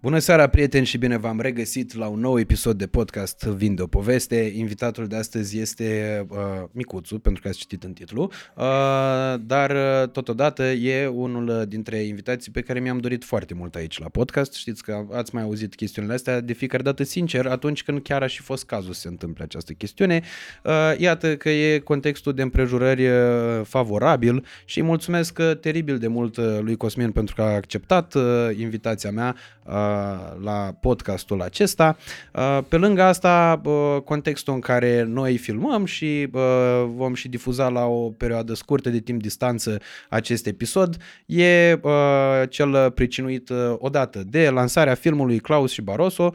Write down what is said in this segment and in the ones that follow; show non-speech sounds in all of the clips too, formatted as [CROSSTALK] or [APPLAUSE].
Bună seara, prieteni, și bine v-am regăsit la un nou episod de podcast Vin de o poveste. Invitatul de astăzi este uh, Micuțu, pentru că ați citit în titlu, uh, dar uh, totodată e unul dintre invitații pe care mi-am dorit foarte mult aici la podcast. Știți că ați mai auzit chestiunile astea de fiecare dată, sincer, atunci când chiar a și fost cazul să se întâmple această chestiune. Uh, iată că e contextul de împrejurări uh, favorabil și îi mulțumesc uh, teribil de mult uh, lui Cosmin pentru că a acceptat uh, invitația mea uh, la podcastul acesta. Uh, pe lângă asta, uh, contextul în care noi filmăm și uh, vom și difuza la o perioadă scurtă de timp distanță acest episod e cel pricinuit odată de lansarea filmului Claus și Barroso,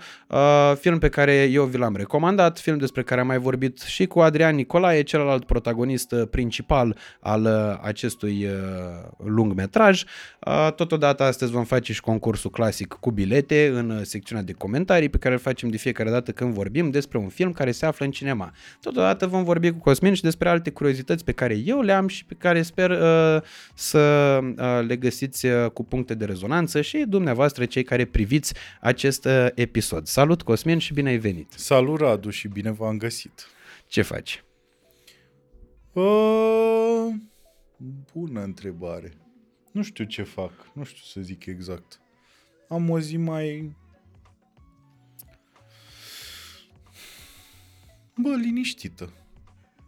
film pe care eu vi l-am recomandat, film despre care am mai vorbit și cu Adrian Nicolae, celălalt protagonist principal al acestui lungmetraj. Totodată astăzi vom face și concursul clasic cu bilete în secțiunea de comentarii pe care îl facem de fiecare dată când vorbim despre un film care se află în cinema. Totodată vom vorbi cu Cosmin și despre alte curiozități pe care eu le am și pe care sper uh, să uh, le găsiți uh, cu puncte de rezonanță și dumneavoastră cei care priviți acest uh, episod. Salut Cosmin și bine ai venit! Salut Radu și bine v-am găsit! Ce faci? Uh, bună întrebare. Nu știu ce fac, nu știu să zic exact am o zi mai... Bă, liniștită.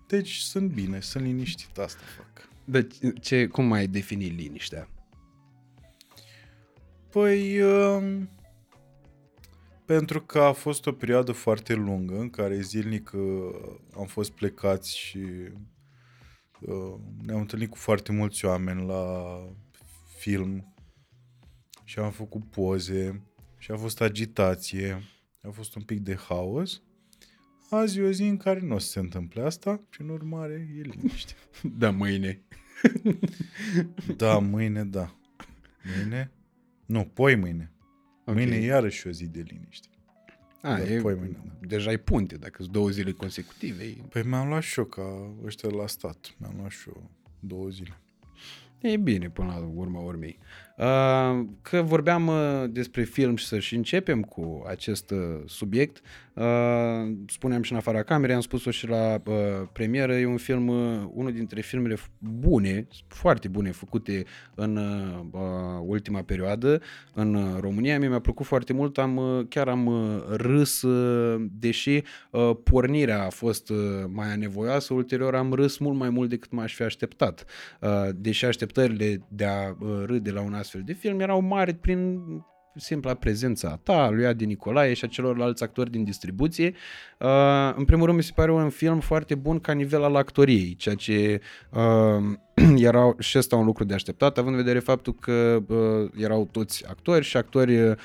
Deci sunt bine, sunt liniștit, asta fac. Deci, ce, cum mai defini liniștea? Păi, uh, pentru că a fost o perioadă foarte lungă în care zilnic uh, am fost plecați și uh, ne-am întâlnit cu foarte mulți oameni la film și am făcut poze și a fost agitație, a fost un pic de haos. Azi e o zi în care nu o să se întâmple asta și în urmare e liniște. [LAUGHS] Da, mâine. [LAUGHS] da, mâine, da. Mâine? Nu, poi mâine. Okay. Mâine e iarăși o zi de liniște. A, e, poi mâine, da. deja ai punte, dacă sunt două zile consecutive. E... Păi mi-am luat și eu ca ăștia la stat. Mi-am luat și eu două zile. E bine până la urmă urmei. Uh, că vorbeam uh, despre film și să și începem cu acest uh, subiect, spuneam și în afara camerei, am spus-o și la premieră, e un film, unul dintre filmele bune, foarte bune, făcute în ultima perioadă în România. Mie mi-a plăcut foarte mult, am, chiar am râs, deși pornirea a fost mai anevoioasă, ulterior am râs mult mai mult decât m-aș fi așteptat. Deși așteptările de a râde la un astfel de film erau mari prin simpla prezența ta, lui Adi Nicolae și a celorlalți actori din distribuție. Uh, în primul rând mi se pare un film foarte bun ca nivel al actoriei, ceea ce uh, [CLEARS THROAT] erau și ăsta un lucru de așteptat, având în vedere faptul că uh, erau toți actori și actori uh,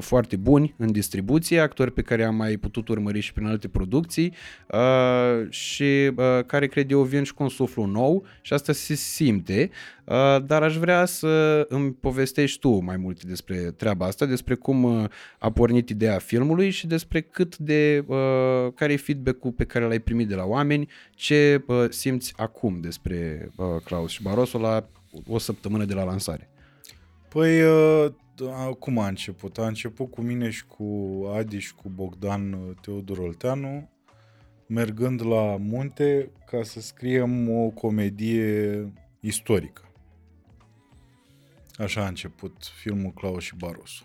foarte buni în distribuție, actori pe care am mai putut urmări și prin alte producții uh, și uh, care cred eu vin și cu un suflu nou și asta se simte, uh, dar aș vrea să îmi povestești tu mai multe despre treaba asta, despre cum uh, a pornit ideea filmului și despre cât de, uh, care e feedback-ul pe care l-ai primit de la oameni, ce uh, simți acum despre uh, Claus și Barroso la o săptămână de la lansare? Păi, uh, cum a început? A început cu mine și cu Adi și cu Bogdan uh, Teodor Olteanu, mergând la munte ca să scriem o comedie istorică. Așa a început filmul Claus și Barroso.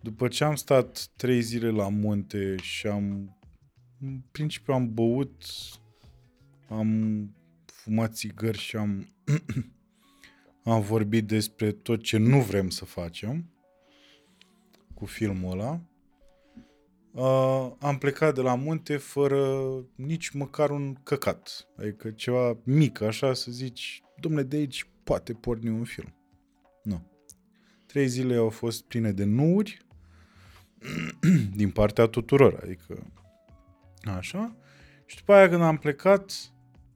După ce am stat trei zile la munte și am, în principiu am băut, am fumat țigări și am, [CLEARS THROAT] am vorbit despre tot ce nu vrem să facem cu filmul ăla. Uh, am plecat de la munte fără nici măcar un căcat. Adică ceva mic, așa, să zici, domnule, de aici poate porni un film. Nu. Trei zile au fost pline de nuuri [CLEARS THROAT] din partea tuturor, adică așa. Și după aia când am plecat,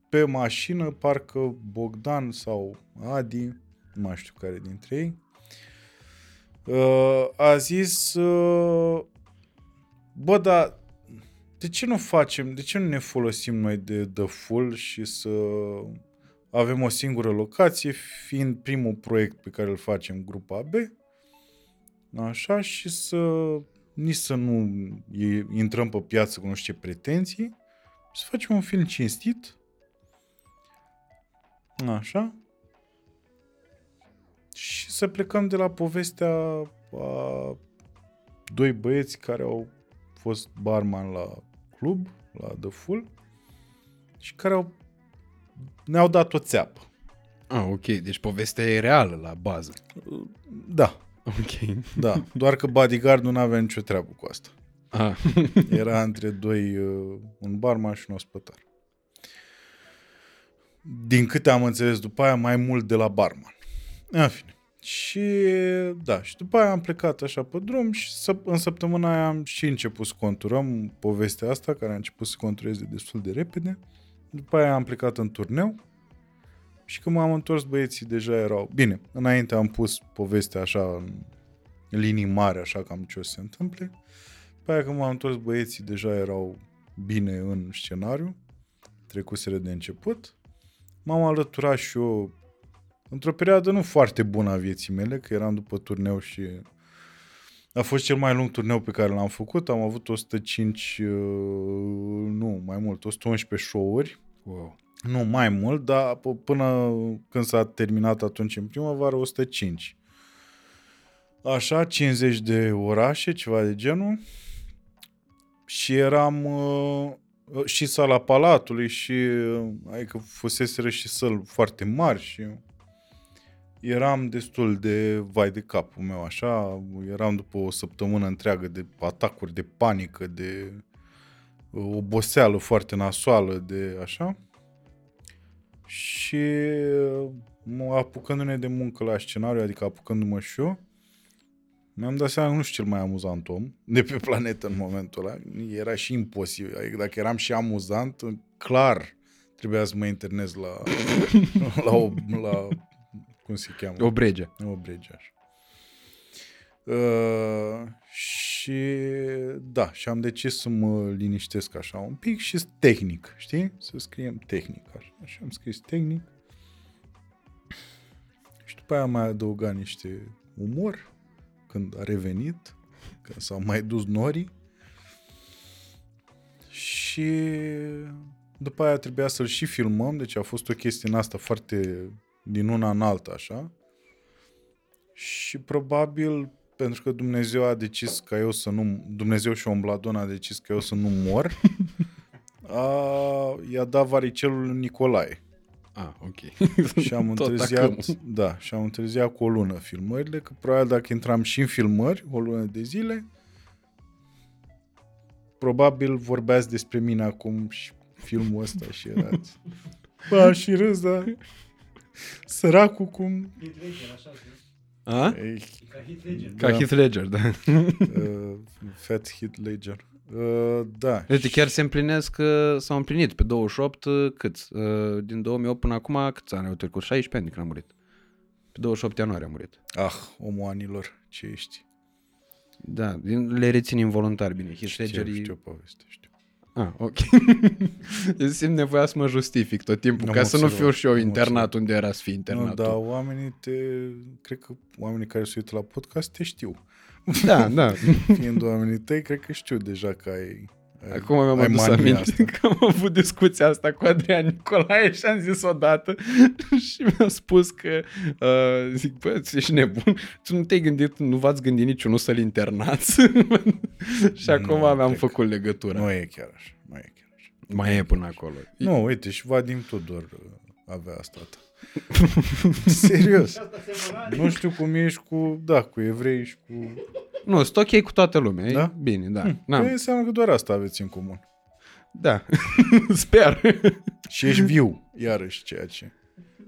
pe mașină, parcă Bogdan sau Adi, nu mai știu care dintre ei, uh, a zis, uh, bă, dar de ce nu facem, de ce nu ne folosim noi de The Full și să avem o singură locație, fiind primul proiect pe care îl facem grupa B, Așa, și să nici să nu e, intrăm pe piață cu nu știu ce pretenții, să facem un film cinstit, așa, și să plecăm de la povestea a doi băieți care au fost barman la club, la The Full, și care au, ne-au dat o țeapă. Ah, ok. Deci povestea e reală la bază. Da, Ok. [LAUGHS] da. Doar că bodyguardul nu avea nicio treabă cu asta. Ah. Era între doi, uh, un barman și un ospătar. Din câte am înțeles după aia, mai mult de la barman. În fine. Și da, și după aia am plecat așa pe drum și să, în săptămâna aia am și început să conturăm povestea asta, care a început să contureze destul de repede. După aia am plecat în turneu și când m-am întors băieții deja erau... Bine, înainte am pus povestea așa în linii mari, așa cam ce o să se întâmple. După aia când m-am întors băieții deja erau bine în scenariu, trecuseră de început. M-am alăturat și eu într-o perioadă nu foarte bună a vieții mele, că eram după turneu și a fost cel mai lung turneu pe care l-am făcut. Am avut 105, uh, nu, mai mult, 111 show-uri. Wow. Nu mai mult, dar p- până când s-a terminat atunci în primăvară, 105. Așa, 50 de orașe, ceva de genul. Și eram uh, și sala Palatului și uh, adică fuseseră și săli foarte mari și eram destul de vai de capul meu, așa, eram după o săptămână întreagă de atacuri de panică, de uh, oboseală foarte nasoală, de așa. Și uh, mă apucându-ne de muncă la scenariu, adică apucându-mă și eu, mi-am dat seama că nu știu cel mai amuzant om de pe planetă în momentul ăla. Era și imposibil. Adică dacă eram și amuzant, clar trebuia să mă internez la, [LAUGHS] la, o, la cum se cheamă? O brege. O brege, așa. Uh, și da, și am decis să mă liniștesc așa un pic și tehnic, știi? Să scriem tehnic așa. Și am scris tehnic. Și după aia am mai adăugat niște umor când a revenit, când s-au mai dus norii. Și după aia trebuia să-l și filmăm, deci a fost o chestie în asta foarte din una în alta, așa. Și probabil pentru că Dumnezeu a decis ca eu să nu... Dumnezeu și Ombladon a decis că eu să nu mor, [LAUGHS] a, i-a dat varicelul lui Nicolae. Ah, ok. [LAUGHS] Și am Tot întârziat, acum. da, și am întârziat cu o lună filmările, că probabil dacă intram și în filmări, o lună de zile, probabil vorbeați despre mine acum și filmul ăsta și erați. Ba, [LAUGHS] și râs, da. Săracul cum... A? Ei, Ca Da. Heath Ledger, da. uh, Fat Hit Ledger. Uh, da. Uite, chiar se împlinesc, uh, s-au împlinit pe 28, uh, cât? Uh, Din 2008 până acum, câți ani au trecut? 16 ani de când a murit. Pe 28 ianuarie a murit. Ah, omul anilor, ce ești. Da, din- le rețin involuntar bine. Heath Știu, Ledger e... știu poveste, știu. Ah, ok. [LAUGHS] Eu simt nevoia să mă justific tot timpul, Nu ca mă să nu observ, fiu și eu nu mă internat observ. unde era să fii internat. Nu, dar oamenii te... Cred că oamenii care se uită la podcast te știu. Da, [LAUGHS] da. Fiind oamenii tăi, cred că știu deja că ai... ai Acum mi-am ai adus mania aminte asta. [LAUGHS] că am avut discuția asta cu Adrian Nicolae și am zis odată [LAUGHS] și mi-a spus că uh, zic, bă, tu ești nebun, tu nu te-ai gândit, nu v-ați gândit niciunul să-l internați? și acum Nu, mi-am cred făcut legătura. Nu e chiar așa. Nu e chiar așa. Mai e până acolo. Nu, uite, și Vadim Tudor uh, avea asta. [LAUGHS] Serios. Nu știu cum ești cu, da, cu evrei și cu... Nu, sunt ok cu toată lumea, Da? e bine, da. Păi N-am, înseamnă că doar asta aveți în comun. da, [LAUGHS] sper. Și ești viu, iarăși, ceea ce...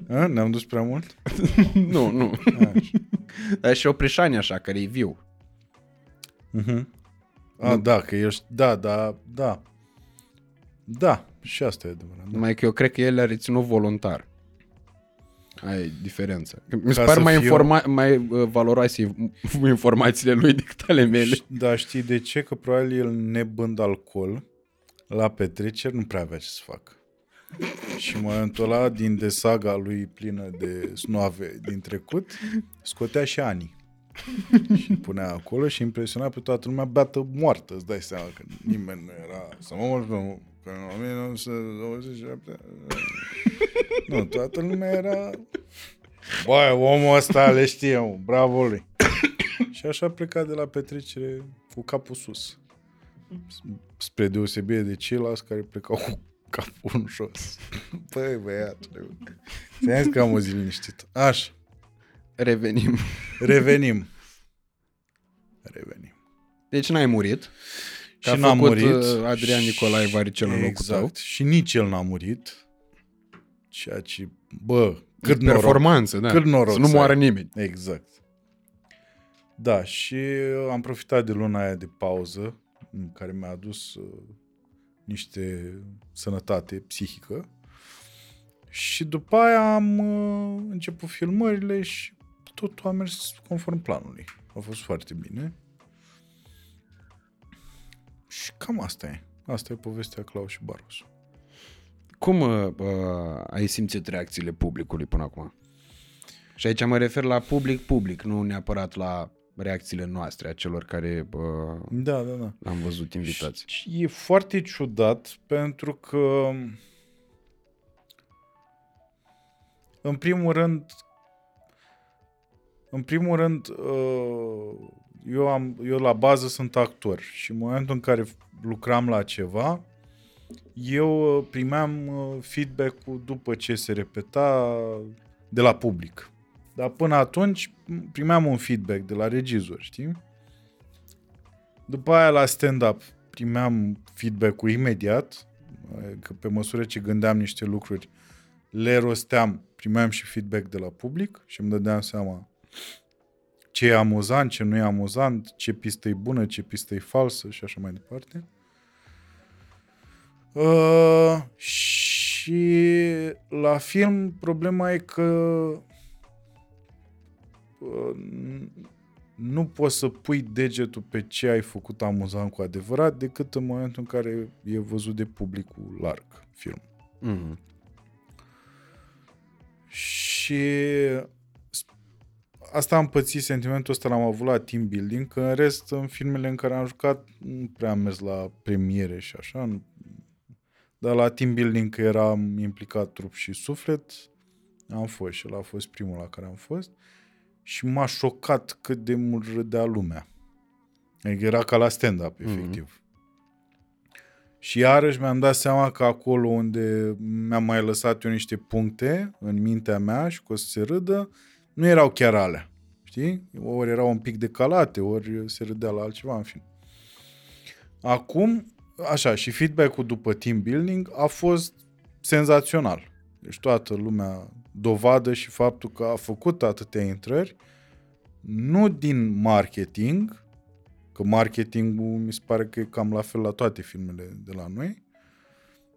A? Ne-am dus prea mult? [LAUGHS] nu, nu. Așa. Dar și Oprișani așa, care e viu. Uh-huh. A, da, că ești... Da, da, da. Da, și asta e adevărat. Da. Numai că eu cred că el a reținut voluntar. Aia e diferența. Mi se Ca par să mai, fiu- informa- mai uh, valoroase [LAUGHS] informațiile lui decât ale mele. Și- Da, știi de ce? Că probabil el nebând alcool la petreceri nu prea avea ce să facă. Și în momentul ăla, din de saga lui plină de snoave din trecut, scotea și Ani. și îl punea acolo și impresiona pe toată lumea beată moartă, îți dai seama că nimeni nu era să mă mult nu, că în 1927 nu, toată lumea era Băi, omul ăsta le știe, bravo lui. [COUGHS] și așa a plecat de la petrecere cu capul sus. Spre deosebire de ceilalți care plecau cu capul în jos. [LAUGHS] Băi, băiatule. Ți-am zis că am o zi liniștită. Așa. Revenim. Revenim. Revenim. Deci n-ai murit. Că Și a n-am făcut murit. uh, Adrian Nicolae Varicel în locul exact. tău. Și nici el n-a murit. Ceea ce, bă, cât noroc. Performanță, da. Cât noroc Să nu să moară ai. nimeni. Exact. Da, și am profitat de luna aia de pauză, în care mi-a adus uh, niște sănătate psihică. Și după aia am uh, început filmările și totul a mers conform planului. A fost foarte bine. Și cam asta e. Asta e povestea Claus și Barroso. Cum uh, uh, ai simțit reacțiile publicului până acum? Și aici mă refer la public-public, nu neapărat la reacțiile noastre, a celor care uh, Da, da, da. am văzut invitați. Și e foarte ciudat pentru că în primul rând în primul rând uh, eu, am, eu la bază sunt actor și în momentul în care lucram la ceva eu uh, primeam uh, feedback-ul după ce se repeta de la public. Dar până atunci primeam un feedback de la regizor, știi? După aia la stand-up primeam feedback-ul imediat, că pe măsură ce gândeam niște lucruri, le rosteam, primeam și feedback de la public și îmi dădeam seama ce e amuzant, ce nu e amuzant, ce pistă e bună, ce pistă e falsă și așa mai departe. Uh, și la film problema e că uh, nu poți să pui degetul pe ce ai făcut amuzant cu adevărat decât în momentul în care e văzut de publicul larg film. Mm-hmm. Și asta am pățit, sentimentul ăsta l-am avut la team building, că în rest, în filmele în care am jucat, nu prea am mers la premiere și așa, nu- dar la team building că eram implicat trup și suflet, am fost și ăla a fost primul la care am fost și m-a șocat cât de mult râdea lumea. Adică era ca la stand-up, efectiv. Și iarăși mi-am dat seama că acolo unde mi-am mai lăsat eu niște puncte în mintea mea și că o să se râdă, nu erau chiar alea. Știi? Ori erau un pic decalate, ori se râdea la altceva, în fin. Acum, așa, și feedback-ul după team building a fost senzațional. Deci toată lumea dovadă și faptul că a făcut atâtea intrări, nu din marketing, că marketingul mi se pare că e cam la fel la toate filmele de la noi,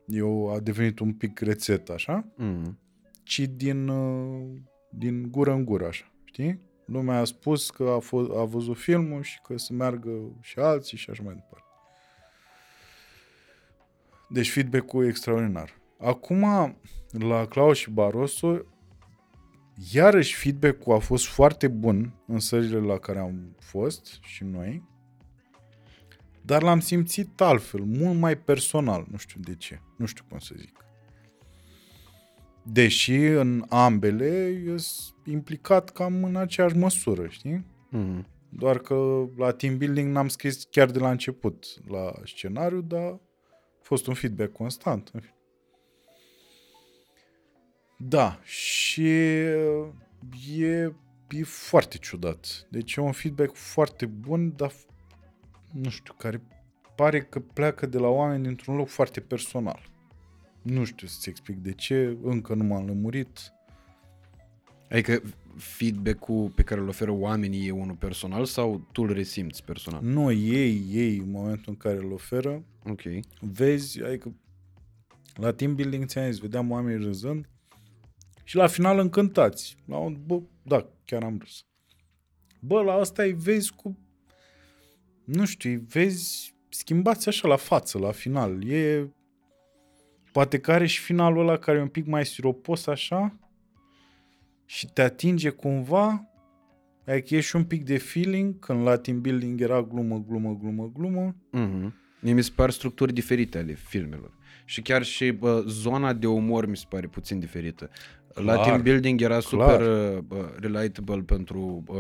eu a devenit un pic rețetă, așa, Mm-hmm. ci din, uh, din gură în gură, așa, știi? Lumea a spus că a, fost, a văzut filmul și că să meargă și alții și așa mai departe. Deci feedback-ul e extraordinar. Acum, la Claus și Barroso, iarăși feedback-ul a fost foarte bun în sările la care am fost și noi, dar l-am simțit altfel, mult mai personal, nu știu de ce, nu știu cum să zic. Deși în ambele e implicat cam în aceeași măsură, știi? Mm-hmm. Doar că la team building n-am scris chiar de la început la scenariu, dar a fost un feedback constant. în fine. Da, și e, e foarte ciudat. Deci e un feedback foarte bun, dar f- nu știu, care pare că pleacă de la oameni dintr-un loc foarte personal. Nu știu să-ți explic de ce, încă nu m-am lămurit. Adică feedback-ul pe care îl oferă oamenii e unul personal sau tu îl resimți personal? Nu, ei, ei, în momentul în care îl oferă, Ok. vezi, adică la team building ți-am zis, vedeam oameni râzând și la final încântați. La un, bă, da, chiar am râs. Bă, la asta îi vezi cu, nu știu, îi vezi schimbați așa la față, la final. E, poate că are și finalul ăla care e un pic mai siropos așa și te atinge cumva Adică e și un pic de feeling, când la team building era glumă, glumă, glumă, glumă. Mhm. Mie mi se par structuri diferite ale filmelor. Și chiar și bă, zona de umor mi se pare puțin diferită. La Clar, team building era super clar. uh, bă, relatable pentru uh,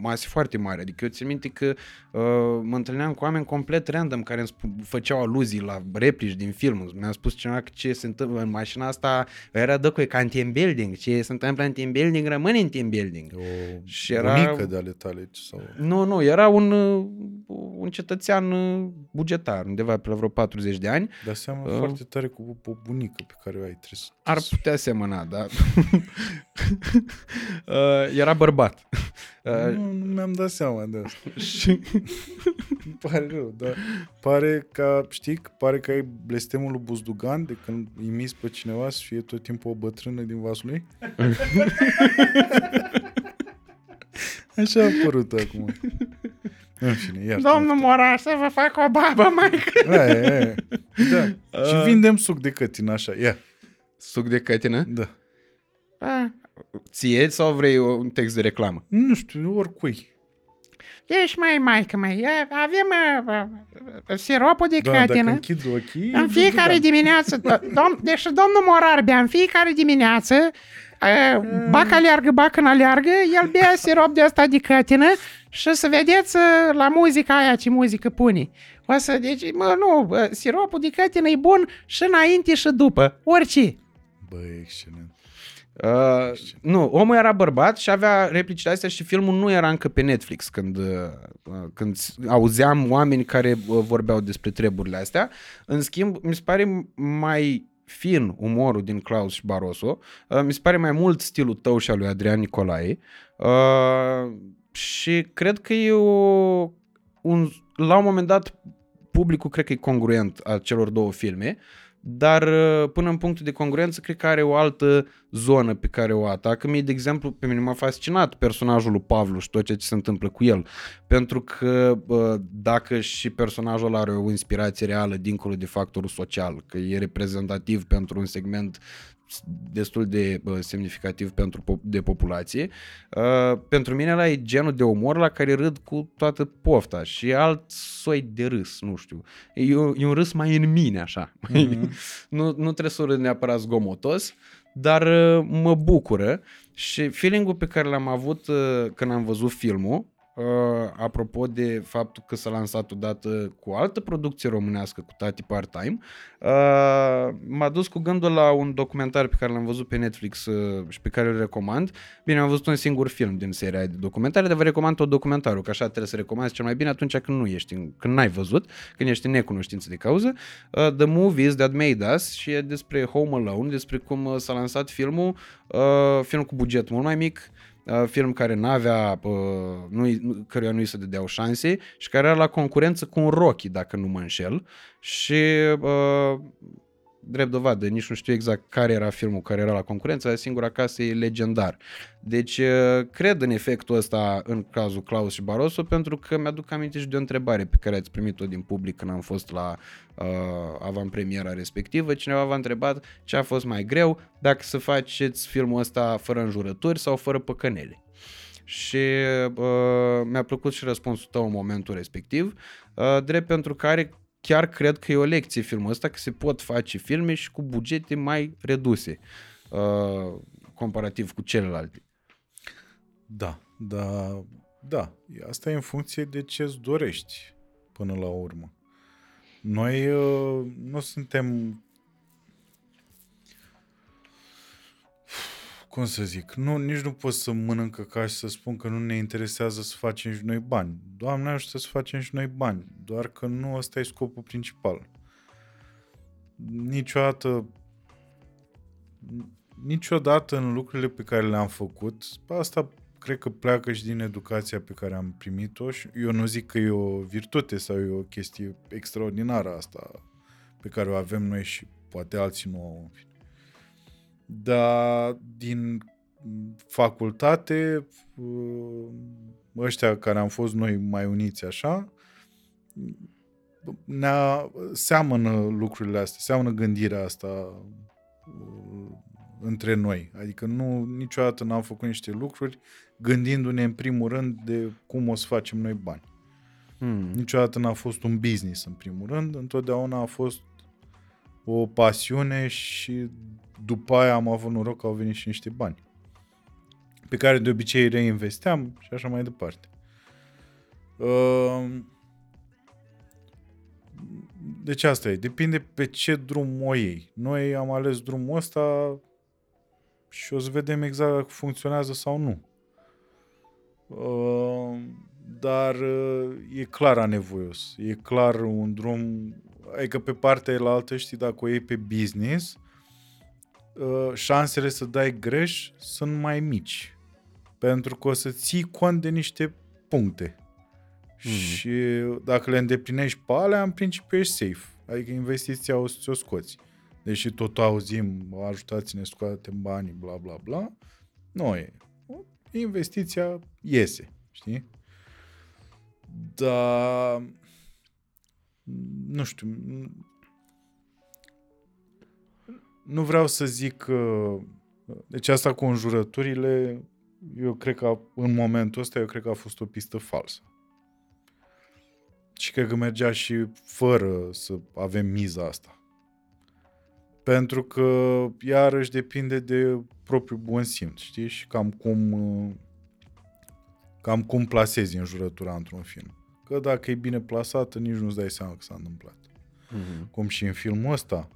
mase foarte mari. Adică eu țin minte că uh, mă întâlneam cu oameni complet random care îmi sp- făceau aluzii la replici din film. Mi-a spus cineva că ce se întâmplă în mașina asta era dăcui ca în team building. Ce se întâmplă în team building rămâne în team building. O Și era- bunică de ale tale. Sau... Nu, nu, era un, uh, un cetățean uh, bugetar, undeva pe la vreo 40 de ani. Dar seamănă Uh. foarte tare cu o bunică pe care o ai. Trebuie să... Ar putea semăna, da. [LAUGHS] uh, era bărbat. Uh, Nu, nu mi-am dat seama de asta. [LAUGHS] și Îmi [LAUGHS] pare rău, dar pare ca, știi, pare că ai blestemul lui Buzdugan de când imiți pe cineva să fie tot timpul o bătrână din vasul lui? Așa a apărut acum. În fine, iar. Domnul Moraș, să vă fac o babă, mai Aia, aia. Da. Și Uh. vindem suc de cătin, așa. Ia, Suc de cătină? da. A, ție sau vrei un text de reclamă? Nu știu, oricui. Ești mai maică mai. Avem uh, uh, siropul de Da, dacă cătină. închid ochii... În fiecare da. dimineață, dom- deci domnul Morar bea în fiecare dimineață, uh, bac aleargă, bac în aleargă, el bea sirop de asta de cătină și să vedeți uh, la muzica aia ce muzică pune. O să, deci, mă, nu, uh, siropul de cătină e bun și înainte și după, orice. Bă, excelent. Uh, nu, omul era bărbat și avea replicile astea și filmul nu era încă pe Netflix când, uh, când auzeam oameni care uh, vorbeau despre treburile astea. În schimb, mi se pare mai fin umorul din Klaus și Barroso, uh, mi se pare mai mult stilul tău și al lui Adrian Nicolae. Uh, și cred că e o, un, la un moment dat publicul cred că e congruent a celor două filme, dar uh, până în punctul de congruență cred că are o altă zonă pe care o atacă. Mie, de exemplu, pe mine m-a fascinat personajul lui Pavluș și tot ceea ce se întâmplă cu el. Pentru că uh, dacă și personajul ăla are o inspirație reală dincolo de factorul social, că e reprezentativ pentru un segment destul de uh, semnificativ pentru po- de populație. Uh, pentru mine ăla e genul de umor la care râd cu toată pofta și e alt soi de râs, nu știu. E, un- e un râs mai în mine, așa. Mhm. [LAUGHS] nu, nu trebuie să râd neapărat zgomotos, dar uh, mă bucură și feeling-ul pe care l-am avut uh, când am văzut filmul, uh, apropo de faptul că s-a lansat odată cu o altă producție românească, cu Tati Part-Time, uh, m-a dus cu gândul la un documentar pe care l-am văzut pe Netflix uh, și pe care îl recomand. Bine, am văzut un singur film din seria de documentare, dar vă recomand tot documentarul, că așa trebuie să recomanzi cel mai bine atunci când nu ești, în- când n-ai văzut, când ești în necunoștință de cauză. Uh, The Movies That Made Us și e despre Home Alone, despre cum uh, s-a lansat filmul, uh, film cu buget mult mai mic, uh, film care n-avea, uh, nu, nu, căruia nu-i se dădeau șanse și care era la concurență cu un Rocky, dacă nu mă înșel. Și uh, drept dovadă, nici nu știu exact care era filmul care era la concurență, dar singura casă e legendar. Deci uh, cred în efectul ăsta în cazul Claus și Barroso pentru că mi-aduc aminte și de o întrebare pe care ați primit-o din public când am fost la uh, avantpremiera respectivă. Cineva v-a întrebat ce a fost mai greu dacă să faceți filmul ăsta fără înjurături sau fără păcănele. Și uh, mi-a plăcut și răspunsul tău în momentul respectiv, uh, drept pentru care chiar cred că e o lecție filmul ăsta, că se pot face filme și cu bugete mai reduse uh, comparativ cu celelalte. Da, da, da. Asta e în funcție de ce îți dorești până la urmă. Noi uh, nu suntem cum să zic, nu, nici nu pot să mănâncă ca și să spun că nu ne interesează să facem și noi bani. Doamne ajută să facem și noi bani, doar că nu ăsta e scopul principal. Niciodată niciodată în lucrurile pe care le-am făcut, asta cred că pleacă și din educația pe care am primit-o și eu nu zic că e o virtute sau e o chestie extraordinară asta pe care o avem noi și poate alții nu au în fine. Dar din facultate, uh, ăștia care am fost noi mai uniți așa, ne seamănă lucrurile astea, seamănă gândirea asta uh, între noi. Adică nu, niciodată n-am făcut niște lucruri gândindu-ne în primul rând de cum o să facem noi bani. Hmm. Niciodată n-a fost un business în primul rând, întotdeauna a fost o pasiune și după aia am avut noroc că au venit și niște bani pe care de obicei reinvesteam și așa mai departe. Uh, Deci asta e, depinde pe ce drum o iei. Noi am ales drumul ăsta și o să vedem exact dacă funcționează sau nu. Uh, Dar uh, e clar anevoios. E clar un drum... Adică pe partea la altă, știi, dacă o iei pe business, uh, șansele să dai greș sunt mai mici. Pentru că o să ții cont de niște puncte. Mhm. Și dacă le îndeplinești pe alea, în principiu ești safe. Adică investiția o să ți-o scoți. Deși tot auzim, ajutați-ne, scoatem banii, bla bla bla. Nu e. Investiția iese, știi? Dar nu știu, nu vreau să zic că deci asta cu înjurăturile eu cred că în momentul ăsta eu cred că a fost o pistă falsă. Și cred că mergea și fără să avem miza asta. Pentru că iarăși depinde de propriul bun simț, știi? Și cam cum uh, cam cum plasezi înjurătura într-un film. Că dacă e bine plasată, nici nu-ți dai seama că s-a întâmplat. Mhm. Cum și în filmul ăsta.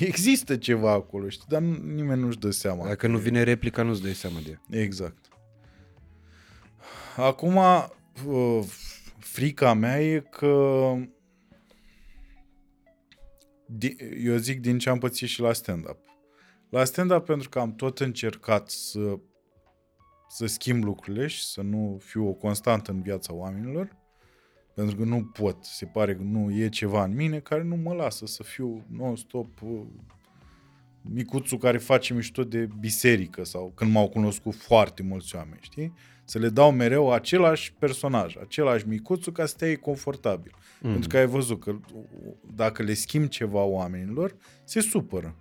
Există ceva acolo, știi? Dar nu- nimeni nu-și dă seama. Dacă nu vine replica, nu-ți dai seama de ea. Exact. Acum, uh, frica mea e că di- eu zic din ce am pățit și la stand-up. La stand-up pentru că am tot încercat să să schimb lucrurile și să nu fiu o constantă în viața oamenilor, pentru că nu pot, se pare că nu e ceva în mine care nu mă lasă să fiu non-stop uh, micuțul care face mișto de biserică sau când m-au cunoscut foarte mulți oameni, știi? Să le dau mereu același personaj, același micuțul ca să te iei confortabil. Mm. Pentru că ai văzut că dacă le schimb ceva oamenilor, se supără.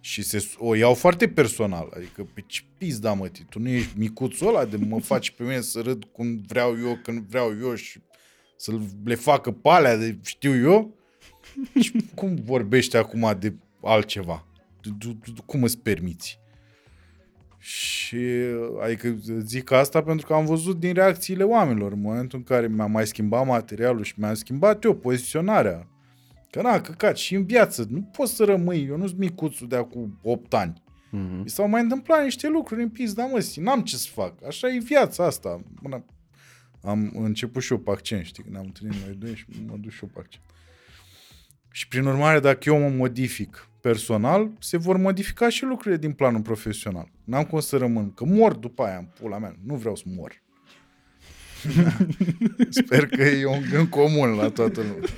Și se, o iau foarte personal. Adică pe ce pizda mă, tii, tu nu ești micuțul ăla de mă [LAUGHS] faci pe mine să râd cum vreau eu, când vreau eu și să le facă pe alea de știu eu. Și cum vorbești acum de altceva? Tu- tu- tu- Cum îți permiți? Și adică zic asta pentru că am văzut din reacțiile oamenilor în momentul în care mi-am mai schimbat materialul și mi-am schimbat eu poziționarea. Că na, căcat, și în viață nu poți să rămâi, eu nu-s micuțul de acum 8 ani. Mhm. Mi s-au mai întâmplat niște lucruri în pizda, mă, și n-am ce să fac. Așa e viața asta. Până am început și eu pe accent, știi, când am întâlnit noi doi și mă duc și eu pe accent. Și prin urmare, dacă eu mă modific personal, se vor modifica și lucrurile din planul profesional. N-am cum să rămân, că mor după aia în pula mea. Nu vreau să mor. [LAUGHS] Sper că e un gând comun la toată lumea.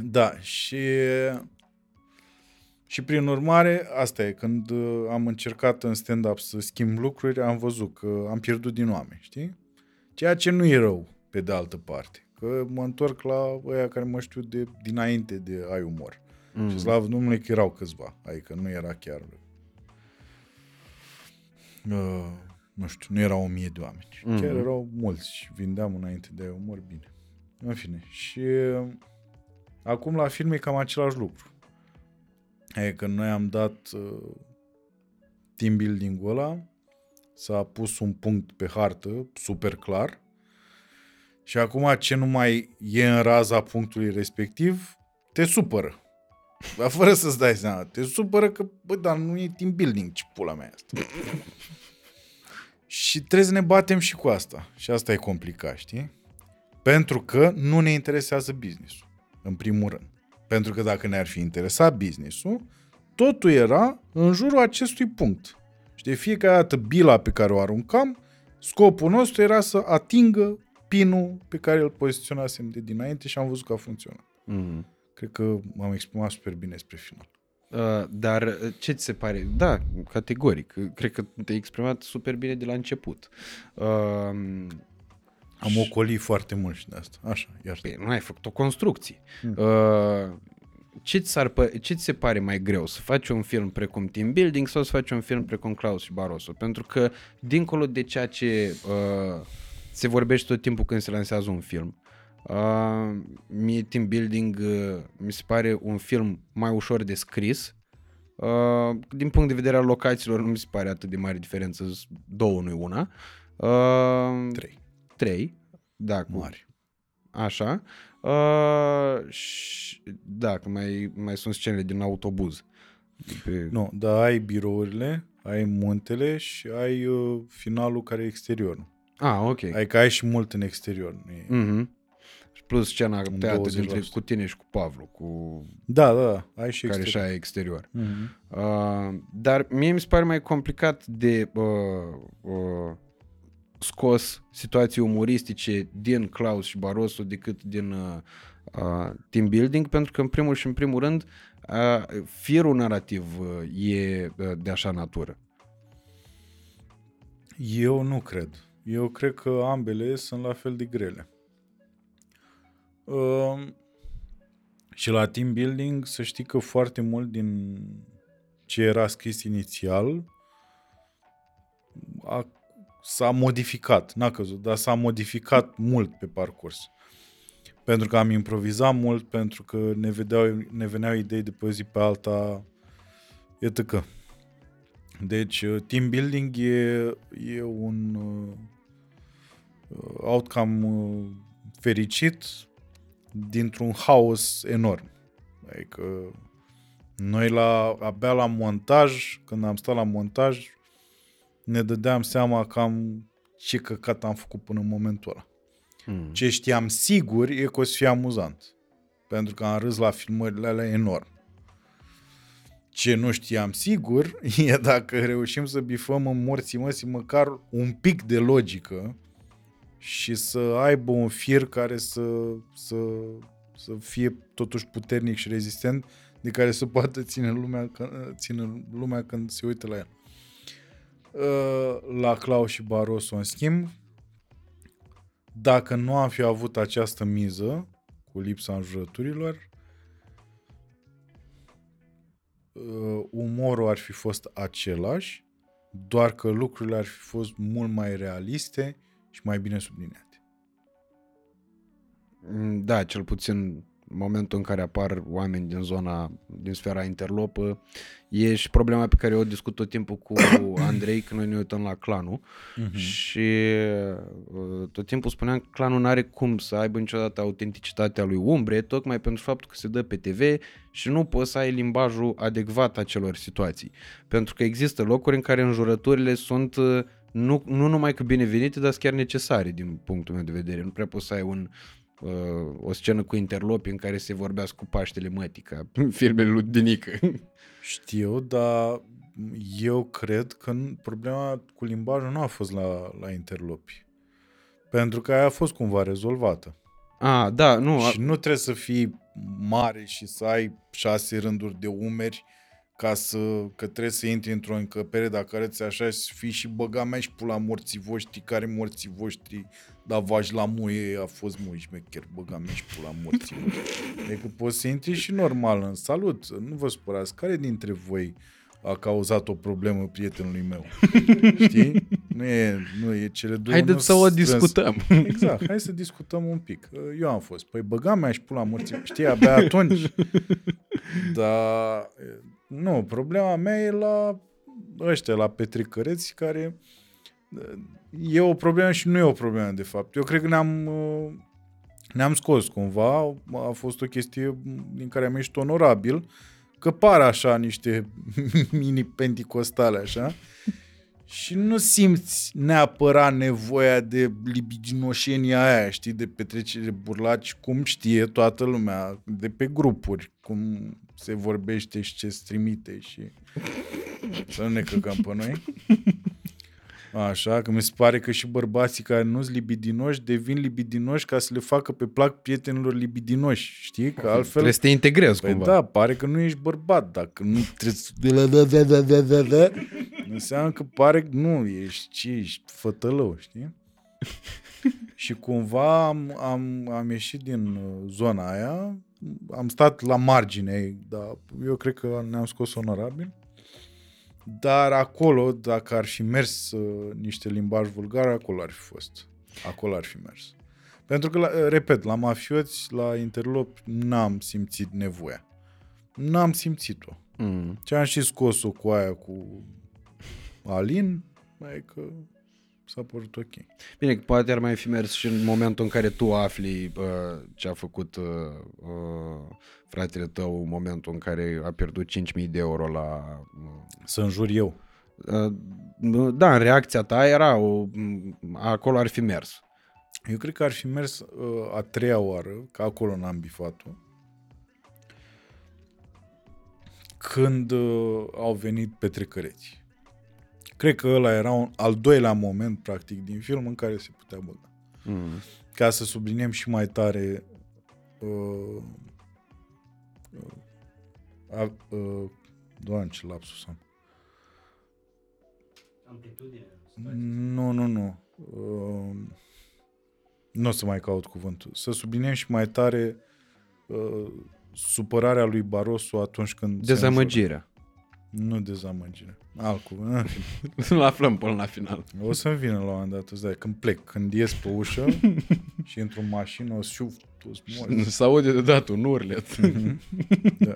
Da, și și prin urmare, asta e, când uh, am încercat în stand-up să schimb lucruri, am văzut că am pierdut din oameni, știi? Ceea ce nu e rău, pe de altă parte. Că mă întorc la ăia care mă știu de dinainte de ai umor. Mm. Și slavă Domnului că erau câțiva. Adică nu era chiar... Uh, nu știu, nu erau o mie de oameni. Mm. Chiar erau mulți și vindeam înainte de ai umor bine. În fine. Și uh, acum la film e cam același lucru. E că noi am dat uh, team building-ul ăla, s-a pus un punct pe hartă, super clar, și acum ce nu mai e în raza punctului respectiv, te supără. Dar fără să-ți dai seama, te supără că, bă, dar nu e team building, ce pula mea e asta. și trebuie să ne batem și cu asta. Și asta e complicat, știi? Pentru că nu ne interesează business-ul, în primul rând. Pentru că dacă ne-ar fi interesat business-ul, totul era în jurul acestui punct. Și de fiecare dată bila pe care o aruncam, scopul nostru era să atingă pinul pe care îl poziționasem de dinainte și am văzut că a funcționat. Mhm. Cred că m-am exprimat super bine spre final. Uh, dar uh, ce ți se pare? Da, categoric. Uh, Cred că te-ai exprimat super bine de la început. Uh, Am ocolit foarte mult și de asta. Așa, iar. Păi, nu ai făcut o construcție. Uh, ce ți, s-ar pă- ce ți se pare mai greu? Să faci un film precum Team Building sau să faci un film precum Klaus și Barroso? Pentru că, dincolo de ceea ce uh, se vorbește tot timpul când se lansează un film, uh, mie Team Building uh, mi se pare un film mai ușor de scris. Uh, din punct de vedere al locațiilor nu mi se pare atât de mare diferență, sunt două, nu una. Uh, Trei. Trei, da, cu Mari. Așa. Uh, și, da, că mai, mai sunt scenele din autobuz. Pe... Nu, dar ai birourile, ai muntele și ai uh, finalul care e exterior. Ah, ok. Adică ai și mult în exterior. nu e- Mm-hmm. Și plus scena Un tăiată 20%. dintre cu tine și cu Pavlu, cu Da, da, da, ai și care exterior. și aia exterior. Mhm. Uh, dar mie mi se pare mai complicat de uh, uh, scos situații umoristice din Klaus și Barroso decât din uh, uh, team building, pentru că în primul și în primul rând uh, firul narrativ uh, e uh, de așa natură. Eu nu cred. Eu cred că ambele sunt la fel de grele. Uh, și la team building să știi că foarte mult din ce era scris inițial a, s-a modificat, n-a căzut, dar s-a modificat mult pe parcurs. Pentru că am improvizat mult, pentru că ne, vedeau, ne veneau idei de pe o zi pe alta, etc. Deci, uh, team building e, e un uh, outcome uh, fericit dintr-un haos enorm. Adică noi la, abia la montaj, când am stat la montaj, ne dădeam seama cam ce căcat am făcut până în momentul ăla. Mm. Ce știam sigur e că o să fie amuzant. Pentru că am râs la filmările alea enorm. Ce nu știam sigur [LAUGHS] e dacă reușim să bifăm în morții măsii măcar un pic de logică și să aibă un fir care să, să, să fie totuși puternic și rezistent de care să poată ține lumea, ține lumea când se uită la el. Uh, La Clau și Barroso, în schimb, dacă nu am fi avut această miză cu lipsa înjurăturilor, uh, umorul ar fi fost același, doar că lucrurile ar fi fost mult mai realiste și mai bine subliniate. Mm, Da, cel puțin în momentul în care apar oameni din zona, din sfera interlopă, e și problema pe care o discut tot timpul cu [COUGHS] Andrei când noi ne uităm la clanul Mhm. și uh, tot timpul spuneam că clanul nu are cum să aibă niciodată autenticitatea lui Umbre, tocmai pentru faptul că se dă pe TV și nu poți să ai limbajul adecvat acelor situații. Pentru că există locuri în care înjurăturile sunt uh, nu, nu numai că binevenite, dar sunt chiar necesare din punctul meu de vedere. Nu prea poți să ai un, uh, o scenă cu interlopi în care se vorbească cu Paștele Mătii, ca în [LAUGHS] filmele lui Dinică. Știu, dar eu cred că nu- problema cu limbajul nu a fost la, la interlopi. Pentru că aia a fost cumva rezolvată. ah, da, nu, Și nu trebuie să fii mare și să ai șase rânduri de umeri ca să, că trebuie să intri într-o încăpere dacă arăți așa și să fii și băga mea și pula morții voștri, care morții voștri, dar vaș la muie a fost mui șmecher, băga mea și pula morții voștri. Adică poți să intri și normal în salut, nu vă supărați, care dintre voi a cauzat o problemă prietenului meu? Știi? Nu e, nu e cele două. nu haideți să o strâns- discutăm. Exact, hai să discutăm un pic. Eu am fost. Păi băga mea și pula morții. Știi, abia atunci. Dar, nu, problema mea e la ăștia, la petrecăreți care e o problemă și nu e o problemă, de fapt. Eu cred că ne-am ne-am scos cumva, a fost o chestie din care am ieșit onorabil, că par așa niște [LAUGHS] mini penticostale așa, și nu simți neapărat nevoia de libidinoșenia aia, știi, de petrecere burlaci, cum știe toată lumea, de pe grupuri, cum se vorbește și ce se trimite și să nu ne căcăm pe noi. Așa, că mi se pare că și bărbații care nu sunt libidinoși devin libidinoși ca să le facă pe plac prietenilor libidinoși, știi? Că altfel... Trebuie să te integrezi Păi cumva. da, pare că nu ești bărbat. Dacă nu trebuie să... de la da, da, da, da, da, da, înseamnă că pare că nu, ești ce ești fătălău, știi? [LAUGHS] și cumva am, am, am ieșit din uh, zona aia, am stat la margine, dar eu cred că ne-am scos onorabil. Dar acolo, dacă ar fi mers uh, niște limbaj vulgar, acolo ar fi fost. Acolo ar fi mers. Pentru că, la, repet, la mafioți, la interlop, n-am simțit nevoia. N-am simțit-o. Mm. Ce am și scos-o cu aia cu Alin, mai că s-a părut ok. Bine, că poate ar mai fi mers și în momentul în care tu afli uh, ce a făcut uh, uh, fratele tău, în momentul în care a pierdut 5.000 de euro la... Uh, Să înjur eu. uh, da, în reacția ta era, o, m, acolo ar fi mers. Eu cred că ar fi mers uh, a treia oară, că acolo n-am bifat-o, când uh, au venit petrecăreți. Cred că ăla era un al doilea moment, practic, din film în care se putea băga. Mm. Ca să subliniem și mai tare uh, uh, a, uh, Doamne, ce lapsus am. Nu, nu, nu. Uh, nu o să mai caut cuvântul. Să subliniem și mai tare uh, supărarea lui Barroso atunci când... se Dezamăgirea. Înjură. Nu dezamăgire. Alt cuvânt. În fine. [LAUGHS] Îl aflăm până la final. O să-mi vină la un moment dat, îți dai, când plec, când ies pe ușă [LAUGHS] și într-o mașină, o să șuf toți morți. Se aude de dat un urlet. [LAUGHS] Da.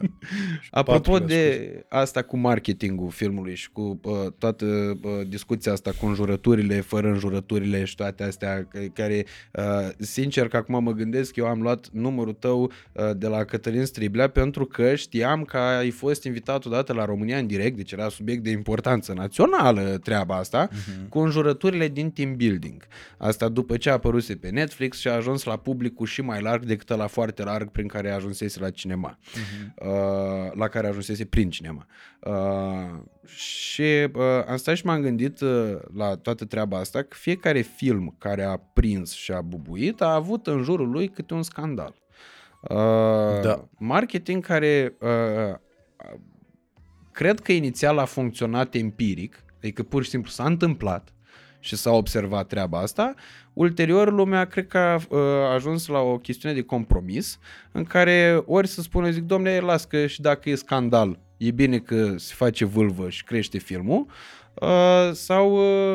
Apropo Patrulea, de asta cu marketingul filmului și cu uh, toată uh, discuția asta cu înjurăturile, fără înjurăturile și toate astea, că- care, uh, sincer că acum mă gândesc, eu am luat numărul tău uh, de la Cătălin Striblea pentru că știam că ai fost invitat odată la România în direct, deci era subiect de importanță națională treaba asta, uh-huh. cu înjurăturile din team building. Asta după ce a apăruse pe Netflix și a ajuns la publicul și mai larg decât la foarte larg prin care ajunsese la cinema. Uh-huh. Uh, la care ajunsese prin cinema. Uh, și uh, am stat și m-am gândit uh, la toată treaba asta că fiecare film care a prins și a bubuit a avut în jurul lui câte un scandal. Uh, Da. Marketing care uh, cred că inițial a funcționat empiric, adică pur și simplu s-a întâmplat și s-a observat treaba asta. Ulterior, lumea cred că a uh, ajuns la o chestiune de compromis în care ori să spună, zic, domnule, las că și dacă e scandal, e bine că se face vâlvă și crește filmul, uh, sau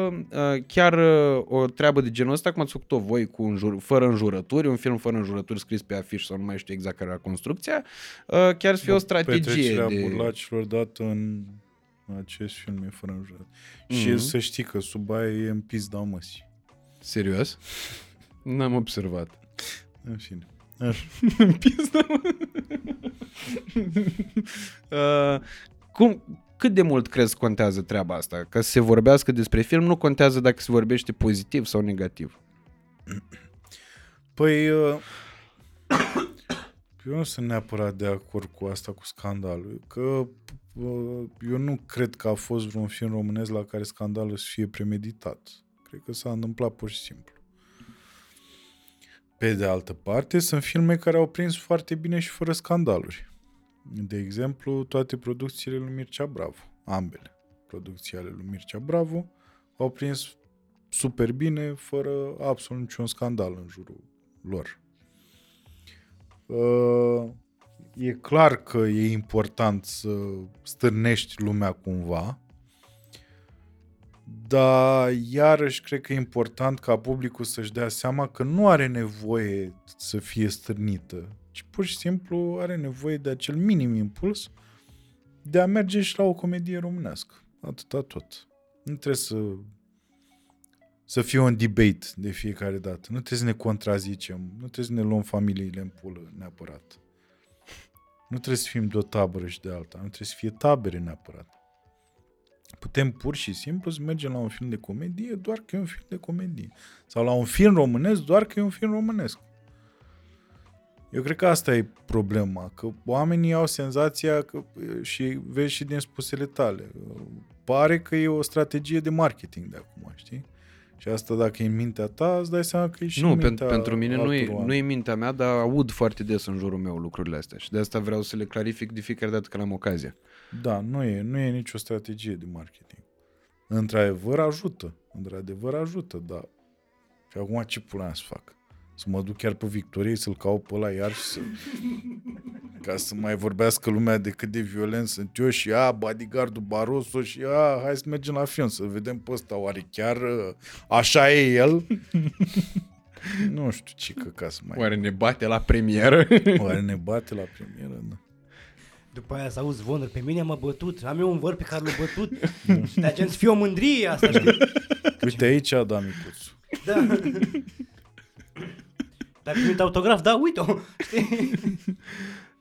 uh, uh, chiar uh, o treabă de genul ăsta, cum ați făcut-o voi cu înjur- fără înjurături, un film fără înjurături scris pe afiș sau nu mai știu exact care era construcția, uh, chiar să fie o strategie Petrecerea de... burlacilor dată în acest film e fără înjurat. Și Mhm. să știi că sub aia e în pizda măsii. Serios? N-am observat. În fine. Așa. Pizda, mă. uh, cum, cât de mult crezi contează treaba asta? Ca să se vorbească despre film, nu contează dacă se vorbește pozitiv sau negativ. Păi, uh, [COUGHS] eu nu sunt neapărat de acord cu asta, cu scandalul. Că uh, eu nu cred că a fost vreun film românesc la care scandalul să fie premeditat. Cred că s-a întâmplat pur și simplu. Pe de altă parte, sunt filme care au prins foarte bine și fără scandaluri. De exemplu, toate producțiile lui Mircea Bravo, ambele producții ale lui Mircea Bravo, au prins super bine, fără absolut niciun scandal în jurul lor. Uh, e clar că e important să stârnești lumea cumva, dar iarăși cred că e important ca publicul să-și dea seama că nu are nevoie să fie stârnită, ci pur și simplu are nevoie de acel minim impuls de a merge și la o comedie românească. Atâta tot. Nu trebuie să să fie un debate de fiecare dată. Nu trebuie să ne contrazicem, nu trebuie să ne luăm familiile în pulă neapărat. Nu trebuie să fim de o tabără și de alta, nu trebuie să fie tabere neapărat. Putem pur și simplu să mergem la un film de comedie doar că e un film de comedie. Sau la un film românesc doar că e un film românesc. Eu cred că asta e problema, că oamenii au senzația că, și vezi și din spusele tale, pare că e o strategie de marketing de acum, știi? Și asta dacă e în mintea ta, îți dai seama că e și nu, în pentru, mintea pentru mine nu e, altor oameni. nu e mintea mea, dar aud foarte des în jurul meu lucrurile astea și de asta vreau să le clarific de fiecare dată când am ocazia. Da, nu e, nu e nicio strategie de marketing. Într-adevăr ajută, într-adevăr ajută, dar și acum ce pula mea să fac? Să mă duc chiar pe Victoriei să-l caut pe ăla iar și să... [LAUGHS] ca să mai vorbească lumea de cât de violent sunt eu și a, bodyguardul Barroso și a, hai să mergem la film să vedem pe ăsta, oare chiar uh, așa e el? [LAUGHS] nu știu ce ca să mai... Oare ne bate la premieră? Oare ne bate la premieră? Da. După aia să auzi zvonuri, pe mine m-a bătut, am eu un văr pe care l-a bătut. și de aceea să fie o mândrie asta, știi? [LAUGHS] Uite aici a dat micuțul. Da. Dacă primit autograf, da, uite-o. Știi? [LAUGHS]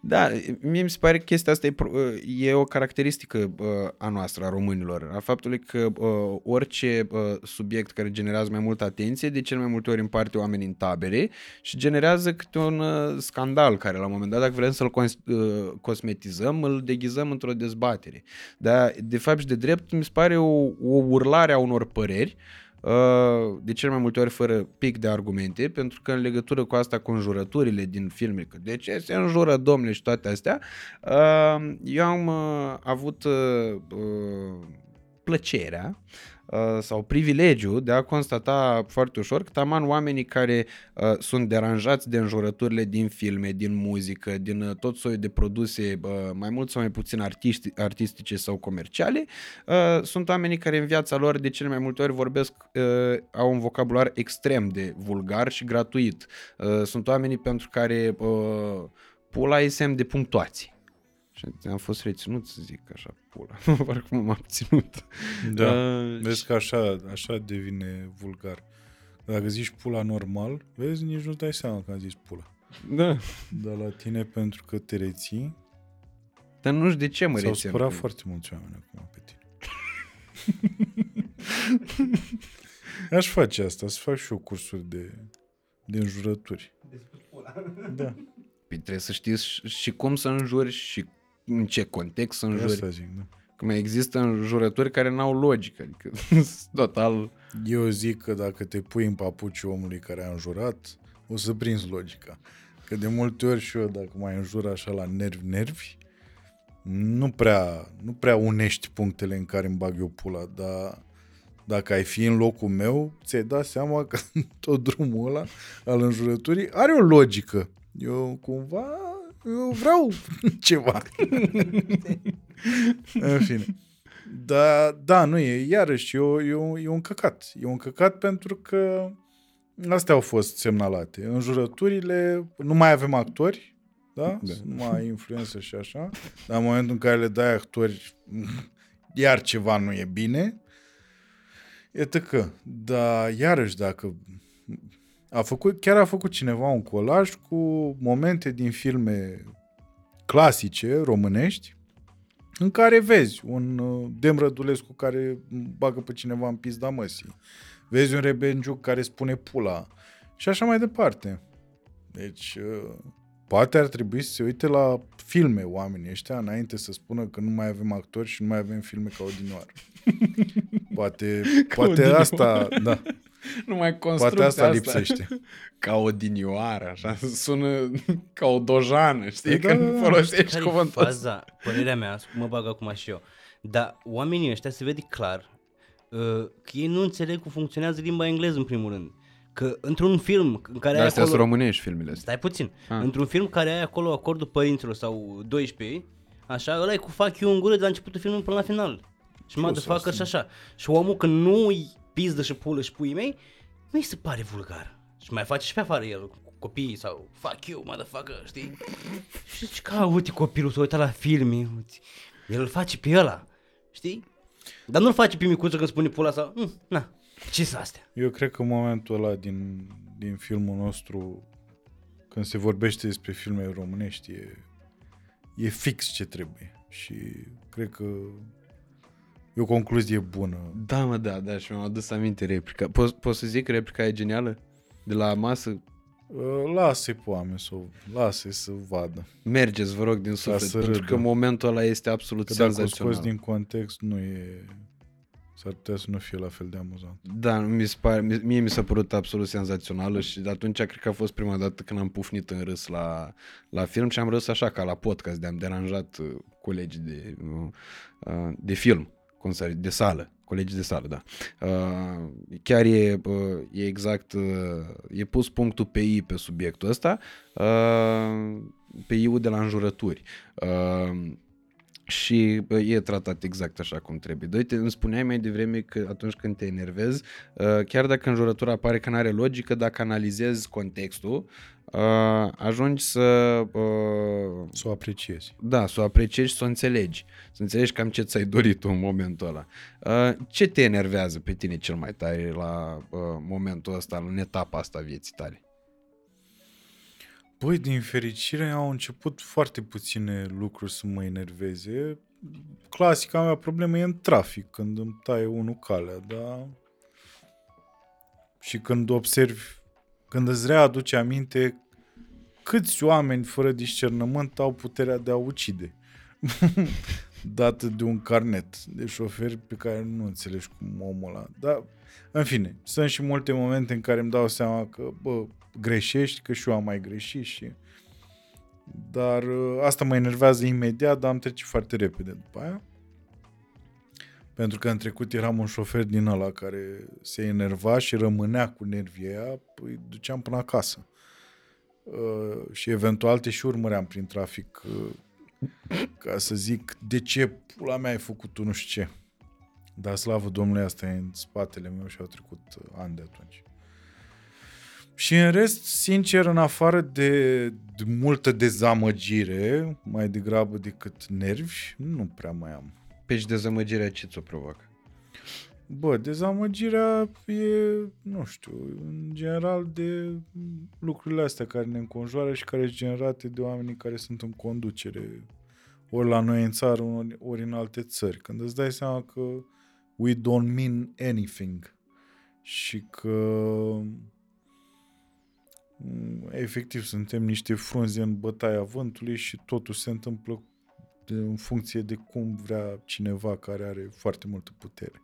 Da, mie mi se pare că chestia asta e, pro- e o caracteristică uh, a noastră, a românilor, a faptului că uh, orice uh, subiect care generează mai multă atenție, de cel mai multe ori împarte oamenii în tabere și generează câte un uh, scandal care la un moment dat, dacă vrem să-l cos- uh, cosmetizăm, îl deghizăm într-o dezbatere. Dar, de fapt și de drept, mi se pare o, o urlare a unor păreri Uh, de cel mai multe ori fără pic de argumente, pentru că în legătură cu asta, cu înjurăturile din filme, că de ce se înjură domnule și toate astea, uh, eu am uh, avut plăcerea Uh, sau privilegiu de a constata foarte ușor că taman oamenii care uh, sunt deranjați de înjurăturile din filme, din muzică, din uh, tot soiul de produse uh, mai mult sau mai puțin artisti, artistice sau comerciale, uh, sunt oamenii care în viața lor de cele mai multe ori vorbesc, uh, au un vocabular extrem de vulgar și gratuit. Uh, sunt oamenii pentru care uh, pula e semn de punctuație. Și am fost reținut să zic așa, pula. [LAUGHS] Parcă m-am abținut. Da, uh, vezi că așa, așa devine vulgar. Dacă zici pula normal, vezi, nici nu dai seama că am zis pula. Da. Dar la tine, pentru că te reții... Dar nu știu de ce mă S-au rețin. supărat foarte mulți oameni acum pe tine. [LAUGHS] Aș face asta, să fac și eu cursuri de, de înjurături. Da, Păi trebuie să știți și- și cum să înjuri și în ce context să înjuri. asta zic, da. Că mai există înjurături care n-au logică. Adică [LAUGHS] sunt total... Eu zic că dacă te pui în papuci omului care a înjurat, o să prinzi logica. Că de multe ori și eu, dacă mai înjur așa la nervi-nervi, nu prea, nu prea unești punctele în care îmi bag eu pula, dar dacă ai fi în locul meu, ți-ai dat seama că [LAUGHS] tot drumul ăla al înjurăturii are o logică. Eu cumva, eu vreau [LAUGHS] ceva. [LAUGHS] în fine. Da, da, nu e, iarăși, e, o, e, o, e un căcat. E un căcat pentru că astea au fost semnalate. Înjurăturile, nu mai avem actori, da? Da. da. Nu mai ai influență și așa. Dar în momentul în care le dai actori, [LAUGHS] iar ceva nu e bine. Iată că, dar iarăși dacă a făcut, chiar a făcut cineva un colaj cu momente din filme clasice românești în care vezi un uh, Dem Rădulescu care bagă pe cineva în pizda măsii. Vezi un Rebenjuc care spune pula și așa mai departe. Deci, uh, poate ar trebui să se uite la filme oamenii ăștia înainte să spună că nu mai avem actori și nu mai avem filme ca odinioară. [LAUGHS] Poate, poate odinioară. asta, da, Nu mai poate asta lipsește. [LAUGHS] [LAUGHS] Ca o dinioară, așa, sună ca o dojană, știi? Da, Că da, nu da. folosești Care cuvântul ăsta. faza? Părerea mea, mă bag acum și eu. Dar oamenii ăștia se vede clar uh, că ei nu înțeleg cum funcționează limba engleză în primul rând. Că într-un film în care Dar ai astea acolo... sunt românești filmele astea. Stai puțin. Ah. Într-un film care ai acolo acordul părinților sau 12, așa, ăla e cu fac eu în gură de la începutul filmului până la final. Și mă de facă și așa. Și omul când nu îi pizdă și pulă și puii mei, nu-i se pare vulgar. Și mai face și pe afară el cu copiii sau fuck you, motherfucker, știi? și zici că, "A, uite copilul s-a uitat la filme, uite. El îl face pe ăla, știi? Dar nu-l face pe micuță când spune pula sau, "Mm, na, ce sunt astea? Eu cred că momentul ăla din, din filmul nostru, când se vorbește despre filme românești, e, e fix ce trebuie. Și cred că e o concluzie bună. Da, mă, da, da, și mi-am adus aminte replica. Poți poți să zic că replica e genială? De la masă? Uh, Lasă-i pe oameni să o lasă să vadă. Mergeți, vă rog, din suflet, să pentru râdă. că momentul ăla este absolut Că dacă o senzațional. scoți din context, nu e... S-ar putea să nu fie la fel de amuzant. Da, mi se pare, mi- mie mi s-a părut absolut senzațională și de atunci cred că a fost prima dată când am pufnit în râs la, la film și am râs așa ca la podcast, de am deranjat uh, colegii de, uh, uh, de film, cum să de sală, colegii de sală, da. Uh, chiar e, uh, e exact, uh, e pus punctul pe I pe subiectul ăsta. Uh, pe iu de la înjurături. Uh, și bă, e tratat exact așa cum trebuie. Doi, te îmi spuneai mai devreme că atunci când te enervezi, uh, chiar dacă înjurătura pare că nu are logică, dacă analizezi contextul, uh, ajungi să... Uh, Să o apreciezi. da, să o apreciezi și să o înțelegi. Să înțelegi cam ce ți-ai dorit tu în momentul ăla. Uh, ce te enervează pe tine cel mai tare la uh, momentul ăsta, în etapa asta a vieții tale? Băi, din fericire au început foarte puține lucruri să mă enerveze. Clasica mea problemă e în trafic, când îmi taie unul calea, da? Și când observi, când îți readuce aminte câți oameni fără discernământ au puterea de a ucide. [LAUGHS] dată de un carnet de șofer pe care nu înțelegi cum omul ăla. Dar, în fine, sunt și multe momente în care îmi dau seama că, bă, greșești, că și eu am mai greșit și... Dar ă, asta mă enervează imediat, dar am trece foarte repede după aia. Pentru că în trecut eram un șofer din ăla care se enerva și rămânea cu nervii aia, îi duceam până acasă. Uh, și eventual te și urmăream prin trafic uh, ca să zic de ce pula mea ai făcut tu nu știu ce. Dar slavă Domnului, asta e în spatele meu și au trecut uh, ani de atunci. Și în rest, sincer, în afară de, de multă dezamăgire, mai degrabă decât nervi, nu prea mai am. Pe și dezamăgirea ce ți-o provoacă? Bă, dezamăgirea e, nu știu, în general de lucrurile astea care ne înconjoară și care sunt generate de oamenii care sunt în conducere, ori la noi în țară, ori, ori în alte țări. Când îți dai seama că we don't mean anything și că mm, efectiv suntem niște frunze în bătaia vântului și totul se întâmplă de, în funcție de cum vrea cineva care are foarte multă putere.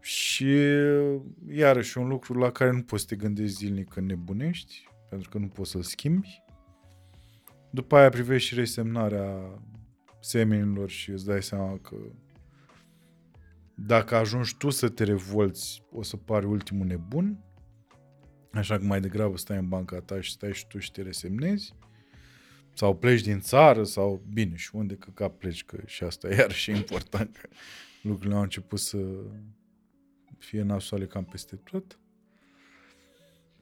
Și iarăși un lucru la care nu poți să te gândești zilnic când nebunești, pentru că nu poți să-l schimbi. După aia privești și resemnarea semenilor și îți dai seama că dacă ajungi tu să te revolți, o să pari ultimul nebun, așa că mai degrabă stai în banca ta și stai și tu și te resemnezi, sau pleci din țară, sau bine, și unde că ca pleci, că și asta e iarăși important, că lucrurile au început să fie nasoale cam peste tot.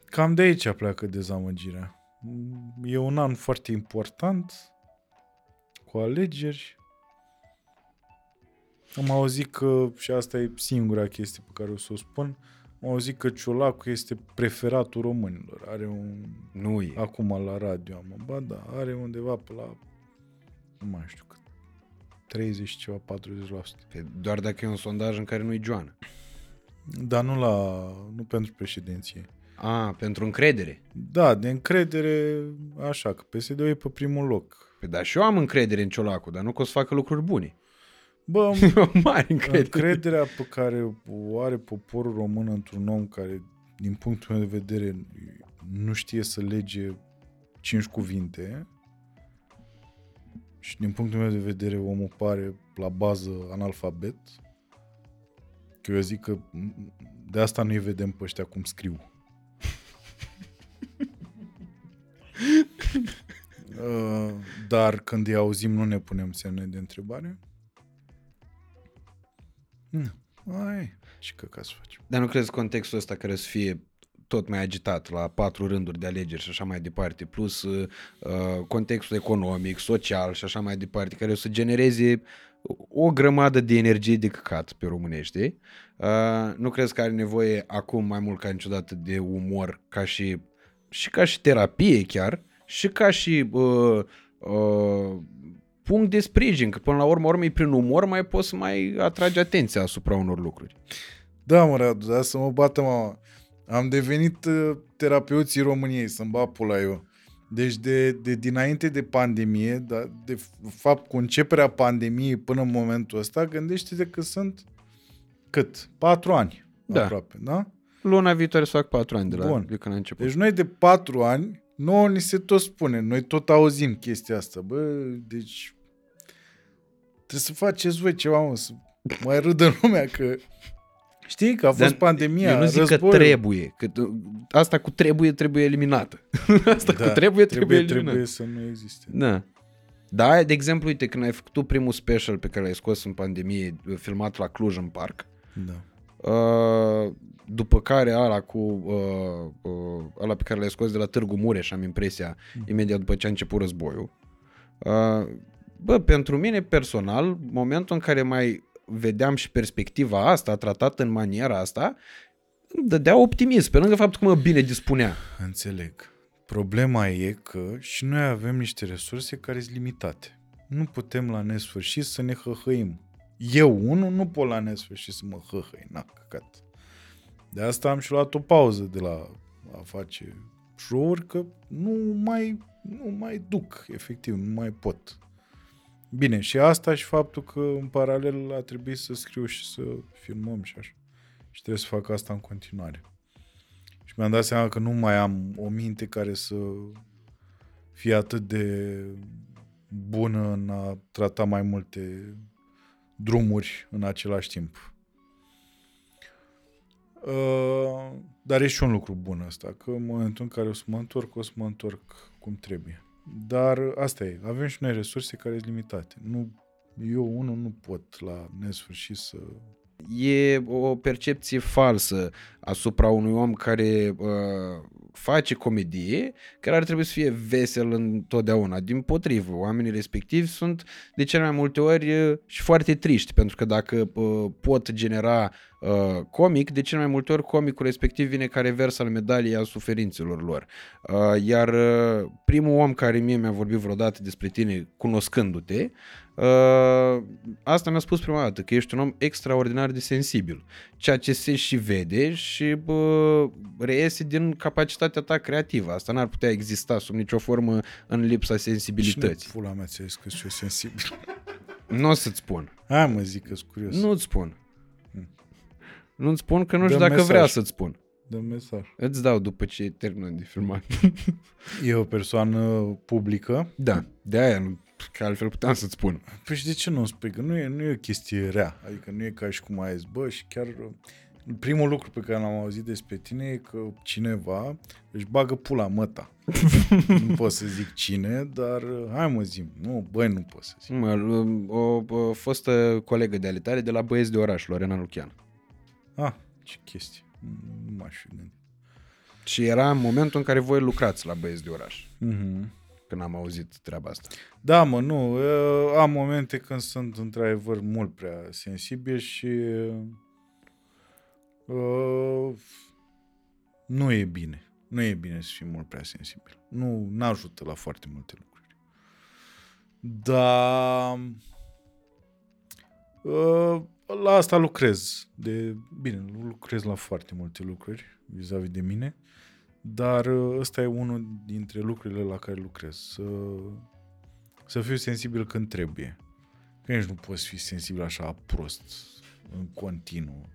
Cam de aici pleacă dezamăgirea. E un an foarte important, cu alegeri. Am auzit că, și asta e singura chestie pe care o să o spun, am auzit că Ciolacu este preferatul românilor. Are un... Nu e. Acum la radio am ba da, are undeva pe la, nu mai știu cât, 30 ceva, 40%. Pe- Doar dacă e un sondaj în care nu-i Joana. Dar nu la, nu pentru președinție. A, pentru încredere. Da, de încredere, așa, că PSD-ul e pe primul loc. Păi da, și eu am încredere în Ciolacu, dar nu că o să facă lucruri bune. Bă, [LAUGHS] Eu am mare încredere. încrederea pe care o are poporul român într-un om care, din punctul meu de vedere, nu știe să lege cinci cuvinte și din punctul meu de vedere omul pare la bază analfabet, că eu zic că de asta nu-i vedem pe ăștia cum scriu. [LAUGHS] Uh, Dar când îi auzim nu ne punem semne de întrebare. Nu. Ai, și că ca să facem. Dar nu crezi contextul ăsta care să fie tot mai agitat la patru rânduri de alegeri și așa mai departe, plus uh, contextul economic, social și așa mai departe, care o să genereze o grămadă de energie de căcat pe românește. Uh, nu crezi că are nevoie acum mai mult ca niciodată de umor ca și, și ca și terapie chiar și ca și uh, uh, punct de sprijin, că până la urmă, urmei, prin umor mai poți să mai atragi atenția asupra unor lucruri. Da, mă, Radu, da, să mă bată mama. Am devenit uh, terapeuții României, să-mi bat pula eu. Deci de, de dinainte de pandemie, da, de f- fapt cu începerea pandemiei până în momentul ăsta, gândește-te că sunt cât? Patru ani Da. aproape, da? Luna viitoare să fac patru ani de la Bun. de când a început. Deci noi de patru ani, nouă ni se tot spune, noi tot auzim chestia asta, bă, deci trebuie să faceți voi ceva, mă, să mai râdă lumea că... Știi că a fost Dar pandemia, Eu nu zic războiul. că trebuie. Că, asta cu trebuie, trebuie eliminată. [LAUGHS] asta cu trebuie, trebuie, trebuie, eliminată. trebuie să nu existe. Da. Da, de exemplu, uite, când ai făcut tu primul special pe care l-ai scos în pandemie, filmat la Cluj în parc, Da. uh, după care ala cu uh, uh, ala pe care l-ai scos de la Târgu Mureș, am impresia, imediat după ce a început războiul. Uh, bă, pentru mine personal, momentul în care mai vedeam și perspectiva asta tratată în maniera asta, îmi dădea optimism, pe lângă faptul că mă bine dispunea. Înțeleg. Problema e că și noi avem niște resurse care sunt limitate. Nu putem la nesfârșit să ne hăhăim. Eu, unul, nu pot la nesfârșit să mă hăhăi. Na, căcat. De asta am și luat o pauză de la a face show-uri, că nu mai, nu mai duc, efectiv, nu mai pot. Bine, și asta și faptul că în paralel a trebuit să scriu și să filmăm și așa. Și trebuie să fac asta în continuare. Și mi-am dat seama că nu mai am o minte care să fie atât de bună în a trata mai multe drumuri în același timp. Uh, dar e și un lucru bun ăsta, că în momentul în care o să mă întorc, o să mă întorc cum trebuie. Dar asta e, avem și noi resurse care sunt limitate. Nu, eu, unul, nu pot la nesfârșit să... e o percepție falsă asupra unui om care uh, face comedie, care ar trebui să fie vesel întotdeauna. Din potrivă, oamenii respectivi sunt de cele mai multe ori uh, și foarte triști, pentru că dacă uh, pot genera uh, comic, de cele mai multe ori comicul respectiv vine ca revers al medaliei a suferințelor lor. Uh, iar uh, primul om care mie mi-a vorbit vreodată despre tine, cunoscându-te, Uh, asta mi-a spus prima dată, că ești un om extraordinar de sensibil. Ceea ce se și vede și bă, reiese din capacitatea ta creativă. Asta n-ar putea exista sub nicio formă în lipsa Cine sensibilității. pula mea ți-a zis că sunt eu sensibil? Nu o să-ți spun. Hai mă, zic că sunt curios. Nu-ți spun. Nu-ți spun că nu știu Dă dacă mesaj. vrea să-ți spun. Dă mesaj. Îți dau după ce termină de filmat. [LAUGHS] E o persoană publică. da, de aia, nu- că altfel puteam să-ți spun. Păi și de ce nu spui? Că nu e, nu e o chestie rea. Adică nu e ca și cum ai zis, bă, și chiar primul lucru pe care l-am auzit despre tine e că cineva își bagă pula măta. [LAUGHS] nu pot să zic cine, dar hai mă zim. Nu, băi, nu pot să zic. Mă, o, o fostă colegă de ale tale de la Băieți de Oraș, Lorena Lucian. Ah, ce chestie. Nu m-aș fi gândit. Și era în momentul în care voi lucrați la Băieți de Oraș, Mhm. când am auzit treaba asta. Da, mă, nu. uh, Am momente când sunt într-adevăr mult prea sensibil și uh, nu e bine. Nu e bine să fii mult prea sensibil. Nu ajută la foarte multe lucruri. Dar uh, la asta lucrez. De, bine, lucrez la foarte multe lucruri vis-a-vis de mine, dar uh, ăsta e unul dintre lucrurile la care lucrez. Să să fiu sensibil când trebuie. Că nici nu poți fi sensibil așa prost, în continuu.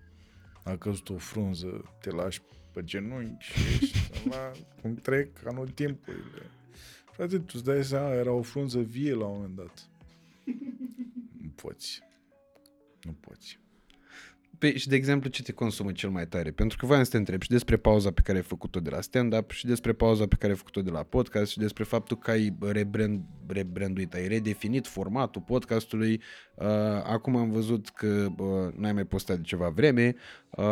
A căzut o frunză, te lași pe genunchi și [LAUGHS] ești la cum trec anotimpurile. Frate, tu îți dai seama, era o frunză vie la un moment dat. Nu poți. Nu poți. Pe, și de exemplu, ce te consumă cel mai tare? Pentru că voiam să te întreb și despre pauza pe care ai făcut-o de la stand-up și despre pauza pe care ai făcut-o de la podcast și despre faptul că ai rebrand, rebranduit, ai redefinit formatul podcastului. Uh, acum am văzut că uh, n-ai mai postat de ceva vreme. Uh,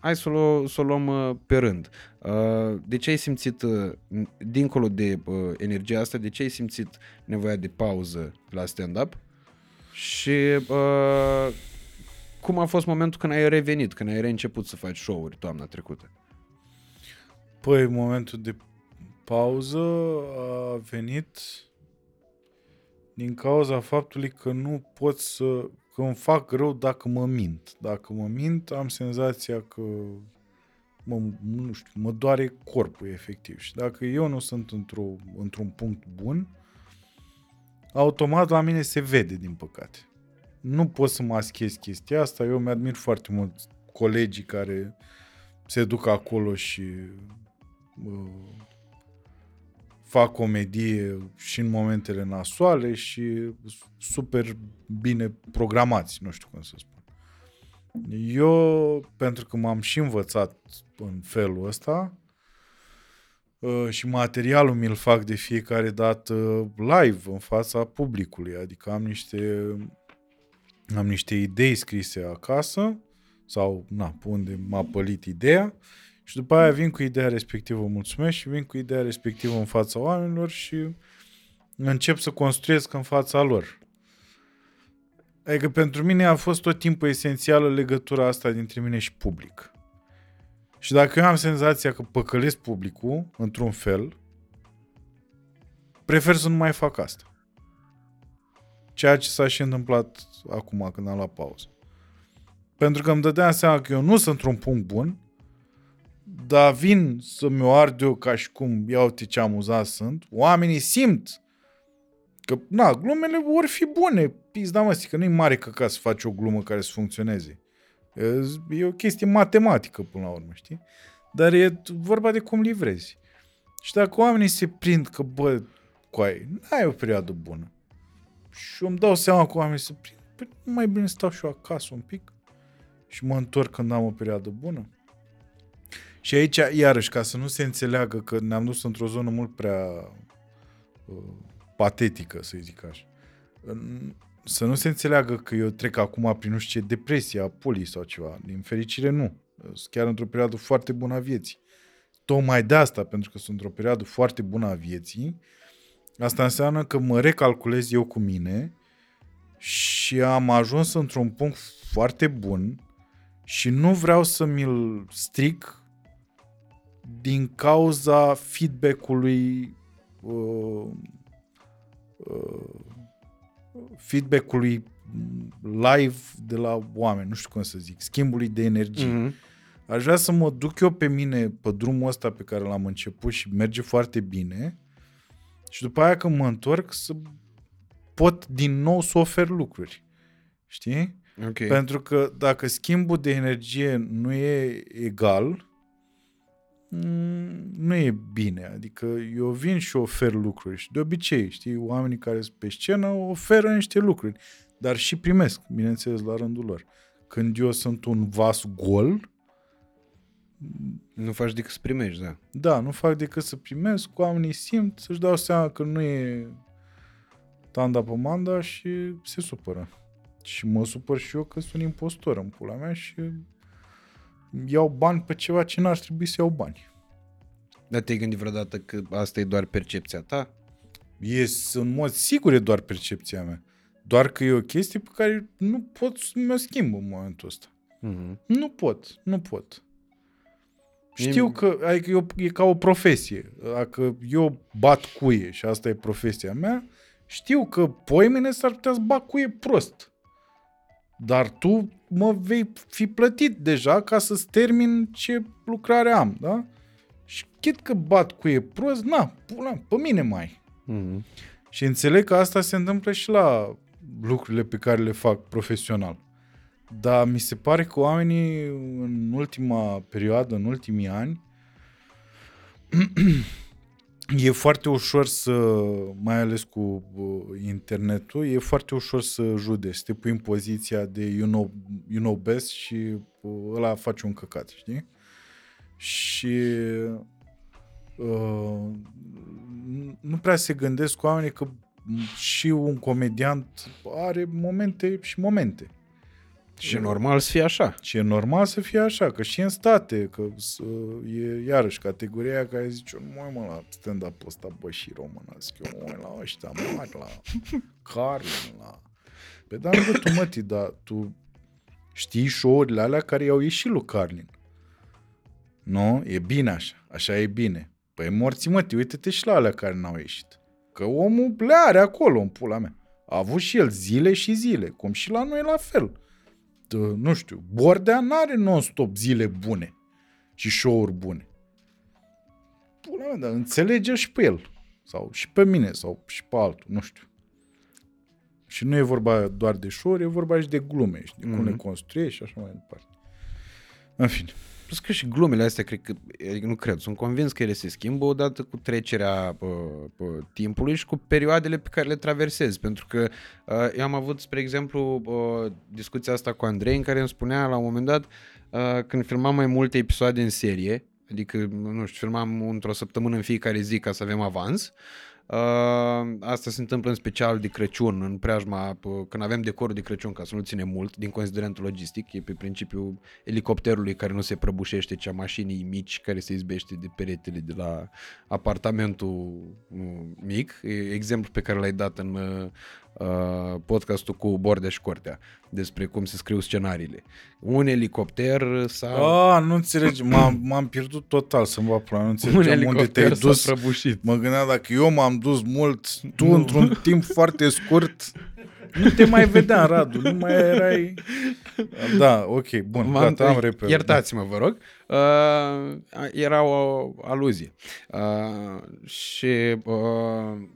hai să o, să o luăm uh, pe rând. Uh, de ce ai simțit, uh, dincolo de uh, energia asta, de ce ai simțit nevoia de pauză la stand-up? Și uh, cum a fost momentul când ai revenit, când ai reînceput să faci show-uri toamna trecută? Păi, momentul de pauză a venit din cauza faptului că nu pot să... că îmi fac rău dacă mă mint. Dacă mă mint, am senzația că mă, nu știu, mă doare corpul efectiv. Și dacă eu nu sunt într-o, într-un punct bun, automat la mine se vede, din păcate. Nu pot să maschez chestia asta. Eu mi-admir foarte mult colegii care se duc acolo și uh, fac comedie și în momentele nasoale și super bine programați, nu știu cum să spun. Eu, pentru că m-am și învățat în felul ăsta uh, și materialul mi-l fac de fiecare dată live în fața publicului, adică am niște am niște idei scrise acasă sau, na, pe unde m-a pălit ideea și după aia vin cu ideea respectivă, mulțumesc și vin cu ideea respectivă în fața oamenilor și încep să construiesc în fața lor. Adică pentru mine a fost tot timpul esențială legătura asta dintre mine și public. Și dacă eu am senzația că păcălesc publicul, într-un fel, prefer să nu mai fac asta. Ceea ce s-a și întâmplat acum când am luat pauză. Pentru că îmi dădeam seama că eu nu sunt într-un punct bun, dar vin să-mi o ard eu ca și cum, ia uite ce amuzat sunt, oamenii simt că, na, glumele vor fi bune, pizda mă, că nu-i mare căcat să faci o glumă care să funcționeze. E o chestie matematică până la urmă, știi? Dar e vorba de cum livrezi. Și dacă oamenii se prind că, bă, coai, n-ai o perioadă bună. Și îmi dau seama că oamenii se prind, păi mai bine stau și eu acasă un pic și mă întorc când am o perioadă bună. Și aici, iarăși, ca să nu se înțeleagă că ne-am dus într-o zonă mult prea uh, patetică, să zic așa. Să nu se înțeleagă că eu trec acum prin nu știu ce depresie, apoli sau ceva. Din fericire, nu. Sunt chiar într-o perioadă foarte bună a vieții. Tocmai de asta, pentru că sunt într-o perioadă foarte bună a vieții, asta înseamnă că mă recalculez eu cu mine și am ajuns într-un punct foarte bun și nu vreau să mi-l stric din cauza feedback-ului uh, uh, feedback-ului live de la oameni, nu știu cum să zic, schimbului de energie. Mm-hmm. Aș vrea să mă duc eu pe mine pe drumul ăsta pe care l-am început și merge foarte bine și după aia când mă întorc să pot din nou să ofer lucruri. Știi? Okay. Pentru că dacă schimbul de energie nu e egal, mm, nu e bine. Adică eu vin și ofer lucruri și de obicei, știi, oamenii care sunt pe scenă oferă niște lucruri, dar și primesc, bineînțeles, la rândul lor. Când eu sunt un vas gol, nu faci decât să primești, da. Da, nu fac decât să primesc, oamenii simt, să-și dau seama că nu e tanda pe manda și se supără. Și mă supăr și eu că sunt impostor în pula mea și iau bani pe ceva ce n-ar trebui să iau bani. Dar te-ai gândit vreodată că asta e doar percepția ta? E, în mod sigur e doar percepția mea. Doar că e o chestie pe care nu pot să mi-o schimb în momentul ăsta. Mm-hmm. Nu pot, nu pot. Știu că adică eu, e ca o profesie. Dacă eu bat cuie și asta e profesia mea, știu că poimene s-ar putea să bat cuie prost. Dar tu mă vei fi plătit deja ca să-ți termin ce lucrare am, da? Și chit că bat cu e prost, na, pula, pe mine mai. Mm-hmm. Și înțeleg că asta se întâmplă și la lucrurile pe care le fac profesional. Dar mi se pare că oamenii în ultima perioadă, în ultimii ani, [CLEARS THROAT] e foarte ușor să, mai ales cu uh, internetul, e foarte ușor să jude, să te pui în poziția de you know, you know best și uh, ăla face un căcat, știi? Și uh, nu prea se gândesc cu oamenii că și un comediant are momente și momente. Și e normal să fie așa. Și e normal să fie așa, că și în state, că e iarăși categoria care zice, nu mai mă la stand-up ăsta, bă, și românesc, eu mă la ăștia mari, la Carlin, la... Pe dar bă, tu măti, dar tu știi show-urile alea care i-au ieșit lui Carlin. Nu? E bine așa. Așa e bine. Păi morți măti, uite-te și la alea care n-au ieșit. Că omul le are acolo în pula mea. A avut și el zile și zile, cum și la noi la fel nu știu, Bordea n-are non-stop zile bune și show-uri bune. Pula mea, dar înțelege și pe el. Sau și pe mine, sau și pe altul, nu știu. Și nu e vorba doar de show e vorba și de glume și de cum mm-hmm. le construiești și așa mai departe. În fine. Plus că și glumele astea, cred că, adică nu cred, sunt convins că ele se schimbă odată cu trecerea uh, uh, timpului și cu perioadele pe care le traversezi. Pentru că uh, eu am avut, spre exemplu, uh, discuția asta cu Andrei, în care îmi spunea la un moment dat, uh, când filmam mai multe episoade în serie, adică, nu știu, filmam într-o săptămână în fiecare zi ca să avem avans, Uh, asta se întâmplă în special de Crăciun, în preajma, p- când avem decorul de Crăciun, ca să nu ține mult, din considerentul logistic, e pe principiul elicopterului care nu se prăbușește, ci a mașinii mici care se izbește de peretele de la apartamentul uh, mic, e exemplu pe care l-ai dat în uh, podcastul cu Bordea și Cortea, despre cum se scriu scenariile. Un elicopter sau... Ah, nu înțelegi, m-am, m-am pierdut total să-mi va pula, nu un înțelegeam unde te-ai elicopter s-a dus. prăbușit. Mă gândeam dacă eu m-am dus mult, tu într-un timp foarte scurt, nu te mai vedeam, Radu, nu mai erai... Da, ok, bun, M-am- gata, am repede. Iertați-mă, vă rog. Uh, era o aluzie. Uh, și, uh,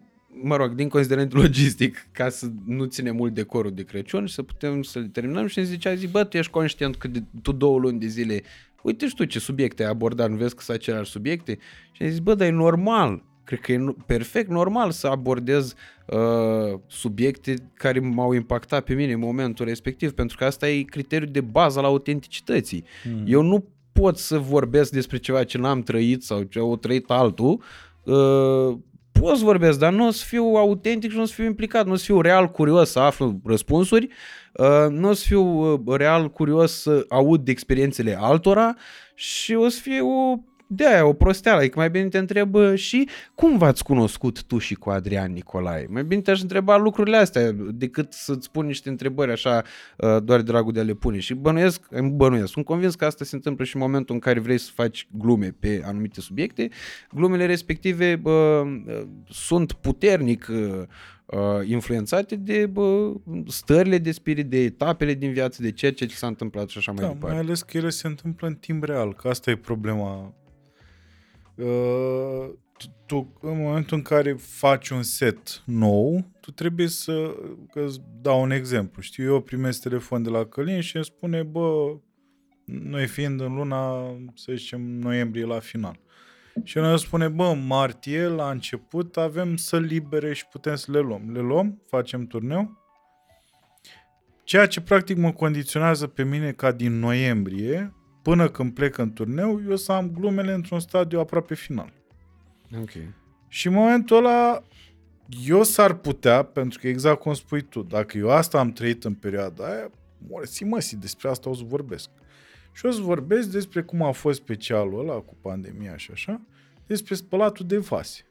mă rog, din considerent logistic, ca să nu ține mult decorul de Crăciun și să putem să le terminăm și îmi zicea, zi, bă, tu ești conștient că de, tu două luni de zile, uite și tu ce subiecte ai abordat, nu vezi că sunt aceleași subiecte? Și am zis, bă, dar e normal, cred că e nu- perfect normal să abordez uh, subiecte care m-au impactat pe mine în momentul respectiv, pentru că asta e criteriul de bază al autenticității. Mm. Eu nu pot să vorbesc despre ceva ce n-am trăit sau ce au trăit altul, uh, pot să vorbesc, dar nu o să fiu autentic și nu o să fiu implicat, nu o să fiu real curios să aflu răspunsuri, uh, nu o să fiu uh, real curios să aud de experiențele altora și o să fiu de aia o prosteală, adică mai bine te întreb uh, și cum v-ați cunoscut tu și cu Adrian Nicolae? Mai bine te-aș întreba lucrurile astea decât să-ți pun niște întrebări așa uh, doar de dragul de a le pune și bănuiesc, îmi bănuiesc, sunt convins că asta se întâmplă și în momentul în care vrei să faci glume pe anumite subiecte, glumele respective bă, uh, sunt puternic uh, uh, influențate de bă, stările de spirit, de etapele din viață, de ceea ce ți s-a întâmplat și așa mai Da, departe. mai ales că ele se întâmplă în timp real, că asta e problema. Uh, tu, tu, în momentul în care faci un set nou, tu trebuie să, că îți dau un exemplu, știu, eu primesc telefon de la Călin și îmi spune, bă, noi fiind în luna, să zicem, noiembrie la final. Și el îmi spune, bă, martie, la început, avem să libere și putem să le luăm. Le luăm, facem turneu, Ceea ce practic mă condiționează pe mine ca din noiembrie, până când plec în turneu, eu să am glumele într-un stadiu aproape final. Ok. Și în momentul ăla, eu s-ar putea, pentru că exact cum spui tu, dacă eu asta am trăit în perioada aia, morți măsi, despre asta o să vorbesc. Și o să vorbesc despre cum a fost specialul ăla cu pandemia și așa, despre spălatul de vase.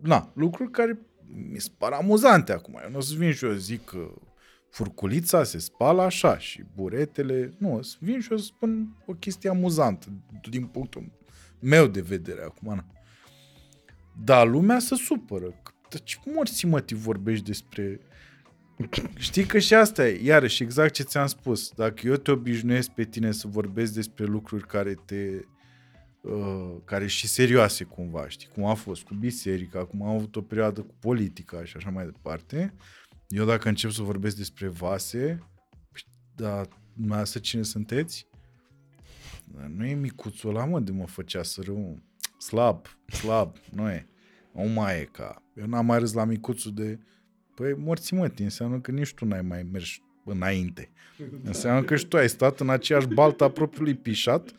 Na, lucruri care mi se par amuzante acum. Eu nu o să vin și eu zic că furculița se spală așa și buretele... Nu, o să vin și o să spun o chestie amuzantă din punctul meu de vedere acum. Na. Dar lumea se supără. Dar ce morții mă, vorbești despre... Știi că și asta e, iarăși, exact ce ți-am spus. Dacă eu te obișnuiesc pe tine să vorbesc despre lucruri care te... Uh, care și serioase cumva, știi, cum a fost cu biserica, cum am avut o perioadă cu politica și așa mai departe, eu dacă încep să vorbesc despre vase, da, dumneavoastră cine sunteți? Dar Nu e micuțul ăla, mă, de mă făcea să râu. Slab, slab, nu e. Nu mai e ca... Eu n-am mai râs la micuțul de... Păi, morți mătii, înseamnă că nici tu n-ai mai mers înainte. Înseamnă că și tu ai stat în aceeași baltă a propriului pișat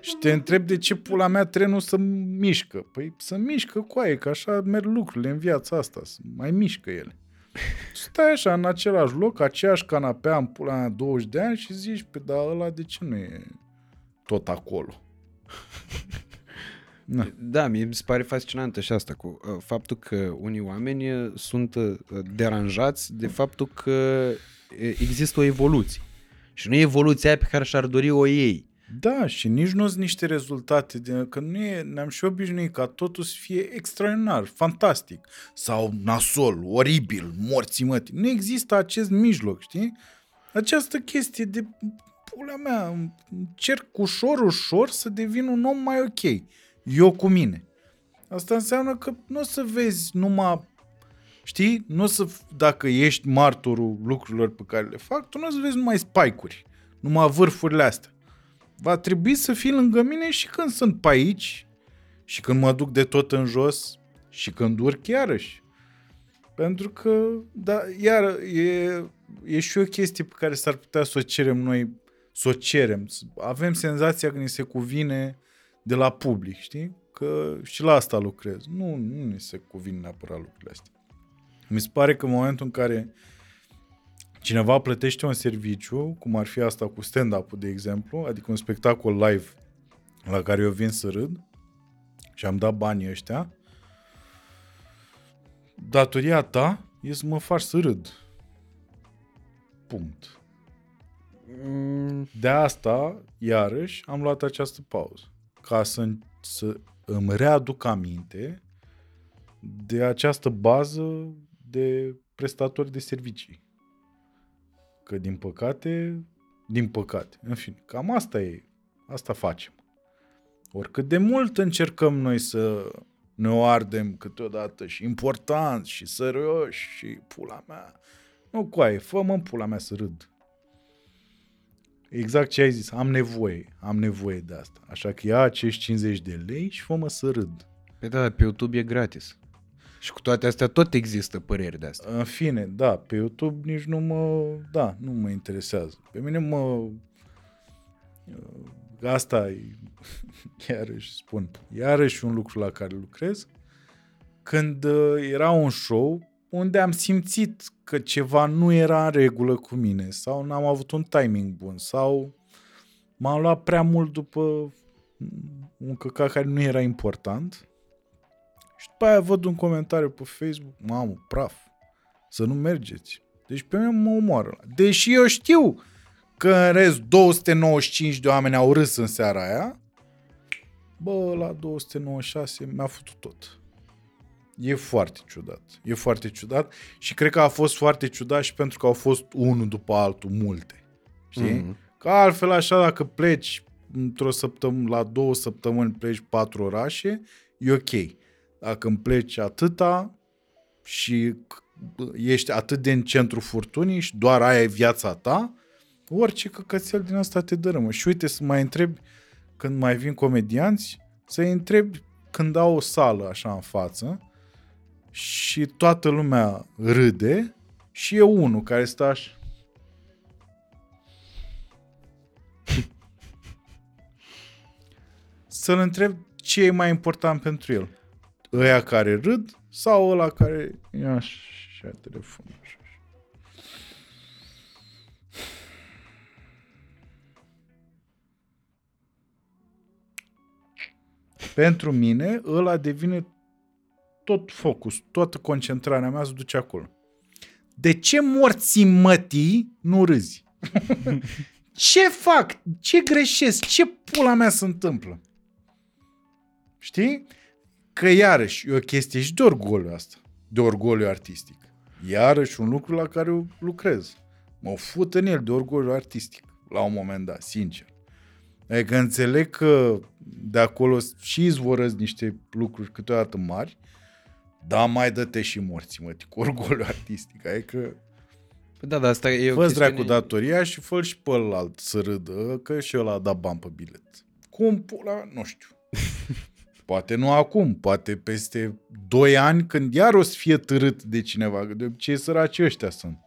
și te întreb de ce pula mea trenul să mișcă. Păi să mișcă cu aia, că așa merg lucrurile în viața asta, să mai mișcă ele. Stai așa în același loc, aceeași canapea în pula mea 20 de ani și zici, pe da, ăla de ce nu e tot acolo? [LAUGHS] Na. Da, mie mi se pare fascinantă și asta cu uh, faptul că unii oameni uh, sunt uh, deranjați de faptul că uh, există o evoluție. Și nu e evoluția aia pe care și-ar dori-o ei. Da, și nici nu sunt niște rezultate, de, că nu e, ne-am și obișnuit ca totul să fie extraordinar, fantastic, sau nasol, oribil, morții mătii. Nu există acest mijloc, știi? Această chestie de, pula mea, încerc ușor, ușor să devin un om mai ok. Eu cu mine. Asta înseamnă că nu o să vezi numai Știi? Nu o să, dacă ești martorul lucrurilor pe care le fac, tu nu o să vezi numai spike-uri, numai vârfurile astea. Va trebui să fii lângă mine și când sunt pe aici, și când mă duc de tot în jos, și când urc iarăși. Pentru că, da, iar e, e și o chestie pe care s-ar putea să o cerem noi, să o cerem. Avem senzația că ni se cuvine de la public, știi? Că și la asta lucrez. Nu, nu ni se cuvine neapărat lucrurile astea. Mi se pare că în momentul în care cineva plătește un serviciu, cum ar fi asta cu stand-up de exemplu, adică un spectacol live la care eu vin să râd și am dat banii ăștia, datoria ta e să mă faci să râd. Punct. Mm, De asta, iarăși, am luat această pauză. Ca să, să îmi readuc aminte de această bază de prestatori de servicii. Că din păcate, din păcate, în fine, cam asta e, asta facem. Oricât de mult încercăm noi să ne o ardem câteodată și important și serioși și pula mea. Nu coaie, fă-mă în pula mea să râd. Exact ce ai zis, am nevoie, am nevoie de asta. Așa că ia acești 50 de lei și fă-mă să râd. Păi da, pe YouTube e gratis. Și cu toate astea tot există păreri de astea. În fine, da, pe YouTube nici nu mă, da, nu mă interesează. Pe mine mă, asta e, [LAUGHS] iarăși spun, iarăși un lucru la care lucrez, când uh, era un show unde am simțit că ceva nu era în regulă cu mine sau n-am avut un timing bun sau m-am luat prea mult după un căcat care nu era important și după aia văd un comentariu pe Facebook, mamă, praf, să nu mergeți. Deci pe mine mă omoară. Deși eu știu că în rest 295 de oameni au râs în seara aia, bă, la 296 mi-a făcut tot. E foarte ciudat. E foarte ciudat și cred că a fost foarte ciudat și pentru că au fost unul după altul multe. Știi? Mhm. Că altfel așa dacă pleci într-o săptămână, la două săptămâni pleci patru orașe, e ok. Dacă îmi pleci atâta și ești atât de în centru furtunii și doar aia e viața ta, orice căcățel din asta te dărâmă. Și uite, să mai întrebi când mai vin comedianți, să-i întrebi când au o sală așa în față și toată lumea râde și e unul care stă așa. [LAUGHS] Să-l întreb ce e mai important pentru el. Ăia care râd sau ăla care e așa telefonul. Așa. Pentru mine, ăla devine tot focus, toată concentrarea mea se duce acolo. De ce morții mătii nu râzi? [LAUGHS] ce fac? Ce greșesc? Ce pula mea se întâmplă? Știi? Că iarăși e o chestie și de orgoliu asta. De orgoliu artistic. Iarăși un lucru la care eu lucrez. Mă fut în el de orgoliu artistic. La un moment dat, sincer. Adică înțeleg că de acolo și izvorăți niște lucruri câteodată mari, dar mai dă-te și morții, mă, cu orgoliu artistic. Adică Păi da, dar asta e o fă chestiune... dracu datoria și fă și pe ălalt să râdă, că și ăla a dat bani pe bilet. Cum pula, nu știu. [LAUGHS] Poate nu acum, poate peste 2 ani când iar o să fie târât de cineva, că de obicei săraci ăștia sunt.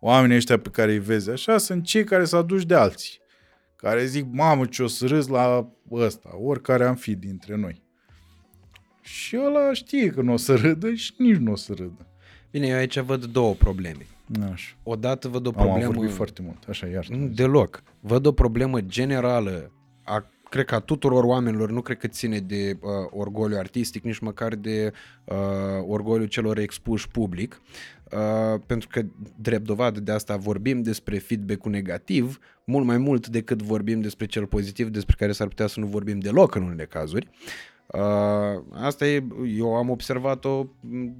Oamenii ăștia pe care îi vezi așa sunt cei care s-au dus de alții. Care zic, mamă, ce o să râs la ăsta, oricare am fi dintre noi. Și ăla știe că nu o să râdă și nici nu o să râdă. Bine, eu aici văd două probleme. Așa. Odată văd o Am, am problemă... vorbit foarte mult, așa, iar. Nu, Deloc. Văd o problemă generală a cred că a tuturor oamenilor, nu cred că ține de uh, orgoliu artistic, nici măcar de uh, orgoliu celor expuși public, uh, pentru că, drept dovadă de asta, vorbim despre feedback-ul negativ mult mai mult decât vorbim despre cel pozitiv, despre care s-ar putea să nu vorbim deloc în unele cazuri. Uh, asta e, eu am observat-o m,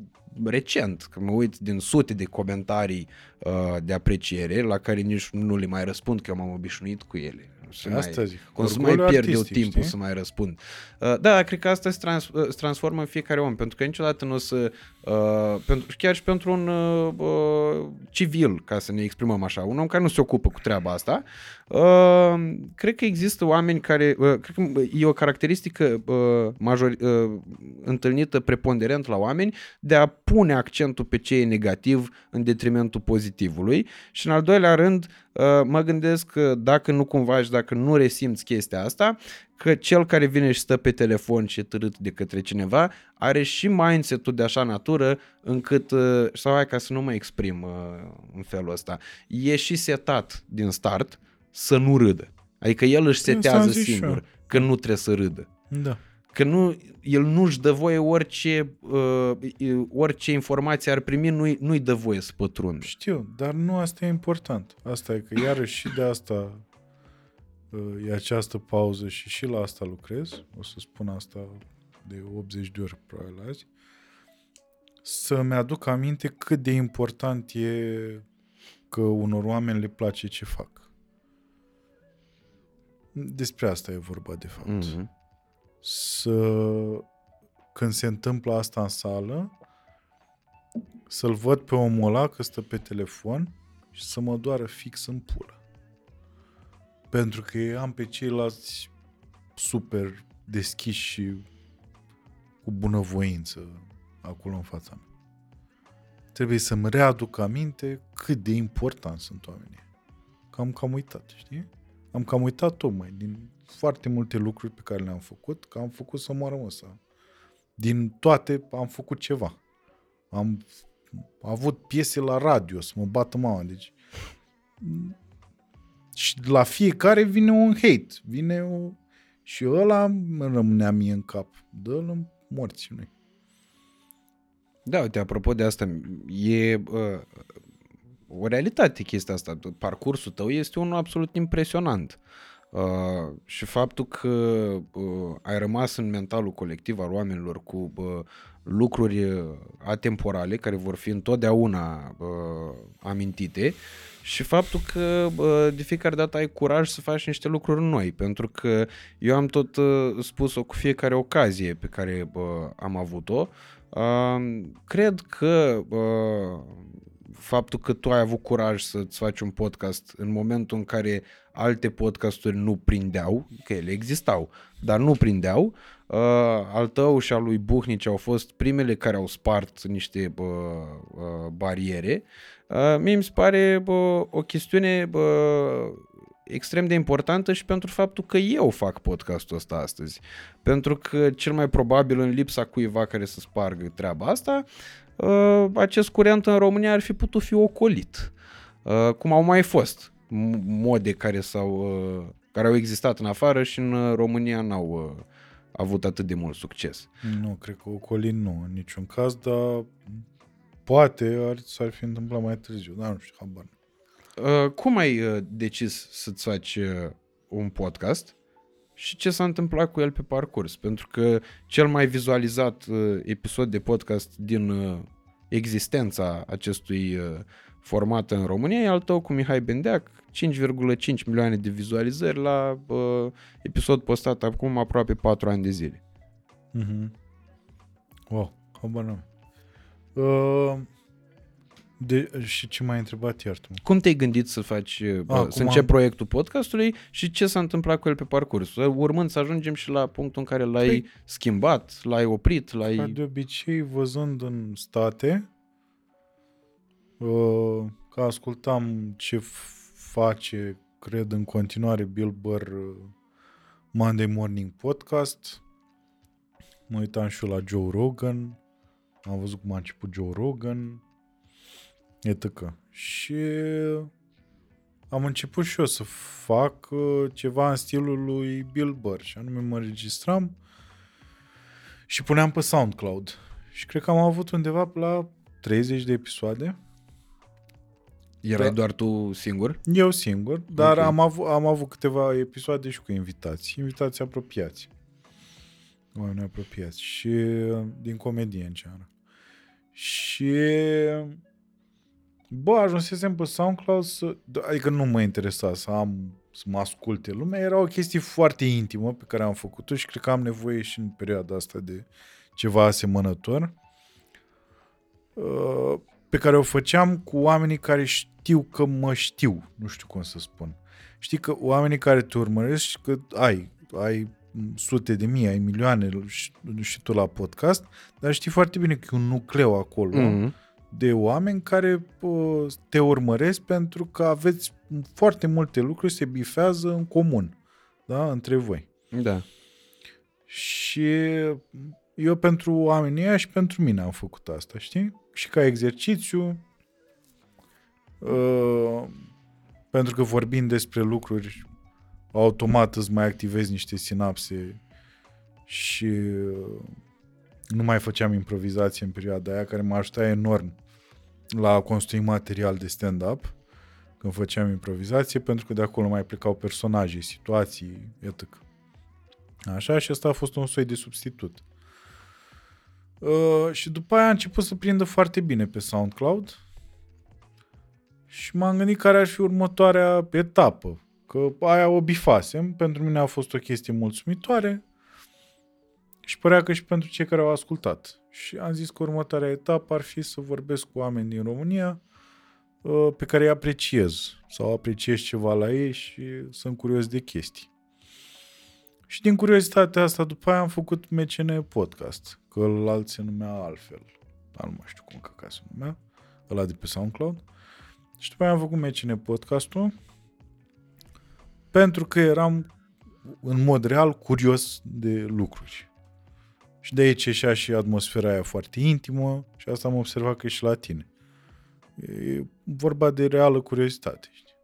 recent, că mă uit din sute de comentarii uh, de apreciere la care nici nu le mai răspund că eu m-am obișnuit cu ele. Să Asta mai, zic. cum să mai Orgoliu pierd eu artistic, timpul știi? să mai răspund. Uh, da, cred că asta se, trans, uh, se transformă în fiecare om, pentru că niciodată nu o să, uh, pentru, chiar și pentru un uh, uh, civil, ca să ne exprimăm așa, un om care nu se ocupă cu treaba asta, uh, cred că există oameni care, uh, cred că e o caracteristică uh, major, uh, întâlnită preponderent la oameni de a pune accentul pe ce e negativ în detrimentul pozitivului și în al doilea rând uh, mă gândesc că dacă nu cumva și dacă nu resimți chestia asta, că cel care vine și stă pe telefon și e târât de către cineva are și mindset-ul de așa natură încât, uh, sau hai ca să nu mă exprim uh, în felul ăsta, e și setat din start să nu râdă. Adică el își Asta am setează zis și singur eu. că nu trebuie să râdă. Da. Că nu, el nu-și dă voie orice, uh, orice informație ar primi, nu-i, nu-i dă voie să pătrundă. Știu, dar nu asta e important. Asta e că iarăși și de asta uh, e această pauză și și la asta lucrez. O să spun asta de 80 de ori probabil azi. Să-mi aduc aminte cât de important e că unor oameni le place ce fac. Despre asta e vorba de fapt. Mm-hmm. Să când se întâmplă asta în sală, să-l văd pe omul ăla că stă pe telefon și să mă doară fix în pulă. Pentru că eu am pe ceilalți super deschiși și cu bunăvoință acolo în fața mea. Trebuie să-mi readuc aminte cât de important sunt oamenii. Că am cam uitat, știi? Am cam uitat tocmai din foarte multe lucruri pe care le-am făcut, că am făcut să moară măsa. Din toate am făcut ceva. Am avut piese la radio să mă bată mama, deci și la fiecare vine un hate, vine o... și ăla îmi rămânea mie în cap. Dă-l în morții noi. Da, uite, apropo de asta, e uh, o realitate chestia asta. Parcursul tău este unul absolut impresionant. Uh, și faptul că uh, ai rămas în mentalul colectiv al oamenilor cu uh, lucruri uh, atemporale care vor fi întotdeauna uh, amintite și faptul că uh, de fiecare dată ai curaj să faci niște lucruri noi, pentru că eu am tot uh, spus-o cu fiecare ocazie pe care uh, am avut-o, uh, cred că uh, faptul că tu ai avut curaj să-ți faci un podcast în momentul în care alte podcasturi nu prindeau, că ele existau, dar nu prindeau, uh, al tău și al lui Buhnici au fost primele care au spart niște uh, uh, bariere. Uh, mie mi se pare uh, o chestiune uh, extrem de importantă și pentru faptul că eu fac podcastul ăsta astăzi. Pentru că cel mai probabil în lipsa cuiva care să spargă treaba asta, uh, acest curent în România ar fi putut fi ocolit. Uh, cum au mai fost m- mode care, s-au, uh, care au existat în afară și în uh, România n-au uh, avut atât de mult succes. Nu, cred că Ocolin nu, în niciun caz, dar poate ar, s-ar fi întâmplat mai târziu, dar nu știu, habar. nu. Uh, cum ai uh, decis să-ți faci uh, un podcast și ce s-a întâmplat cu el pe parcurs? Pentru că cel mai vizualizat uh, episod de podcast din uh, existența acestui uh, format în România e al tău cu Mihai Bendeac, 5,5 milioane de vizualizări la uh, episod postat acum aproape 4 ani de zile. Mhm. Wow, habar n-am. Uh, de, și ce m-ai întrebat, iartă-mă? Cum te-ai gândit să faci, uh, Ah, să cum începi am- proiectul podcastului și ce s-a întâmplat cu el pe parcurs? Urmând să ajungem și la punctul în care l-ai Păi- schimbat, l-ai oprit, l-ai... Ca de obicei, văzând în state, uh, că ascultam ce f- face, cred, în continuare Bill Burr uh, Monday Morning Podcast, mă uitam și eu la Joe Rogan, am văzut cum a început Joe Rogan, etc. Și am început și eu să fac uh, ceva în stilul lui Bill Burr și anume mă registram și puneam pe SoundCloud. Și cred că am avut undeva pe la 30 de episoade. Erai Da. doar tu singur? Eu singur, dar Ok. am, avut, am avut câteva episoade și cu invitați. Invitați apropiați. Oameni apropiați. Și uh, din comedie în general. Și bă, ajunsesem pe SoundCloud să, adică nu mă interesa să am să mă asculte lumea, era o chestie foarte intimă pe care am făcut-o și cred că am nevoie și în perioada asta de ceva asemănător, uh, pe care o făceam cu oamenii care știu că mă știu, nu știu cum să spun. Știi că oamenii care te urmăresc și că ai, ai sute de mii, ai milioane și, și tu la podcast, dar știi foarte bine că e un nucleu acolo Mhm. De oameni care uh, te urmăresc pentru că aveți foarte multe lucruri se bifează în comun, da, între voi. Da. Și eu pentru oamenii ăia și pentru mine am făcut asta, știi? Și ca exercițiu, uh, pentru că vorbind despre lucruri, automat îți mai activezi niște sinapse și uh, nu mai făceam improvizație în perioada aia, care m-a ajutat enorm la a construi material de stand-up când făceam improvizație, pentru că de acolo mai plecau personaje, situații, etc. Așa, și asta a fost un soi de substitut. Uh, și după aia a început să prindă foarte bine pe SoundCloud și m-am gândit care ar fi următoarea etapă. Că aia o bifasem, pentru mine a fost o chestie mulțumitoare și părea că și pentru cei care au ascultat. Și am zis că următoarea etapă ar fi să vorbesc cu oameni din România uh, pe care îi apreciez sau apreciez ceva la ei și sunt curios de chestii. Și din curiozitatea asta, după aia am făcut MCN Podcast, că ălalt se numea altfel. Dar nu mai știu cum că se numea, ăla de pe SoundCloud. Și după aia am făcut MCN Podcastul pentru că eram în mod real curios de lucruri. Și de aici ieșea și atmosfera aia foarte intimă și asta am observat că e și la tine. E vorba de reală curiozitate. Știi?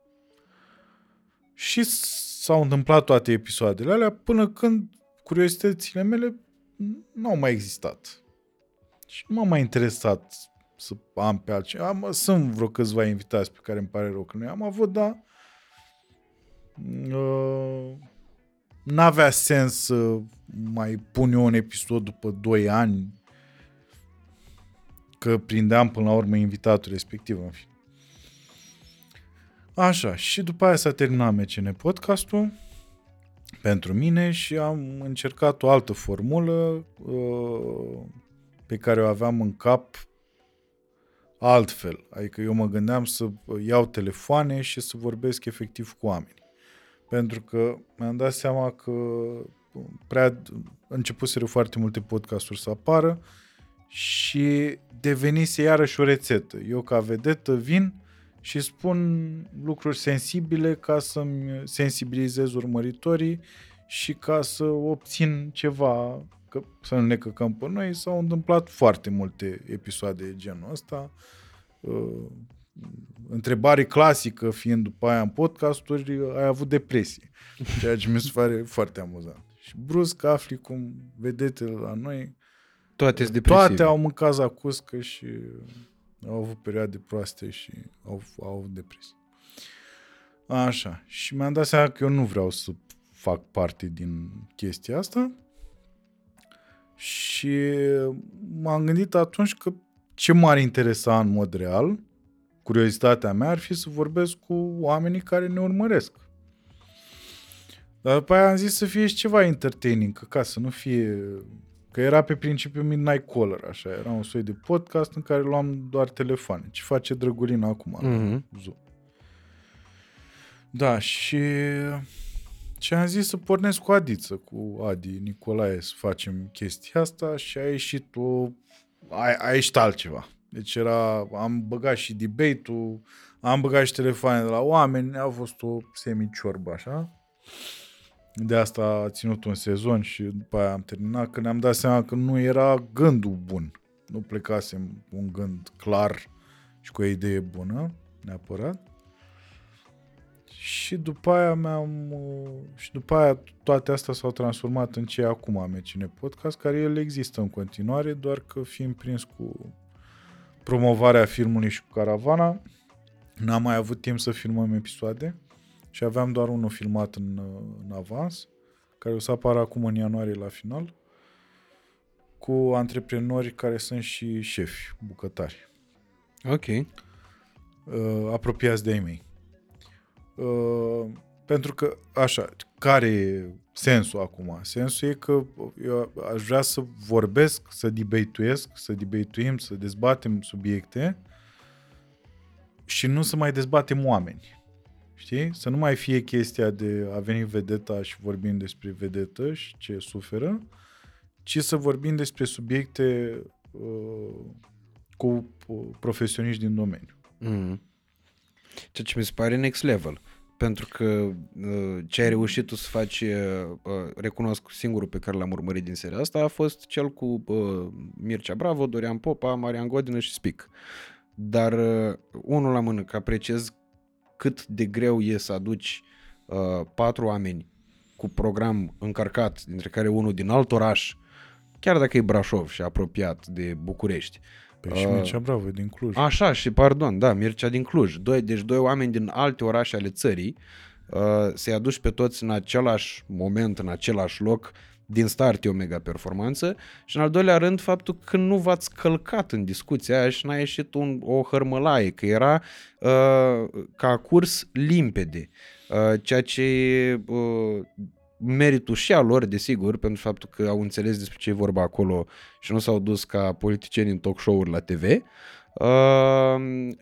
Și s-au întâmplat toate episoadele alea până când curiozitățile mele nu au mai existat. Și nu m-a mai interesat să am pe altceva. Am, sunt vreo câțiva invitați pe care îmi pare rău că nu am avut, dar uh, n-avea sens să mai pun eu un episod după 2 ani că prindeam până la urmă invitatul respectiv în fine. Așa, și după aia s-a terminat MCN podcastul pentru mine și am încercat o altă formulă uh, pe care o aveam în cap altfel. Adică eu mă gândeam să iau telefoane și să vorbesc efectiv cu oameni. Pentru că mi-am dat seama că prea începuseră foarte multe podcasturi să apară și devenise iarăși o rețetă. Eu ca vedetă vin și spun lucruri sensibile ca să-mi sensibilizez urmăritorii și ca să obțin ceva, că să nu ne căcăm pe noi. S-au întâmplat foarte multe episoade de genul ăsta. Uh, întrebare clasică fiind după aia în podcasturi, ai avut depresie. Ceea ce mi se pare [LAUGHS] foarte amuzant. Și brusc afli cum vedete la noi Toate sunt depresive. toate au mâncat zacuscă și au avut perioade proaste și au, au avut depresie. Așa. Și mi-am dat seama că eu nu vreau să fac parte din chestia asta și m-am gândit atunci că ce m-ar interesa în mod real, curiozitatea mea ar fi să vorbesc cu oamenii care ne urmăresc. Dar după aia am zis să fie și ceva entertaining, că ca să nu fie... Că era pe principiu Midnight Caller, așa, era un soi de podcast în care luam doar telefoane. Ce face Drăgulina acum? Mhm. Zoom. Da, și... Și am zis să pornesc cu Adiță, cu Adi Nicolae, să facem chestia asta și a ieșit o... A, a ieșit altceva. Deci era... Am băgat și debate-ul, am băgat și telefoane de la oameni, a fost o semi-ciorbă, așa. De asta a ținut un sezon și după aia am terminat, că ne-am dat seama că nu era gândul bun. Nu plecasem un gând clar și cu o idee bună, neapărat. Și după aia mi-am... uh, Și după aia toate astea s-au transformat în ce e acum MCN Podcast, care el există în continuare, doar că fiind prins cu promovarea filmului și cu caravana, n-am mai avut timp să filmăm episoade și aveam doar unul filmat în, uh, în avans, care o să apară acum în ianuarie la final, cu antreprenori care sunt și șefi, bucătari Ok. uh, apropiați de ei mei. Uh, pentru că, așa, care e sensul acum? Sensul e că eu aș vrea să vorbesc, să debatuiesc, să debatuim, să dezbatem subiecte și nu să mai dezbatem oameni. Știi? Să nu mai fie chestia de a veni vedeta și vorbim despre vedetă și ce suferă, ci să vorbim despre subiecte uh, cu uh, profesioniști din domeniu. Mm. Ceea ce mi se pare next level. Pentru că uh, ce ai reușit tu să faci, uh, uh, recunosc singurul pe care l-am urmărit din seria asta, a fost cel cu uh, Mircea Bravo, Dorian Popa, Marian Godină și Spic. Dar uh, unul la mână, că apreciez cât de greu e să aduci uh, patru oameni cu program încărcat, dintre care unul din alt oraș, chiar dacă e Brașov și apropiat de București. Păi și Uh, Mircea Bravo e din Cluj. Așa, și pardon, da, Mircea din Cluj. Doi, deci doi oameni din alte orașe ale țării uh, să-i aduci pe toți în același moment, în același loc, din start e o mega performanță și în al doilea rând faptul că nu v-ați călcat în discuția aia și n-a ieșit un, o hărmălaie, că era uh, ca curs limpede, uh, ceea ce e uh, meritul și al lor, desigur, pentru faptul că au înțeles despre ce e vorba acolo și nu s-au dus ca politicieni în talk show-uri la TV, Uh,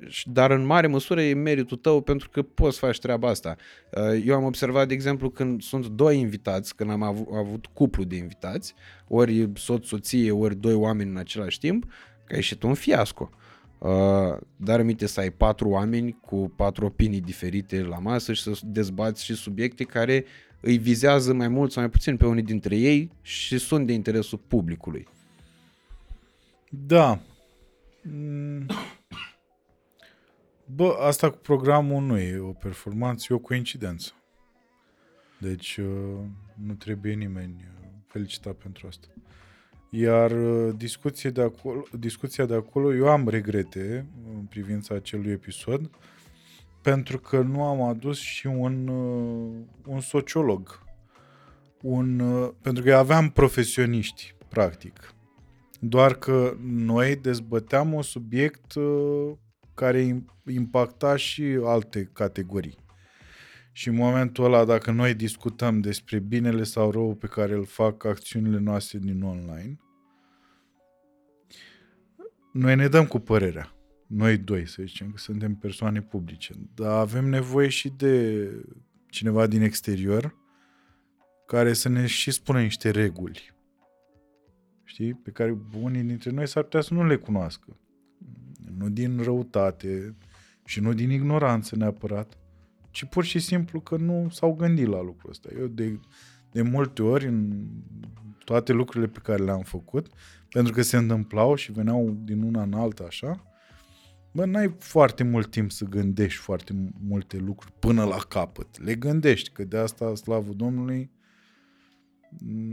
și- dar în mare măsură e meritul tău pentru că poți să faci treaba asta. Uh, eu am observat, de exemplu, când sunt doi invitați, când am avut, avut cuplu de invitați, ori soț-soție, ori doi oameni în același timp, că a ieșit un fiasco. Uh, dar aminte să ai patru oameni cu patru opinii diferite la masă și să dezbați și subiecte care îi vizează mai mult sau mai puțin pe unii dintre ei și sunt de interesul publicului. Da. Mm. Bă, asta cu programul nu e o performanță, e o coincidență. Deci uh, nu trebuie nimeni uh, felicitat pentru asta. Iar uh, discuția de, acolo, discuția de acolo, eu am regrete în privința acelui episod, pentru că nu am adus și un, uh, un sociolog. Un, uh, pentru că aveam profesioniști, practic. Doar că noi dezbăteam un subiect uh, care im- impacta și alte categorii. Și în momentul ăla, dacă noi discutăm despre binele sau rău pe care îl fac acțiunile noastre din online, noi ne dăm cu părerea. Noi doi, să zicem, că suntem persoane publice. Dar avem nevoie și de cineva din exterior care să ne și spună niște reguli știi, pe care unii dintre noi s-ar putea să nu le cunoască. Nu din răutate și nu din ignoranță neapărat, ci pur și simplu că nu s-au gândit la lucrul ăsta. Eu de, de multe ori în toate lucrurile pe care le-am făcut, pentru că se întâmplau și veneau din una în alta așa, bă, n-ai foarte mult timp să gândești foarte multe lucruri până la capăt. Le gândești, că de asta, slavă Domnului,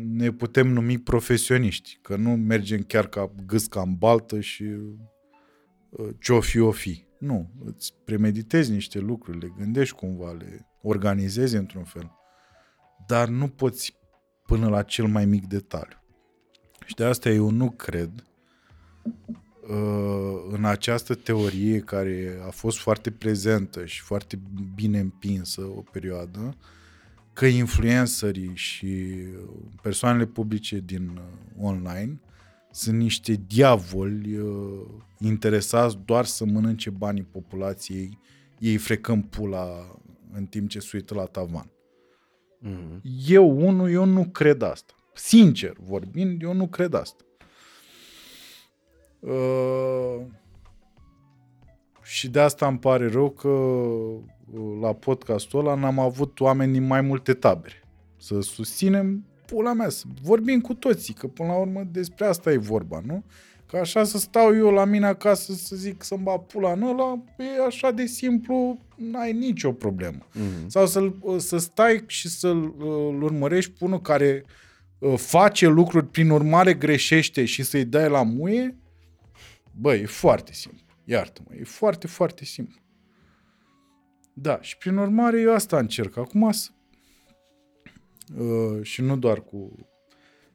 ne putem numi profesioniști, că nu mergem chiar ca gâsca în baltă și uh, ce-o fi, o fi. Nu, îți premeditezi niște lucruri, le gândești cumva, le organizezi într-un fel, dar nu poți până la cel mai mic detaliu. Și de asta eu nu cred uh, în această teorie care a fost foarte prezentă și foarte bine împinsă o perioadă, că influencerii și persoanele publice din uh, online sunt niște diavoli uh, interesați doar să mănânce banii populației, ei frecând pula în timp ce se uită la tavan. Mm-hmm. Eu, unul, eu nu cred asta. Sincer vorbind, eu nu cred asta. Uh, și de asta îmi pare rău că uh, la podcastul ăla n-am avut oameni din mai multe tabere. Să susținem pula mea, să vorbim cu toții, că până la urmă despre asta e vorba, nu? Că așa să stau eu la mine acasă să zic să-mi bat pula în ăla, e așa de simplu, n-ai nicio problemă. Mm-hmm. Sau să, să stai și să-l îl urmărești pe unul care uh, face lucruri, prin urmare greșește și să-i dai la muie, bă, e foarte simplu. Iartă-mă, e foarte, foarte simplu. Da, și prin urmare eu asta încerc. Acum să... Uh, și nu doar cu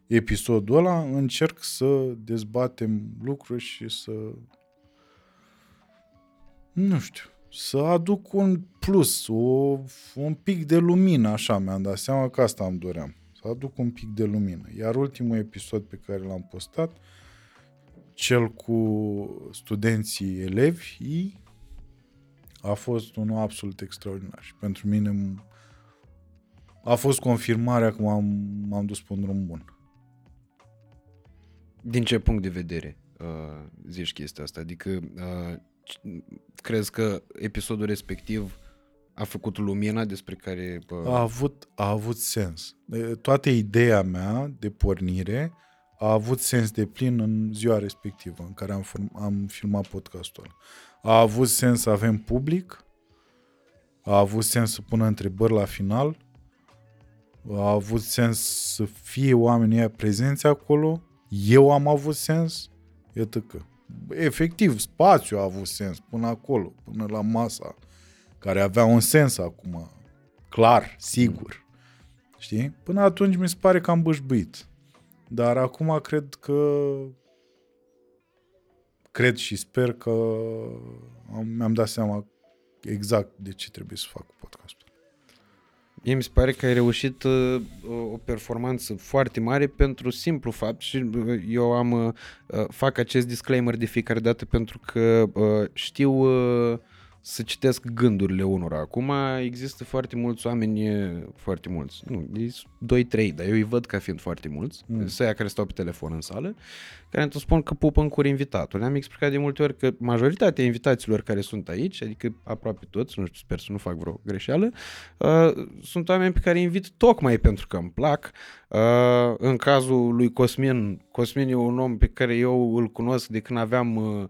episodul ăla, încerc să dezbatem lucruri și să... Nu știu. să aduc un plus, o, un pic de lumină, așa mi-am dat seama că asta îmi doream. Să aduc un pic de lumină. Iar ultimul episod pe care l-am postat, cel cu studenții elevi, a fost unul absolut extraordinar. Și pentru mine a fost confirmarea că m-am, m-am dus pe un drum bun. Din ce punct de vedere uh, zici chestia asta? Adică uh, crezi că episodul respectiv a făcut lumina despre care... Uh... A, avut, a avut sens. Toată ideea mea de pornire a avut sens de plin în ziua respectivă în care am, form, am filmat podcastul ăla. A avut sens să avem public, a avut sens să pună întrebări la final, a avut sens să fie oamenii prezenți acolo, eu am avut sens, iată că. Efectiv, spațiu a avut sens până acolo, până la masa, care avea un sens acum, clar, sigur. Știi? Până atunci mi se pare că am bășbuit. Dar acum cred că cred și sper că am, mi-am dat seama exact de ce trebuie să fac podcastul. Mie mi se pare că ai reușit uh, o performanță foarte mare pentru simplu fapt și uh, eu am uh, fac acest disclaimer de fiecare dată pentru că uh, știu uh, să citesc gândurile unora. Acum există foarte mulți oameni, foarte mulți, nu, 2-3, dar eu îi văd ca fiind foarte mulți, mm. să care stau pe telefon în sală, care îmi spun că pupă în cur invitatul. Le-am explicat de multe ori că majoritatea invitaților care sunt aici, adică aproape toți, nu știu, sper să nu fac vreo greșeală, uh, sunt oameni pe care îi invit tocmai pentru că îmi plac. Uh, în cazul lui Cosmin, Cosmin e un om pe care eu îl cunosc de când aveam uh,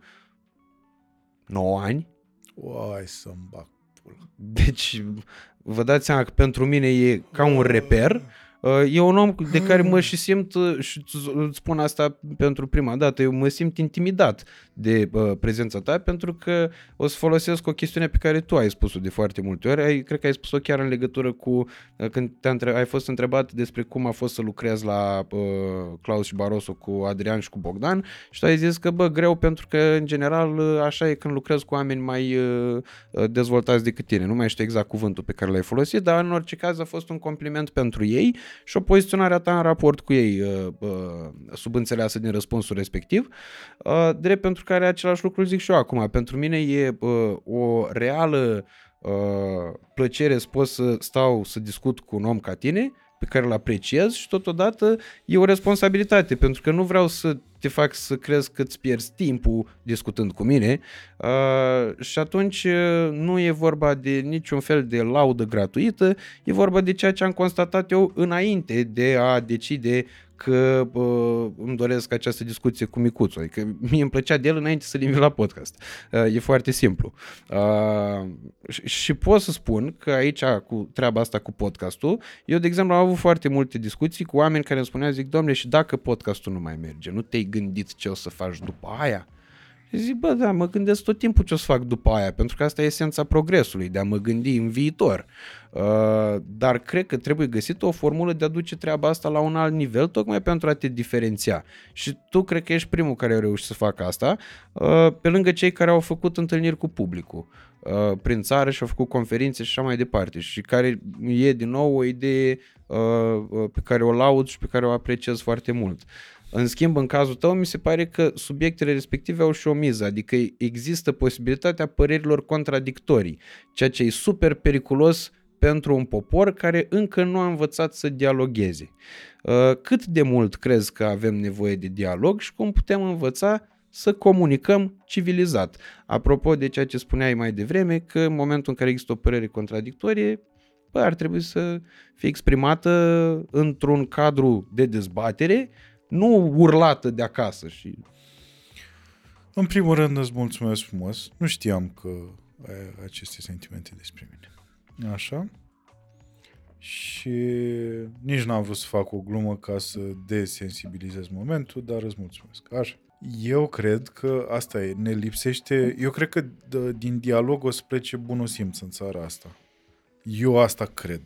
9 ani, Uai să-mi bag pula. Deci, vă dați seama că pentru mine e ca un reper Uh, e un om de care mă și simt, uh, și îți spun asta pentru prima dată, eu mă simt intimidat de uh, prezența ta pentru că o să folosesc o chestiune pe care tu ai spus-o de foarte multe ori. Ai, cred că ai spus-o chiar în legătură cu uh, când te între, ai fost întrebat despre cum a fost să lucrezi la uh, Claus și Barroso cu Adrian și cu Bogdan și tu ai zis că bă, greu pentru că în general uh, așa e când lucrezi cu oameni mai uh, dezvoltați decât tine. Nu mai știu exact cuvântul pe care l-ai folosit, dar în orice caz a fost un compliment pentru ei și o poziționare a ta în raport cu ei uh, uh, subînțeleasă din răspunsul respectiv, uh, drept pentru care același lucru zic și eu acum. Pentru mine e o reală plăcere să pot să stau să discut cu un om ca tine, pe care îl apreciez și totodată e o responsabilitate, pentru că nu vreau să te fac să crezi că îți pierzi timpul discutând cu mine. Uh, și atunci uh, nu e vorba de niciun fel de laudă gratuită, e vorba de ceea ce am constatat eu înainte de a decide că uh, îmi doresc această discuție cu Micuțu. Adică mie îmi plăcea de el înainte să-l invit la podcast. Uh, e foarte simplu. Uh, și, și pot să spun că aici, cu treaba asta cu podcastul, eu, de exemplu, am avut foarte multe discuții cu oameni care îmi spuneau, zic, domnule, și dacă podcastul nu mai merge, nu te-ai gândit ce o să faci după aia? Și zic, bă, da, mă gândesc tot timpul ce o să fac după aia, pentru că asta e esența progresului, de a mă gândi în viitor. Uh, dar cred că trebuie găsită o formulă de a duce treaba asta la un alt nivel, tocmai pentru a te diferenția. Și tu cred că ești primul care a reușit să facă asta, uh, pe lângă cei care au făcut întâlniri cu publicul uh, prin țară și au făcut conferințe și așa mai departe și care e din nou o idee pe care o laud și pe care o apreciez foarte mult. În schimb, în cazul tău, mi se pare că subiectele respective au și o miză, adică există posibilitatea părerilor contradictorii, ceea ce e super periculos pentru un popor care încă nu a învățat să dialogueze. Uh, cât de mult crezi că avem nevoie de dialog și cum putem învăța să comunicăm civilizat. Apropo de ceea ce spuneai mai devreme, că în momentul în care există o părere contradictorie, bă, ar trebui să fie exprimată într-un cadru de dezbatere nu urlată de acasă. Și... În primul rând îți mulțumesc frumos. Nu știam că ai aceste sentimente despre mine. Așa. Și nici n-am vrut să fac o glumă ca să desensibilizez momentul, dar îți mulțumesc. Așa. Eu cred că asta e, ne lipsește, eu cred că din dialog o să plece bunul simț în țara asta. Eu asta cred.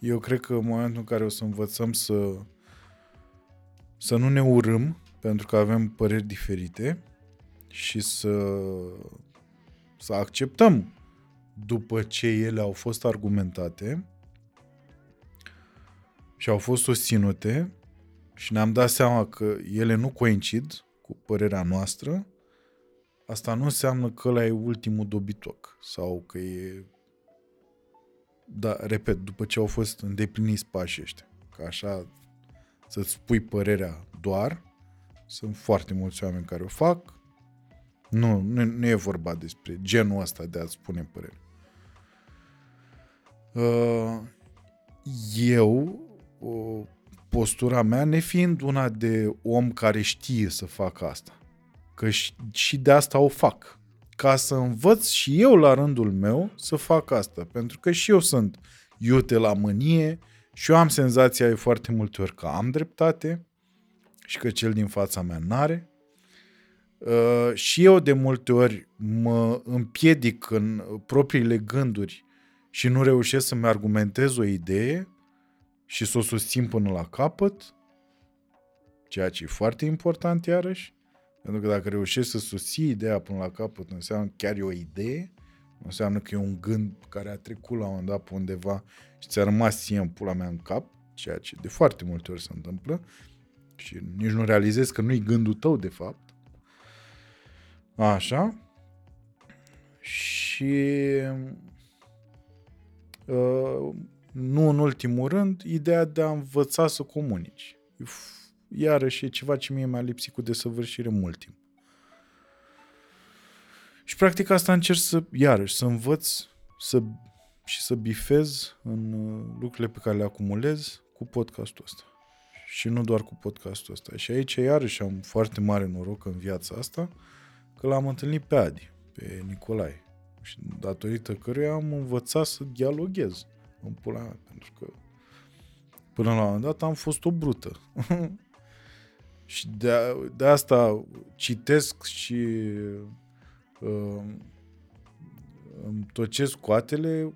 Eu cred că în momentul în care o să învățăm să să nu ne urâm pentru că avem păreri diferite și să, să acceptăm după ce ele au fost argumentate și au fost susținute și ne-am dat seama că ele nu coincid cu părerea noastră, asta nu înseamnă că ăla e ultimul dobitoc sau că e... Da, repet, după ce au fost îndepliniți pașii ăștia, că așa să-ți spui părerea doar, sunt foarte mulți oameni care o fac, nu, nu, nu e vorba despre genul ăsta de a spune părere. Uh, eu, postura mea, nefiind una de om care știe să facă asta, că și de asta o fac, ca să învăț și eu la rândul meu să fac asta, pentru că și eu sunt iute la mânie și eu am senzația de foarte multe ori că am dreptate și că cel din fața mea n-are. Uh, și eu de multe ori mă împiedic în propriile gânduri și nu reușesc să-mi argumentez o idee și să o susțin până la capăt, ceea ce e foarte important iarăși, pentru că dacă reușești să susții ideea până la capăt, înseamnă chiar e o idee, înseamnă că e un gând care a trecut la un moment dat pe undeva și ți-a rămas ție în pula mea în cap, ceea ce de foarte multe ori se întâmplă și nici nu realizezi că nu-i gândul tău de fapt, Așa. Și uh, nu în ultimul rând, ideea de a învăța să comunici. Iarăși e ceva ce mie mi-a lipsit cu desăvârșire mult timp. Și practic asta încerc să, iarăși, să învăț să, și să bifez în uh, lucrurile pe care le acumulez cu podcastul ăsta. Și nu doar cu podcastul ăsta. Și aici iarăși am foarte mare noroc în viața asta, că l-am întâlnit pe Adi, pe Nicolae. Și datorită căruia am învățat să dialoghez în pula mea, pentru că până la un moment dat am fost o brută. [LAUGHS] și de, de asta citesc și uh, îmi tocesc coatele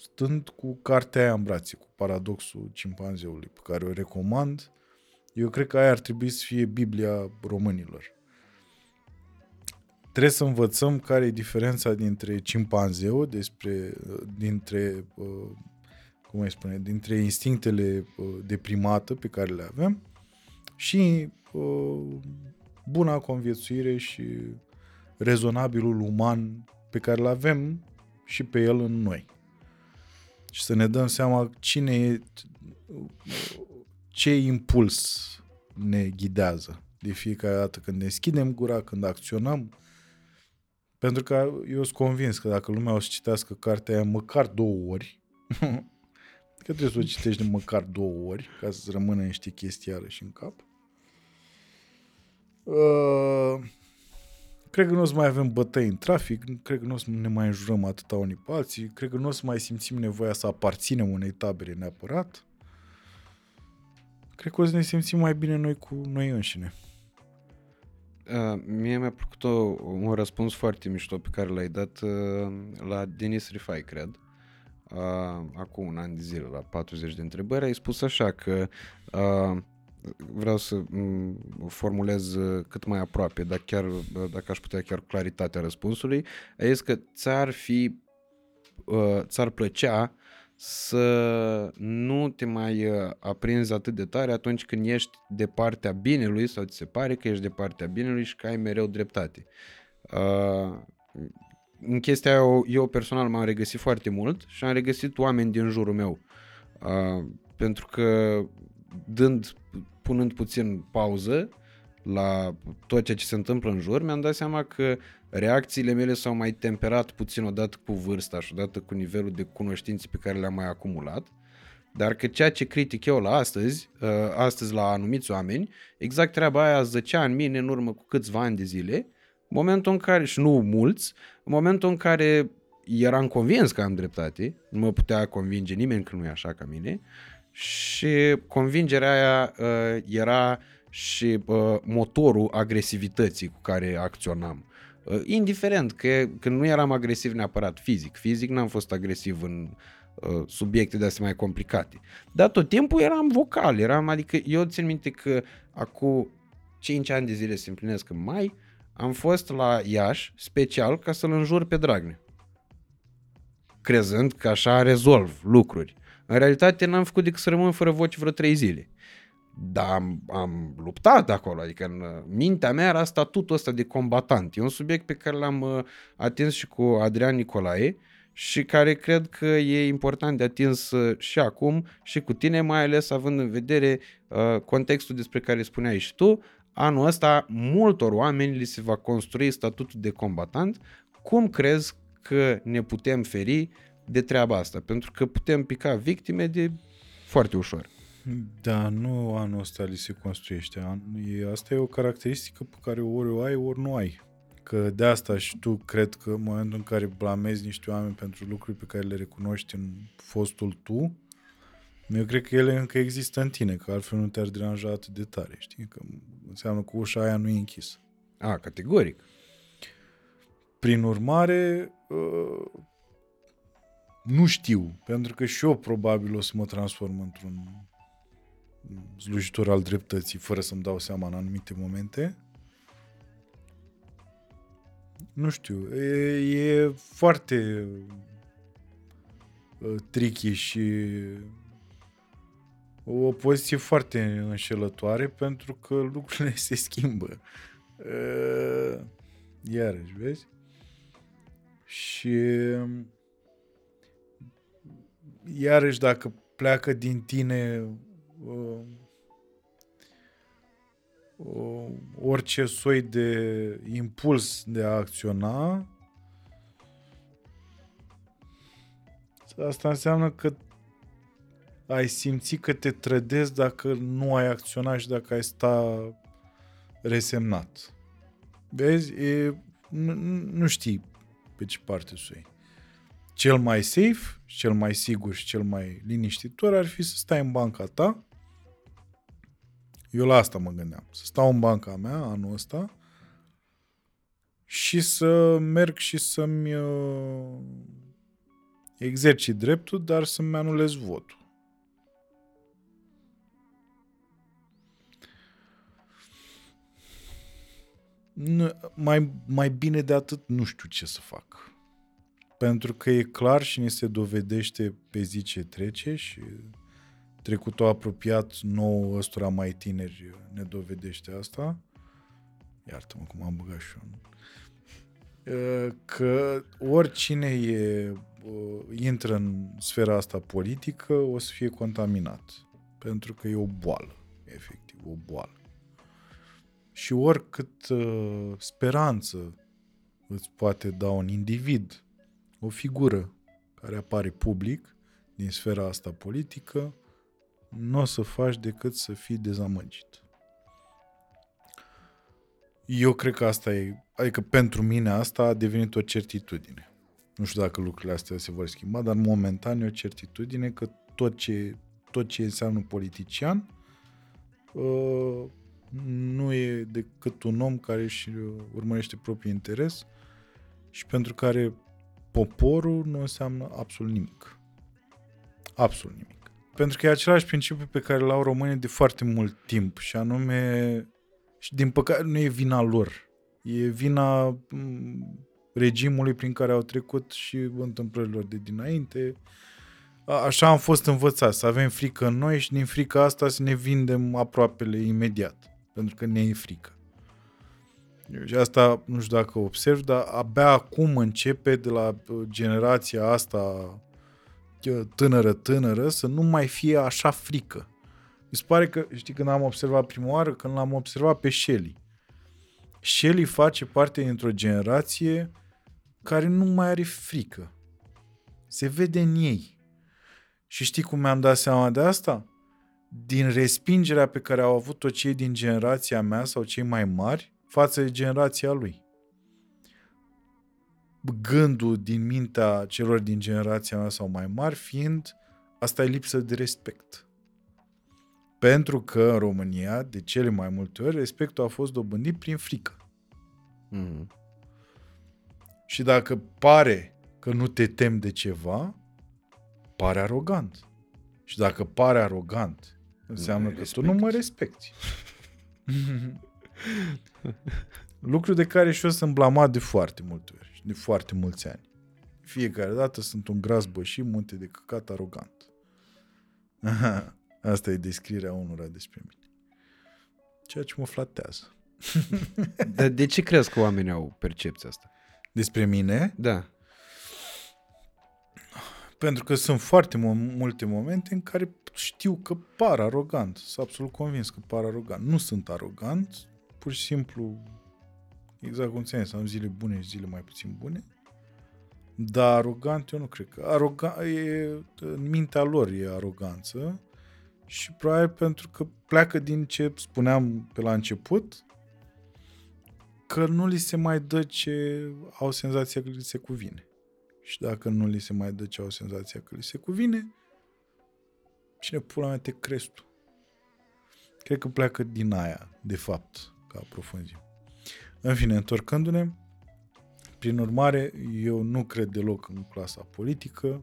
stând cu cartea aia în brațe, cu paradoxul cimpanzeului, pe care o recomand. Eu cred că aia ar trebui să fie Biblia românilor trebuie să învățăm care e diferența dintre cimpanzeu, despre, dintre, uh, cum îi spune, dintre instinctele uh, de primată pe care le avem și uh, buna conviețuire și rezonabilul uman pe care îl avem și pe el în noi. Și să ne dăm seama cine e, ce impuls ne ghidează de fiecare dată când deschidem gura, când acționăm, pentru că eu sunt convins că dacă lumea o să citească cartea aia măcar două ori, [LAUGHS] că trebuie să o citești de măcar două ori ca să rămână niște chestii și în cap. Uh, cred că nu o să mai avem bătăi în trafic, cred că nu o să ne mai înjurăm atâta unii pe alții, cred că nu o să mai simțim nevoia să aparținem unei tabere neapărat. Cred că o să ne simțim mai bine noi cu noi înșine. Uh, mie mi-a plăcut o, un răspuns foarte mișto pe care l-ai dat uh, la Denis Rifai, cred. Uh, acum un an de zile, la 40 de întrebări, ai spus așa că uh, vreau să formulez uh, cât mai aproape, dacă, chiar, uh, dacă aș putea chiar claritatea răspunsului, ai zis că ți-ar fi, uh, ți-ar plăcea să nu te mai uh, aprinzi atât de tare atunci când ești de partea binelui sau ți se pare că ești de partea binelui și că ai mereu dreptate. Uh, în chestia aia eu personal m-am regăsit foarte mult și am regăsit oameni din jurul meu. Uh, pentru că dând, punând puțin pauză la tot ceea ce se întâmplă în jur, mi-am dat seama că reacțiile mele s-au mai temperat puțin odată cu vârsta și odată cu nivelul de cunoștințe pe care le-am mai acumulat, dar că ceea ce critic eu la astăzi, uh, astăzi la anumiți oameni, exact treaba aia zăcea în mine în urmă cu câțiva ani de zile, momentul în care, și nu mulți, în momentul în care eram convins că am dreptate, nu mă putea convinge nimeni că nu e așa ca mine, și convingerea aia uh, era și uh, motorul agresivității cu care acționam. Uh, indiferent că, că nu eram agresiv neapărat fizic. Fizic n-am fost agresiv în uh, subiecte de astea mai complicate. Dar tot timpul eram vocal, eram, adică eu țin minte că acum 5 ani de zile se împlinesc în mai, am fost la Iași special ca să-l înjur pe Dragnea. crezând că așa rezolv lucruri. În realitate n-am făcut decât să rămân fără voce vreo trei zile. Dar am, am luptat acolo, adică în uh, mintea mea era statutul ăsta de combatant. E un subiect pe care l-am uh, atins și cu Adrian Nicolae și care cred că e important de atins uh, și acum și cu tine, mai ales având în vedere uh, contextul despre care spuneai și tu. Anul ăsta multor oameni li se va construi statutul de combatant. Cum crezi că ne putem feri de treaba asta? Pentru că putem pica victime de foarte ușor. Da, nu anul ăsta li se construiește. An- e- Asta e o caracteristică pe care ori o ai, ori nu ai. Că de asta și tu cred că în momentul în care blamezi niște oameni pentru lucruri pe care le recunoști în fostul tu, eu cred că ele încă există în tine, că altfel nu te-ar deranja atât de tare, știi? Că înseamnă că ușa aia nu e închisă. A, categoric. Prin urmare, uh, nu știu, pentru că și eu probabil o să mă transform într-un slujitor al dreptății, fără să-mi dau seama în anumite momente. Nu știu, e, e foarte uh, tricky și o poziție foarte înșelătoare pentru că lucrurile [LAUGHS] se schimbă. Uh, Iarăși, vezi? Și iarăși dacă pleacă din tine uh, uh, orice soi de impuls de a acționa, asta înseamnă că ai simți că te trădezi dacă nu ai acționat și dacă ai sta resemnat. Vezi? E, nu, nu știi pe ce parte să o iei. Cel mai safe, cel mai sigur și cel mai liniștitor ar fi să stai în banca ta. Eu la asta mă gândeam. Să stau în banca mea anul ăsta și să merg și să-mi uh, exercit dreptul, dar să-mi anulez votul. Nu, mai, mai bine de atât nu știu ce să fac. Pentru că e clar și ne se dovedește pe zi ce trece și trecutul apropiat nou ăstora mai tineri ne dovedește asta. Iartă-mă cum am băgat și eu. Uh, Că oricine e, uh, intră în sfera asta politică o să fie contaminat. Pentru că e o boală, efectiv, o boală și oricât uh, speranță îți poate da un individ, o figură care apare public din sfera asta politică, nu o să faci decât să fii dezamăgit. Eu cred că asta e, adică pentru mine asta a devenit o certitudine. Nu știu dacă lucrurile astea se vor schimba, dar momentan e o certitudine că tot ce, tot ce înseamnă politician uh, nu e decât un om care își urmărește propriul interes și pentru care poporul nu înseamnă absolut nimic. Absolut nimic. Pentru că e același principiu pe care l-au românii de foarte mult timp și anume, și din păcate nu e vina lor. E vina m, regimului prin care au trecut și întâmplărilor de dinainte. A- Așa am fost învățați, să avem frică în noi și din frica asta să ne vindem aproapele imediat pentru că ne e frică. Și asta, nu știu dacă observ, dar abia acum începe de la uh, generația asta uh, tânără-tânără să nu mai fie așa frică. Mi se pare că, știi, când am observat prima oară, când l-am observat pe Shelley. Shelley face parte dintr-o generație care nu mai are frică. Se vede în ei. Și știi cum mi-am dat seama de asta? din respingerea pe care au avut-o cei din generația mea sau cei mai mari față de generația lui. Gândul din mintea celor din generația mea sau mai mari fiind asta e lipsă de respect. Pentru că în România, de cele mai multe ori, respectul a fost dobândit prin frică. Mm. Și dacă pare că nu te tem de ceva, pare arogant. Și dacă pare arogant, înseamnă mai că tu nu mă respecti. [LAUGHS] Lucru de care și eu sunt blamat de foarte multe ori și de foarte mulți ani. Fiecare dată sunt un gras bășit, munte de căcat arogant. Aha, [LAUGHS] asta e descrierea unora despre mine. Ceea ce mă flatează. [LAUGHS] Dar de ce crezi că oamenii au percepția asta? Despre mine, Da. pentru că sunt foarte mo- multe momente în care știu că par arogant. Sunt absolut convins că par arogant. Nu sunt arogant, pur și simplu, exact cum ți-am zis, am zile bune și zile mai puțin bune. Dar arogant, eu nu cred că. Aroga- e, în mintea lor e aroganță și probabil pentru că pleacă din ce spuneam pe la început, că nu li se mai dă ce au senzația că li se cuvine. Și dacă nu li se mai dă ce au senzația că li se cuvine, cine pula mea te crezi tu? Cred că pleacă din aia, de fapt, ca profunzime. În fine, întorcându-ne, prin urmare, eu nu cred deloc în clasa politică,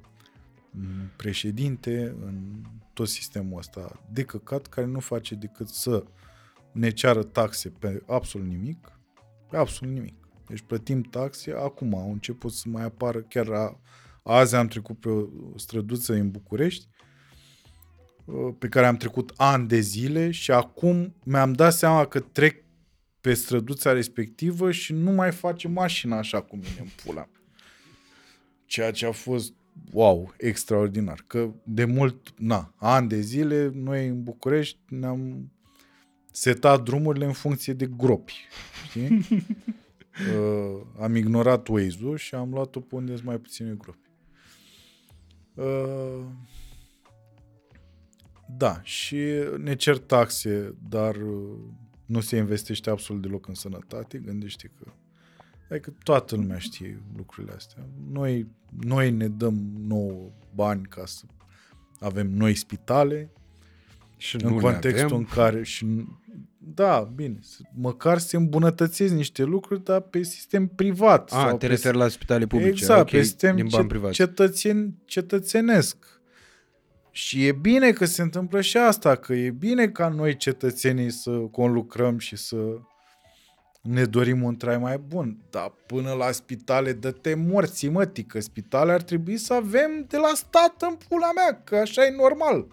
în președinte, în tot sistemul ăsta de căcat, care nu face decât să ne ceară taxe pe absolut nimic, pe absolut nimic. Deci plătim taxe, acum au început să mai apară, chiar a, azi am trecut pe o străduță în București, uh, pe care am trecut ani de zile și acum mi-am dat seama că trec pe străduța respectivă și nu mai face mașina așa cum vine în pula. Ceea ce a fost, wow, extraordinar. Că de mult, na, ani de zile, noi în București ne-am setat drumurile în funcție de gropi. Știi? [LAUGHS] uh, am ignorat Waze-ul și am luat-o pe unde sunt mai puține gropi. Uh, da, și ne cer taxe, dar uh, nu se investește absolut deloc în sănătate. Gândește că Adică toată lumea știe lucrurile astea. Noi, noi ne dăm nouă bani ca să avem noi spitale, Și în nu contextul le avem. în care și da, bine, să- măcar să îmbunătățesc niște lucruri, dar pe sistem privat. A, sau te pe referi la spitale publice. Exact, ok, pe sistem din bani ce- privați. cetățen, cetățenesc. Și e bine că se întâmplă și asta, că e bine ca noi cetățenii să conlucrăm și să ne dorim un trai mai bun. Dar până la spitale dă-te morții, mătii, că spitale ar trebui să avem de la stat în pula mea, că așa e normal.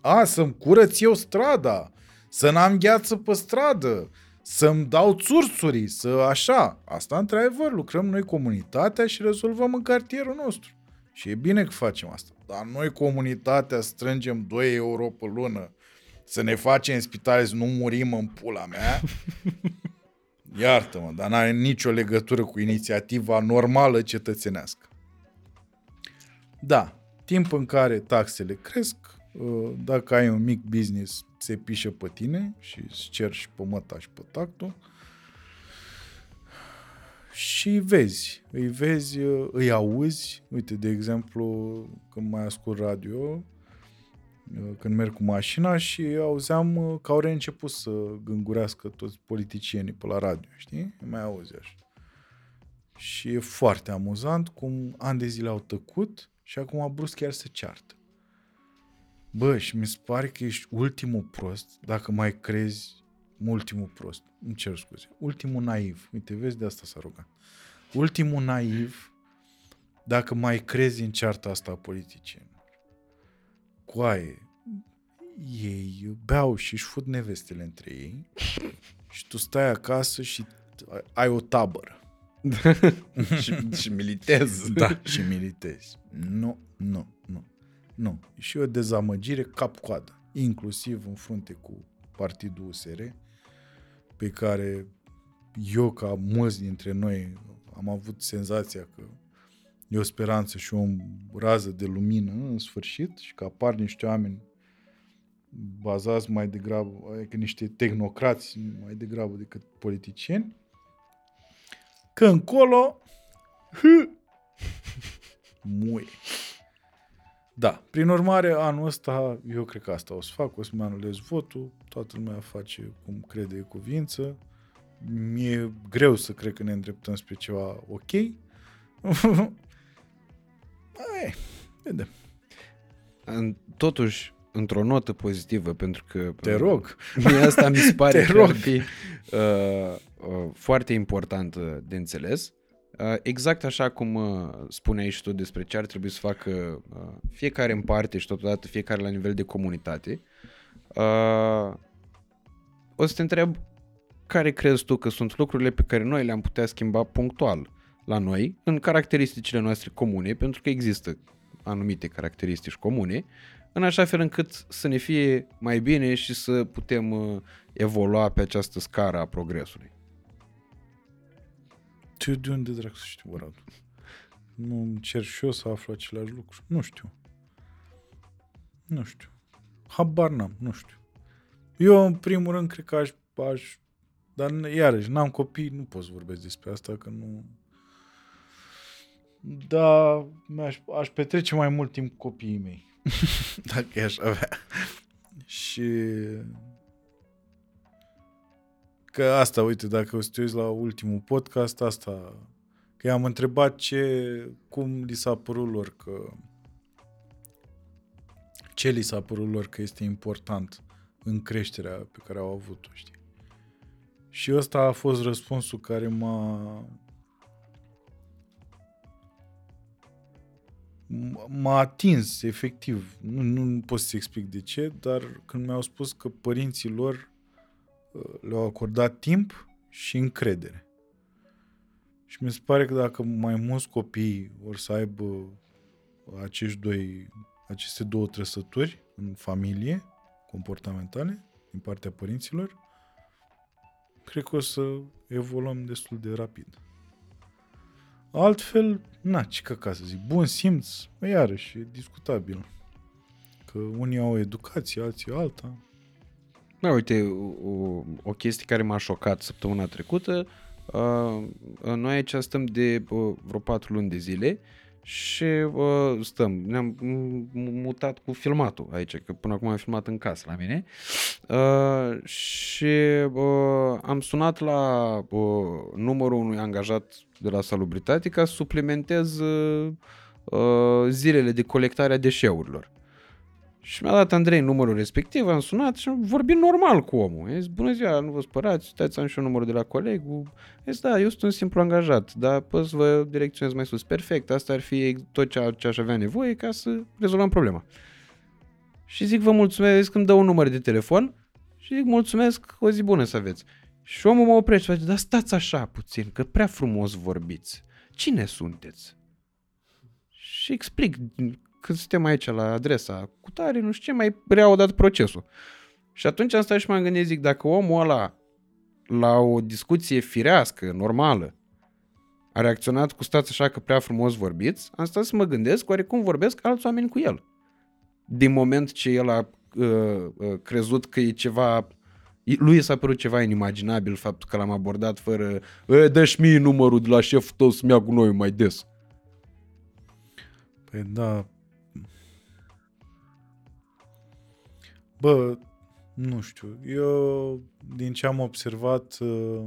A, să-mi curăț eu strada, să n-am gheață pe stradă, să-mi dau țurțurii, să așa. Asta, într-adevăr, lucrăm noi comunitatea și rezolvăm în cartierul nostru. Și e bine că facem asta. Dar noi, comunitatea, strângem 2 euro pe lună să ne facem în spitale să nu murim în pula mea. [LAUGHS] Iartă-mă, dar n-are nicio legătură cu inițiativa normală cetățenească. Da, timp în care taxele cresc, uh, dacă ai un mic business, se pișă pe tine și îți cer și pe măta și pe tactul. Și vezi, îi vezi, uh, îi auzi. Uite, de exemplu, când mai ascult radio, uh, când merg cu mașina și auzeam uh, că au reînceput să gângurească toți politicienii pe la radio, știi? Îi mai auzi așa. Și e foarte amuzant cum ani de zile au tăcut și acum brusc chiar se ceartă. Bă, și mi se pare că ești ultimul prost, dacă mai crezi ultimul prost, îmi cer scuze, ultimul naiv, uite, vezi, de asta s-a rugat. Ultimul naiv, dacă mai crezi în cearta asta a politicienilor. Coaie, ei beau și își fut nevestele între ei și tu stai acasă și ai o tabără. [LAUGHS] și, și militez. Da, și militezi. Nu, nu, nu. Nu. E și o dezamăgire cap-coadă. Inclusiv în frunte cu Partidul USR, pe care eu, ca mulți dintre noi, am avut senzația că e o speranță și o rază de lumină în sfârșit și că apar niște oameni bazați mai degrabă, adică niște tehnocrați mai degrabă decât politicieni, că încolo [LAUGHS] muie. Da, prin urmare, anul ăsta, eu cred că asta o să fac, o să-mi anulez votul, toată lumea face cum crede e cuvință, mi-e greu să cred că ne îndreptăm spre ceva ok. [LAUGHS] Ai, vedem. În- Totuși, într-o notă pozitivă, pentru că... Te rog. [LAUGHS] Mie asta mi se [LAUGHS] pare Te că rog. ar fi uh, uh, foarte important de înțeles. Uh, exact așa cum uh, spuneai și tu despre ce ar trebui să facă uh, fiecare în parte și totodată fiecare la nivel de comunitate, uh, o să te întreb care crezi tu că sunt lucrurile pe care noi le-am putea schimba punctual la noi, în caracteristicile noastre comune, pentru că există anumite caracteristici comune, în așa fel încât să ne fie mai bine și să putem uh, evolua pe această scară a progresului. Tu de unde dracu să știu, Radu? Nu îmi cer și eu să aflu același lucru. Nu știu. Nu știu. Habar n-am, nu știu. Eu, în primul rând, cred că aș, aș dar, iarăși, n-am copii, nu pot să vorbesc despre asta, că nu... Da, aș, aș petrece mai mult timp cu copiii mei. [LAUGHS] Dacă i-aș avea. Și... Că asta, uite, dacă o să te uiți la ultimul podcast, asta... Că i-am întrebat ce, cum li s-a părut lor că... Ce li s-a părut lor că este important în creșterea pe care au avut-o, știi? Și ăsta a fost răspunsul care m-a m-a atins, efectiv. Nu, nu pot să explic de ce, dar când mi-au spus că părinții lor uh, le-au acordat timp și încredere. Și mi se pare că dacă mai mulți copii vor să aibă acești doi, aceste două trăsături în familie comportamentale din partea părinților, cred că o să evoluăm destul de rapid. Altfel, na, ce ca să zic, bun simț, iarăși, e discutabil. Că unii au educație, alții alta. Da, uite, o, o chestie care m-a șocat săptămâna trecută, uh, noi aici stăm de uh, vreo patru luni de zile și uh, stăm, ne-am mutat cu filmatul aici, că până acum am filmat în casă la mine uh, și uh, am sunat la uh, numărul unui angajat de la salubritate ca să suplimentez uh, uh, zilele de colectare a deșeurilor. Și mi-a dat Andrei numărul respectiv, am sunat și am vorbit normal cu omul. I zis, bună ziua, nu vă spărați, uitați, am și un număr de la colegul. I zis, da, eu sunt un simplu angajat, dar pot să vă direcționez mai sus. Perfect, asta ar fi tot ce, ce aș avea nevoie ca să rezolvăm problema. Și zic, vă mulțumesc, că îmi dă un număr de telefon și zic, mulțumesc, o zi bună să aveți. Și omul mă oprește și face, dar stați așa puțin, că prea frumos vorbiți. Cine sunteți? Și explic că suntem aici la adresa cu tare, nu știu ce, mai reau dat procesul. Și atunci am stat și m-am gândit, zic, dacă omul ăla la o discuție firească, normală, a reacționat cu stați așa că prea frumos vorbiți, am stat să mă gândesc oare cum vorbesc alți oameni cu el. Din moment ce el a uh, uh, crezut că e ceva lui s-a părut ceva inimaginabil faptul că l-am abordat fără e, dă-și mie numărul de la șeful tău să-mi ia cu noi mai des. Păi da, Bă, nu știu. Eu, din ce am observat, uh,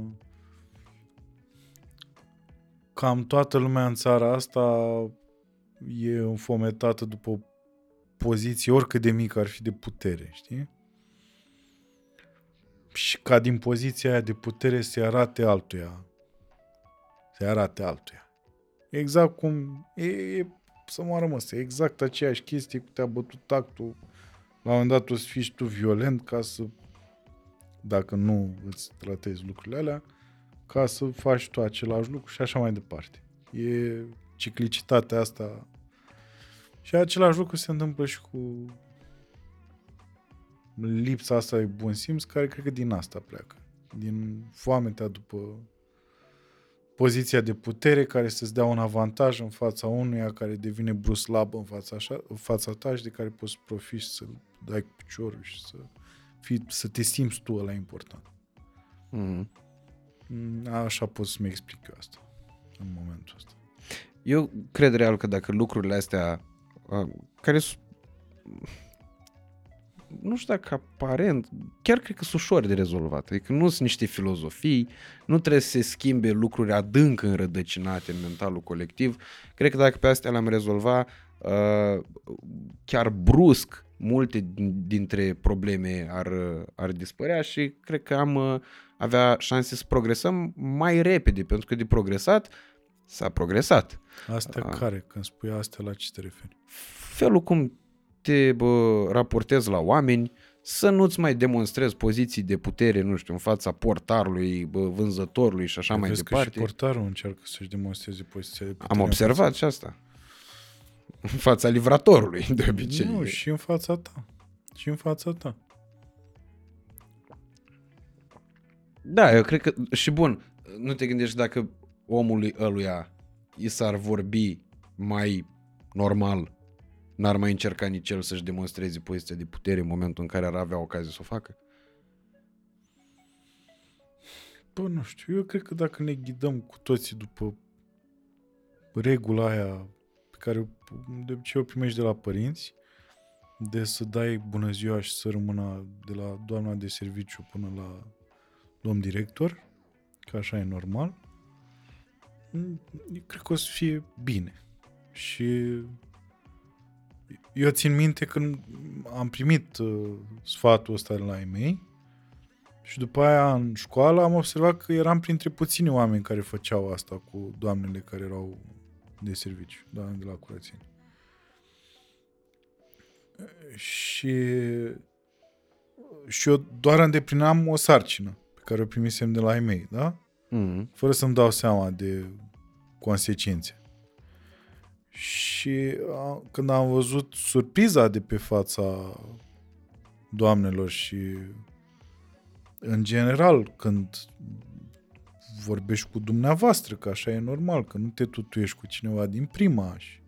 cam toată lumea în țara asta e înfometată după o poziție, oricât de mică ar fi de putere, știi? Și ca din poziția aia de putere se arate altuia. Se arate altuia. Exact cum e, e să mă rămâs, exact aceeași chestie cu te-a bătut tactul la un moment dat o să fii și tu violent ca să, dacă nu îți tratezi lucrurile alea, ca să faci tu același lucru și așa mai departe. E ciclicitatea asta și același lucru se întâmplă și cu lipsa asta de bun simț, care cred că din asta pleacă. Din foamea după poziția de putere care să-ți dea un avantaj în fața unuia care devine bruslab în fața, așa, în fața ta și de care poți să profiți să dai cu piciorul și să, fii, să te simți tu la important. Mm-hmm. Așa pot să-mi explic eu asta în momentul ăsta. Eu cred real că dacă lucrurile astea care sunt nu știu dacă aparent, chiar cred că sunt ușor de rezolvat. Adică nu sunt niște filozofii, nu trebuie să se schimbe lucruri adânc înrădăcinate în mentalul colectiv. Cred că dacă pe astea le-am rezolvat, uh, chiar brusc, multe dintre probleme ar, ar dispărea și cred că am uh, avea șanse să progresăm mai repede, pentru că de progresat S-a progresat. Astea A. care? Când spui astea, la ce te referi? Felul cum te bă, raportezi la oameni, să nu-ți mai demonstrezi poziții de putere, nu știu, în fața portarului, bă, vânzătorului și așa mai Vezi că departe. și portarul încearcă să-și demonstreze poziția de putere Am în observat și asta. În fața livratorului, de obicei. Nu, și în fața ta. Și în fața ta. Da, eu cred că, și bun, nu te gândești dacă omului ăluia i s-ar vorbi mai normal, n-ar mai încerca nici el să-și demonstreze poziția de putere în momentul în care ar avea ocazie să o facă? Bă, nu știu, eu cred că dacă ne ghidăm cu toții după regula aia pe care de obicei o primești de la părinți, de să dai bună ziua și să rămână de la doamna de serviciu până la domn director, că așa e normal, eu cred că o să fie bine. Și eu țin minte când am primit uh, sfatul ăsta de la ei mei și după aia în școală am observat că eram printre puțini oameni care făceau asta cu doamnele care erau de serviciu, doamne de la curățenie. Și, și eu doar îndeplineam o sarcină pe care o primisem de la ei mei, da? Mm. fără să-mi dau seama de consecințe. Și a, când am văzut surpriza de pe fața doamnelor și în general când vorbești cu dumneavoastră, că așa e normal, că nu te tutuiești cu cineva din prima și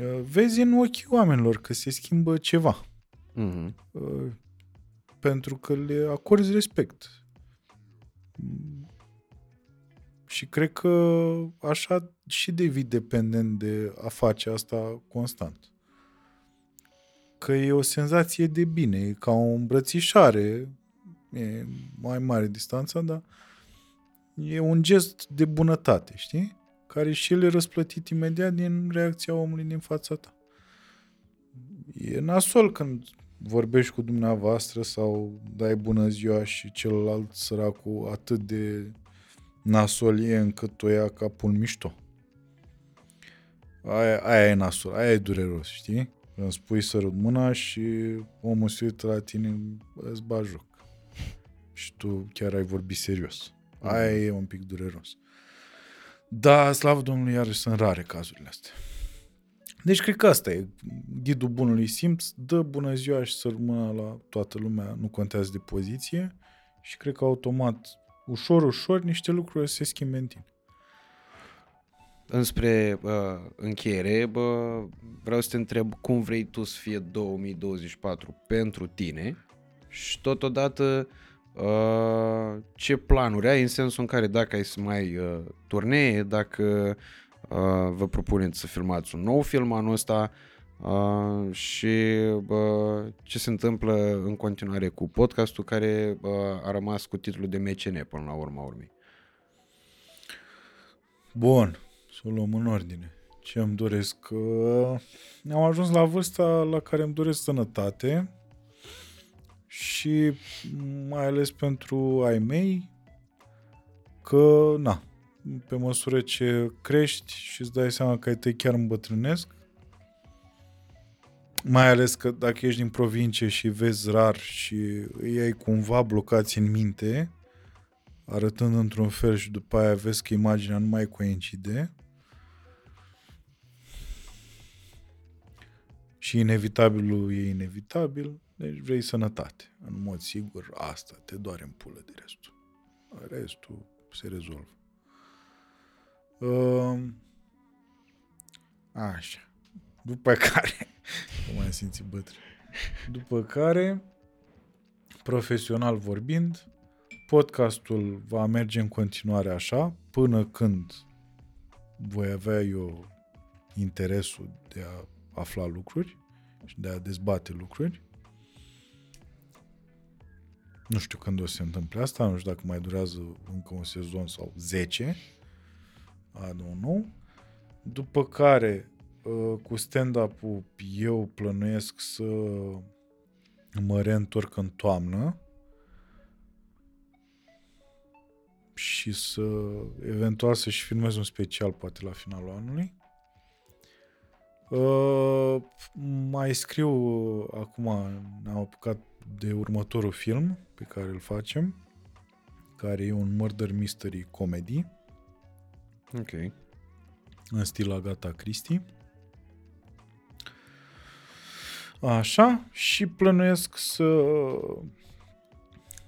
uh, vezi în ochii oamenilor că se schimbă ceva Mm-hmm. uh, pentru că le acorzi respect. Și cred că așa și devii dependent de a face asta constant. Că e o senzație de bine, e ca o îmbrățișare, e mai mare distanța, dar e un gest de bunătate, știi? Care și el e răsplătit imediat din reacția omului din fața ta. E nasol când vorbești cu dumneavoastră sau dai bună ziua și celălalt săracul atât de nasol e încât o ia capul mișto. Aia, aia e nasol, aia e dureros, știi? Când spui sărut mâna și omul se uită la tine, îți bagi joc. Și tu chiar ai vorbit serios. Aia e un pic dureros. Da, slavă Domnului, iarăși sunt rare cazurile astea. Deci cred că asta e ghidul bunului simț, dă bună ziua și să rămână la toată lumea, nu contează de poziție și cred că automat, ușor, ușor, niște lucruri se schimbe în tine. Înspre uh, încheiere, bă, vreau să te întreb cum vrei tu să fie 2024 pentru tine și totodată uh, ce planuri ai în sensul în care dacă ai să mai uh, turnee, dacă uh, vă propuneți să filmați un nou film anul ăsta uh, și bă, ce se întâmplă în continuare cu podcastul care uh, a rămas cu titlul de MCN până la urma urmei. Bun, să o luăm în ordine. Ce îmi doresc? Uh, am ajuns la vârsta la care îmi doresc sănătate și mai ales pentru ai mei că, na, pe măsură ce crești și îți dai seama că ai tăi chiar îmbătrânesc, mai ales că dacă ești din provincie și vezi rar și îi ai cumva blocați în minte, arătând într-un fel și după aia vezi că imaginea nu mai coincide, și inevitabilul e inevitabil, deci vrei sănătate. În mod sigur, asta te doare în pulă de restul. Restul se rezolvă. Uh, așa. După care, [LAUGHS] cum am simțit bătrân. După care, profesional vorbind, podcastul va merge în continuare așa, până când voi avea eu interesul de a afla lucruri și de a dezbate lucruri. Nu știu când o să se întâmple asta, nu știu dacă mai durează încă un sezon sau 10. I don't know. După care, uh, cu stand-up-ul, eu plănuiesc să mă reîntorc în toamnă și să eventual să-și filmez un special poate la finalul anului. Uh, mai scriu uh, acum, ne-am apucat de următorul film pe care îl facem, care e un murder mystery comedy Ok. în stil Agatha Christie. Așa, și plănuiesc să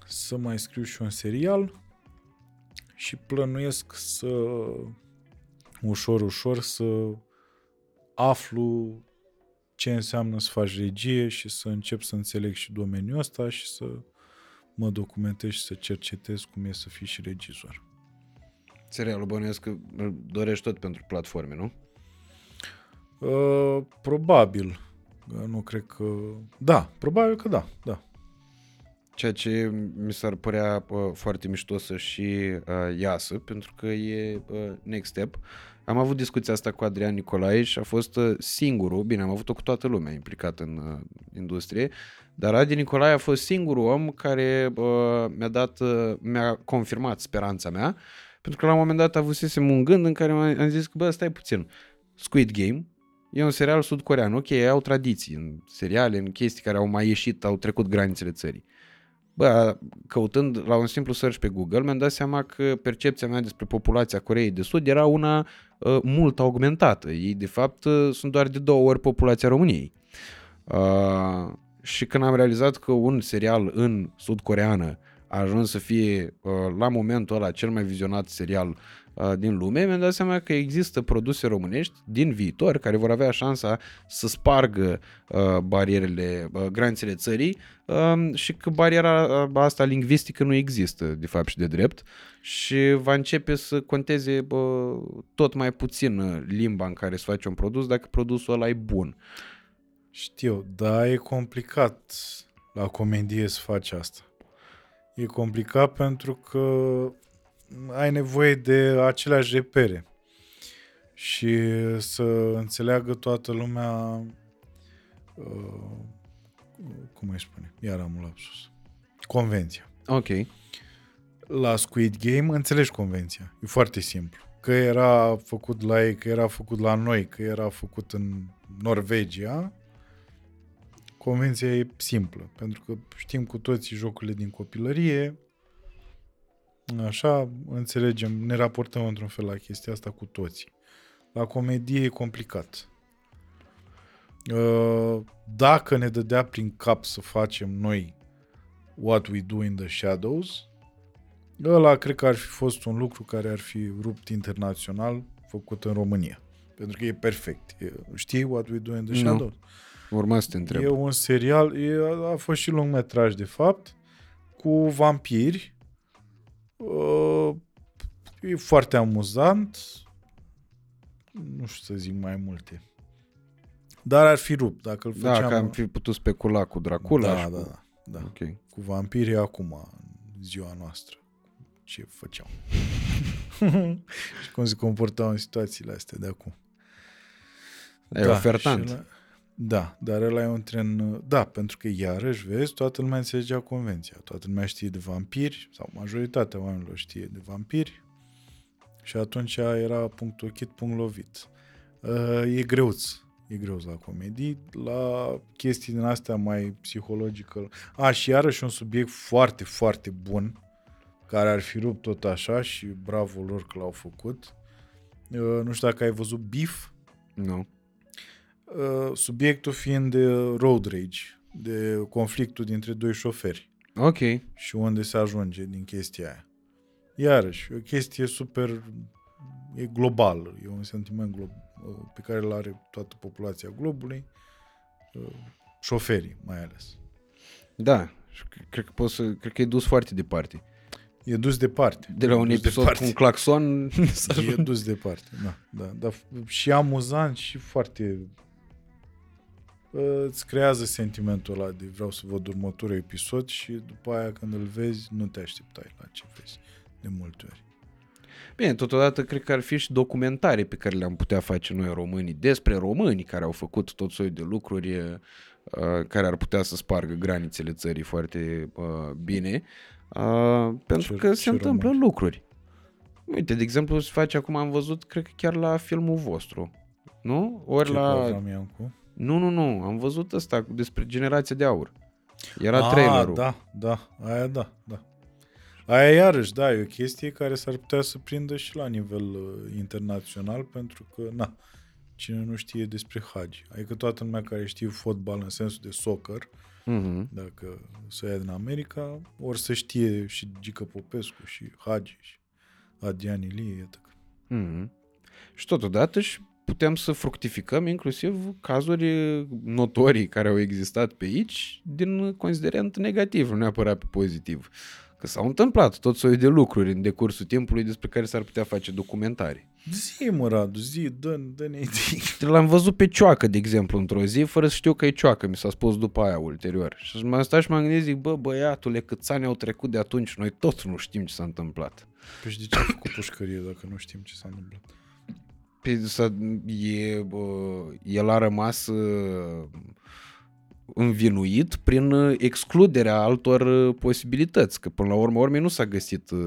să mai scriu și un serial și plănuiesc să ușor, ușor să aflu ce înseamnă să faci regie și să încep să înțeleg și domeniul ăsta și să mă documentez și să cercetez cum e să fii și regizor. Serialul bănuiesc că îl dorești tot pentru platforme, nu? Uh, probabil. Uh, Nu cred că... Da, probabil că da, da. Ceea ce mi s-ar părea uh, foarte mișto să și uh, iasă, pentru că e uh, next step. Am avut discuția asta cu Adrian Nicolae și a fost uh, singurul, bine, am avut-o cu toată lumea implicată în uh, industrie, dar Adi Nicolae a fost singurul om care uh, mi-a dat, uh, mi-a confirmat speranța mea, pentru că la un moment dat avusesem un gând în care am am zis că, bă, stai puțin, Squid Game e un serial sud-corean, ok, ei au tradiții în seriale, în chestii care au mai ieșit, au trecut granițele țării. Bă, căutând la un simplu search pe Google, mi-am dat seama că percepția mea despre populația Coreei de Sud era una uh, mult augmentată. Ei, de fapt, uh, sunt doar de două ori populația României. Uh, și când am realizat că un serial în sud-coreană a ajuns să fie uh, la momentul ăla cel mai vizionat serial uh, din lume, mi-am dat seama că există produse românești din viitor care vor avea șansa să spargă uh, barierele, uh, granițele țării uh, și că bariera uh, asta lingvistică nu există de fapt și de drept și va începe să conteze bă, tot mai puțin uh, limba în care se face un produs dacă produsul ăla e bun. Știu, dar e complicat la comedie să faci asta. E complicat pentru că ai nevoie de aceleași repere și să înțeleagă toată lumea uh, cum îi spune, iar am un lapsus convenția. Ok. La Squid Game înțelegi convenția. E foarte simplu. Că era făcut la ei, că era făcut la noi, că era făcut în Norvegia, convenția e simplă. Pentru că știm cu toții jocurile din copilărie, așa, înțelegem, ne raportăm într-un fel la chestia asta cu toții. La comedie e complicat. Uh, Dacă ne dădea prin cap să facem noi What We Do in the Shadows, ăla cred că ar fi fost un lucru care ar fi rupt internațional făcut în România. Pentru că e perfect. E, știi What We Do in the Nu. Shadows? Urma să te întreb. E un serial, e, a fost și lungmetraj de fapt, cu vampiri. Uh, e foarte amuzant. Nu știu să zic mai multe. Dar ar fi rupt dacă îl Da, făceam... că am fi putut specula cu Dracula da, și da, cu... da, da. Ok. Cu vampirii acum, în ziua noastră. Ce făceau. [LAUGHS] și cum se comportau în situațiile astea de acum. E ofertant. și ăla- Da, dar ăla e un tren... Da, pentru că iarăși, vezi, toată lumea înțelegea convenția. Toată lumea știe de vampiri, sau majoritatea oamenilor știe de vampiri. Și atunci era punct ochit, punct lovit. Uh, e greuț. E greuț la comedii. La chestii din astea mai psihological. A, și iarăși un subiect foarte, foarte bun, care ar fi rupt tot așa și bravo lor că l-au făcut. Uh, nu știu dacă ai văzut Beef, Nu. Uh, subiectul fiind de road rage, de conflictul dintre doi șoferi Ok. și unde se ajunge din chestia aia. Iarăși, e o chestie super, e globală, e un sentiment glo- uh, pe care îl are toată populația globului, uh, șoferii mai ales. Da. Și c- Cred că, poți să, cred că e dus foarte departe. E dus departe. De la E un dus episod departe. cu un claxon [LAUGHS] să E dus departe, da, da, da. Și amuzant și foarte... uh, Îți creează sentimentul ăla de vreau să văd următorul episod și după aia când îl vezi nu te așteptai la ce vezi de multe ori. Bine, totodată cred că ar fi și documentare pe care le-am putea face noi românii despre români care au făcut tot soiul de lucruri uh, care ar putea să spargă granițele țării foarte uh, bine, uh, pentru Ce- că ce se întâmplă români? lucruri. Uite, de exemplu, se face acum, am văzut, cred că chiar la filmul vostru. Nu? Ori Ce la... program e cu? Nu, nu, nu, am văzut ăsta despre generația de aur. Era Ah, trailerul. Da, da, aia da, da. Aia iarăși, da, e o chestie care s-ar putea să prindă și la nivel uh, internațional, pentru că, na, cine nu știe despre Hagi. Adică toată lumea care știe fotbal în sensul de soccer, Mhm. dacă să ia din America, ori să știe și Gică Popescu și Hagi și Adrian Ilie, iată că. Mhm. Și totodată și putem să fructificăm inclusiv cazuri notorii care au existat pe aici din considerent negativ, nu neapărat pe pozitiv. Că s-au întâmplat tot soiul de lucruri în decursul timpului despre care s-ar putea face documentare. Zi, mă, Radu, zi, dă, dă-ne idei. [LAUGHS] L-am văzut pe Cioacă, de exemplu, într-o zi, fără să știu că e Cioacă, mi s-a spus după aia ulterior. Și m-am stat și m-am gândit, zic, bă, băiatule, câți ani au trecut de atunci, noi tot nu știm ce s-a întâmplat. Păi și de ce a făcut pușcărie dacă nu știm ce s-a întâmplat? Pe, să, e, bă, el a rămas uh, învinuit prin uh, excluderea altor uh, posibilități, că până la urmă urmei nu s-a găsit uh,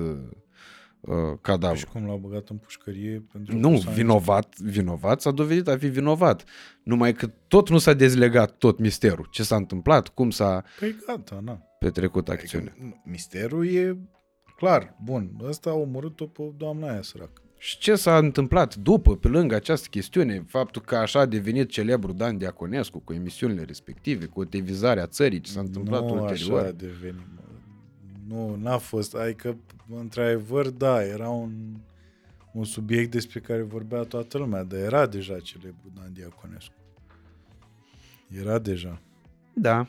uh, Păi cadavru. și cum l-au băgat în pușcărie? Pentru Nu, că s-a vinovat, vinovat s-a dovedit a fi vinovat. Numai că tot nu s-a dezlegat tot misterul. Ce s-a întâmplat, cum s-a Păi gata, na. petrecut acțiunea. Adică, nu, misterul e clar. Bun, ăsta a omorât-o pe doamna aia săracă. Și ce s-a întâmplat după, pe lângă această chestiune, faptul că așa a devenit celebru Dan Diaconescu cu emisiunile respective, cu televizarea țării, ce s-a întâmplat nu ulterior. așa a devenit. mă. Nu, n-a fost. Adică, într-adevăr, da, era un, un subiect despre care vorbea toată lumea, dar era deja celebru Dan Diaconescu. Era deja. Da.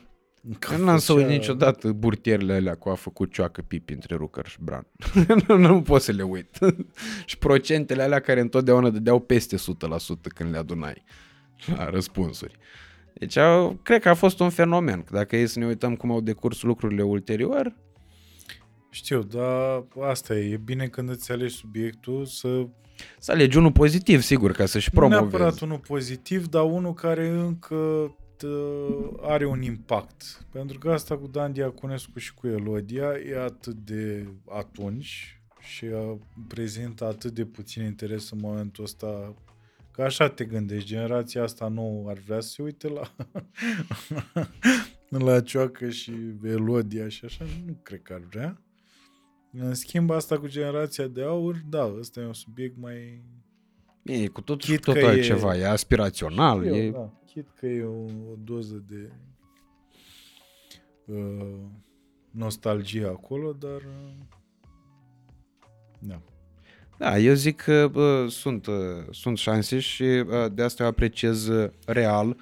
Că Eu n-am să uit făcea- niciodată burtierele alea cu a făcut cioacă pipi între Rucăr și Bran. [LAUGHS] nu, nu pot să le uit. [LAUGHS] și procentele alea care întotdeauna dădeau peste 100% când le adunai la răspunsuri. Deci au, cred că a fost un fenomen. Că Dacă e să ne uităm cum au decurs lucrurile ulterior, Știu, dar asta e. E bine când îți alegi subiectul să să alegi unul pozitiv, sigur, ca să-și Nu promovezi. neapărat unul pozitiv, dar unul care încă tă- are un impact. Pentru că asta cu Dan Diaconescu și cu Elodia e atât de atunci și a, prezintă atât de puțin interes în momentul ăsta că așa te gândești, generația asta nu ar vrea să se uite la [LAUGHS] la Cioacă și Elodia și așa, nu cred că ar vrea. În schimb, asta cu generația de aur, da, ăsta e un subiect mai, E cu tot, Chit tot că e- altceva, e aspirațional, eu, e... da. Chit că e o, o doză de uh, nostalgie acolo, dar uh, da. Da, eu zic că bă, sunt, uh, sunt șanse și uh, de asta eu apreciez uh, real uh,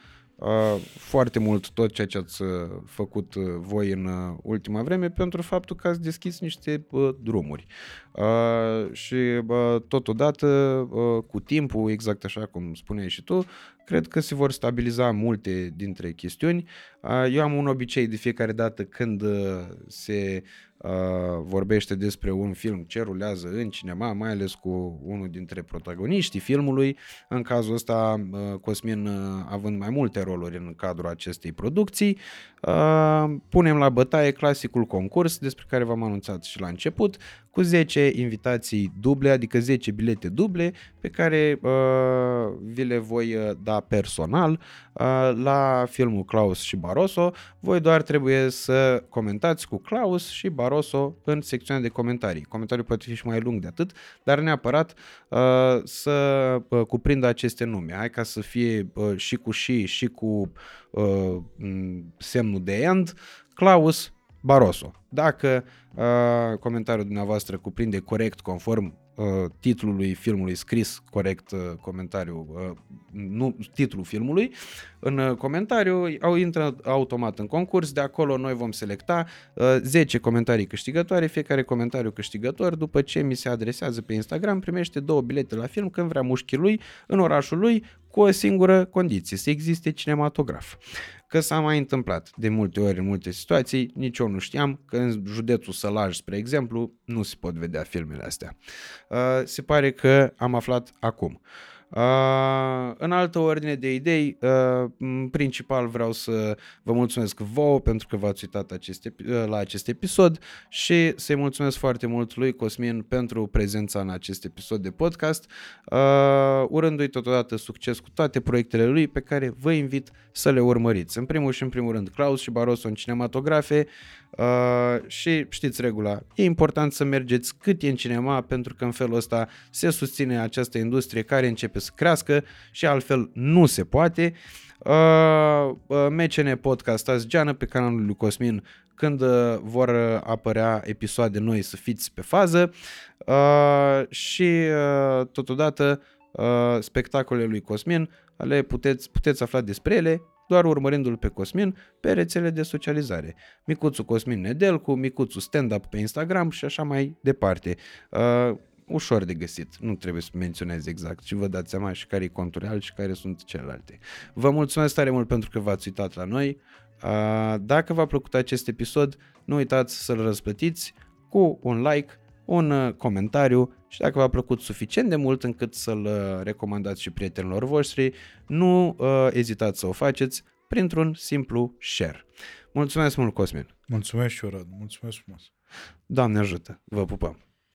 foarte mult tot ceea ce ați uh, făcut uh, voi în uh, ultima vreme pentru faptul că ați deschis niște uh, drumuri. Uh, și uh, totodată, uh, cu timpul, exact așa cum spuneai și tu, cred că se vor stabiliza multe dintre chestiuni. Uh, eu am un obicei de fiecare dată când uh, se uh, vorbește despre un film ce rulează în cinema, mai ales cu unul dintre protagoniștii filmului, în cazul ăsta uh, Cosmin uh, având mai multe roluri în cadrul acestei producții, uh, punem la bătaie clasicul concurs despre care v-am anunțat și la început, cu 10 invitații duble, adică 10 bilete duble pe care uh, vi le voi uh, da personal uh, la filmul Claus și Barroso. Voi doar trebuie să comentați cu Claus și Barroso în secțiunea de comentarii. Comentariul poate fi și mai lung de atât, dar neapărat uh, să uh, cuprindă aceste nume. Hai ca să fie uh, și cu și și cu uh, m, semnul de end, Claus Barroso. Dacă uh, comentariul dumneavoastră cuprinde corect conform uh, titlului filmului scris corect uh, comentariul, uh, nu titlul filmului, în uh, comentariu au intră automat în concurs, de acolo noi vom selecta uh, 10 comentarii câștigătoare, fiecare comentariu câștigător, după ce mi se adresează pe Instagram, primește două bilete la film când vrea mușchii lui, în orașul lui, cu o singură condiție, să existe cinematograf. Că s-a mai întâmplat de multe ori în multe situații, nici eu nu știam că în județul Sălaj, spre exemplu, nu se pot vedea filmele astea. Uh, se pare că am aflat acum. Uh, în altă ordine de idei, uh, în principal vreau să vă mulțumesc vouă pentru că v-ați uitat acest, epi- uh, la acest episod și să-i mulțumesc foarte mult lui Cosmin pentru prezența în acest episod de podcast, uh, urându-i totodată succes cu toate proiectele lui pe care vă invit să le urmăriți. În primul și în primul rând, Klaus și Barroso în cinematografe uh, și știți regula, e important să mergeți cât e în cinema pentru că în felul ăsta se susține această industrie care începe să crească și altfel nu se poate. Uh, uh, MCN Podcast azi geană pe canalul lui Cosmin când uh, vor uh, apărea episoade noi să fiți pe fază uh, și uh, totodată uh, spectacolele lui Cosmin le puteți, puteți afla despre ele doar urmărindu-l pe Cosmin pe rețele de socializare. Micuțu Cosmin Nedelcu, Micuțu Stand-Up pe Instagram și așa mai departe. Uh, ușor de găsit, nu trebuie să menționez exact și vă dați seama și care e contul real și care sunt celelalte. Vă mulțumesc tare mult pentru că v-ați uitat la noi. Uh, Dacă v-a plăcut acest episod, nu uitați să-l răsplătiți cu un like, un uh, comentariu și dacă v-a plăcut suficient de mult încât să-l uh, recomandați și prietenilor voștri, nu uh, ezitați să o faceți printr-un simplu share. Mulțumesc mult, Cosmin! Mulțumesc și eu, Radu. Mulțumesc frumos. Doamne ajută! Vă pupăm!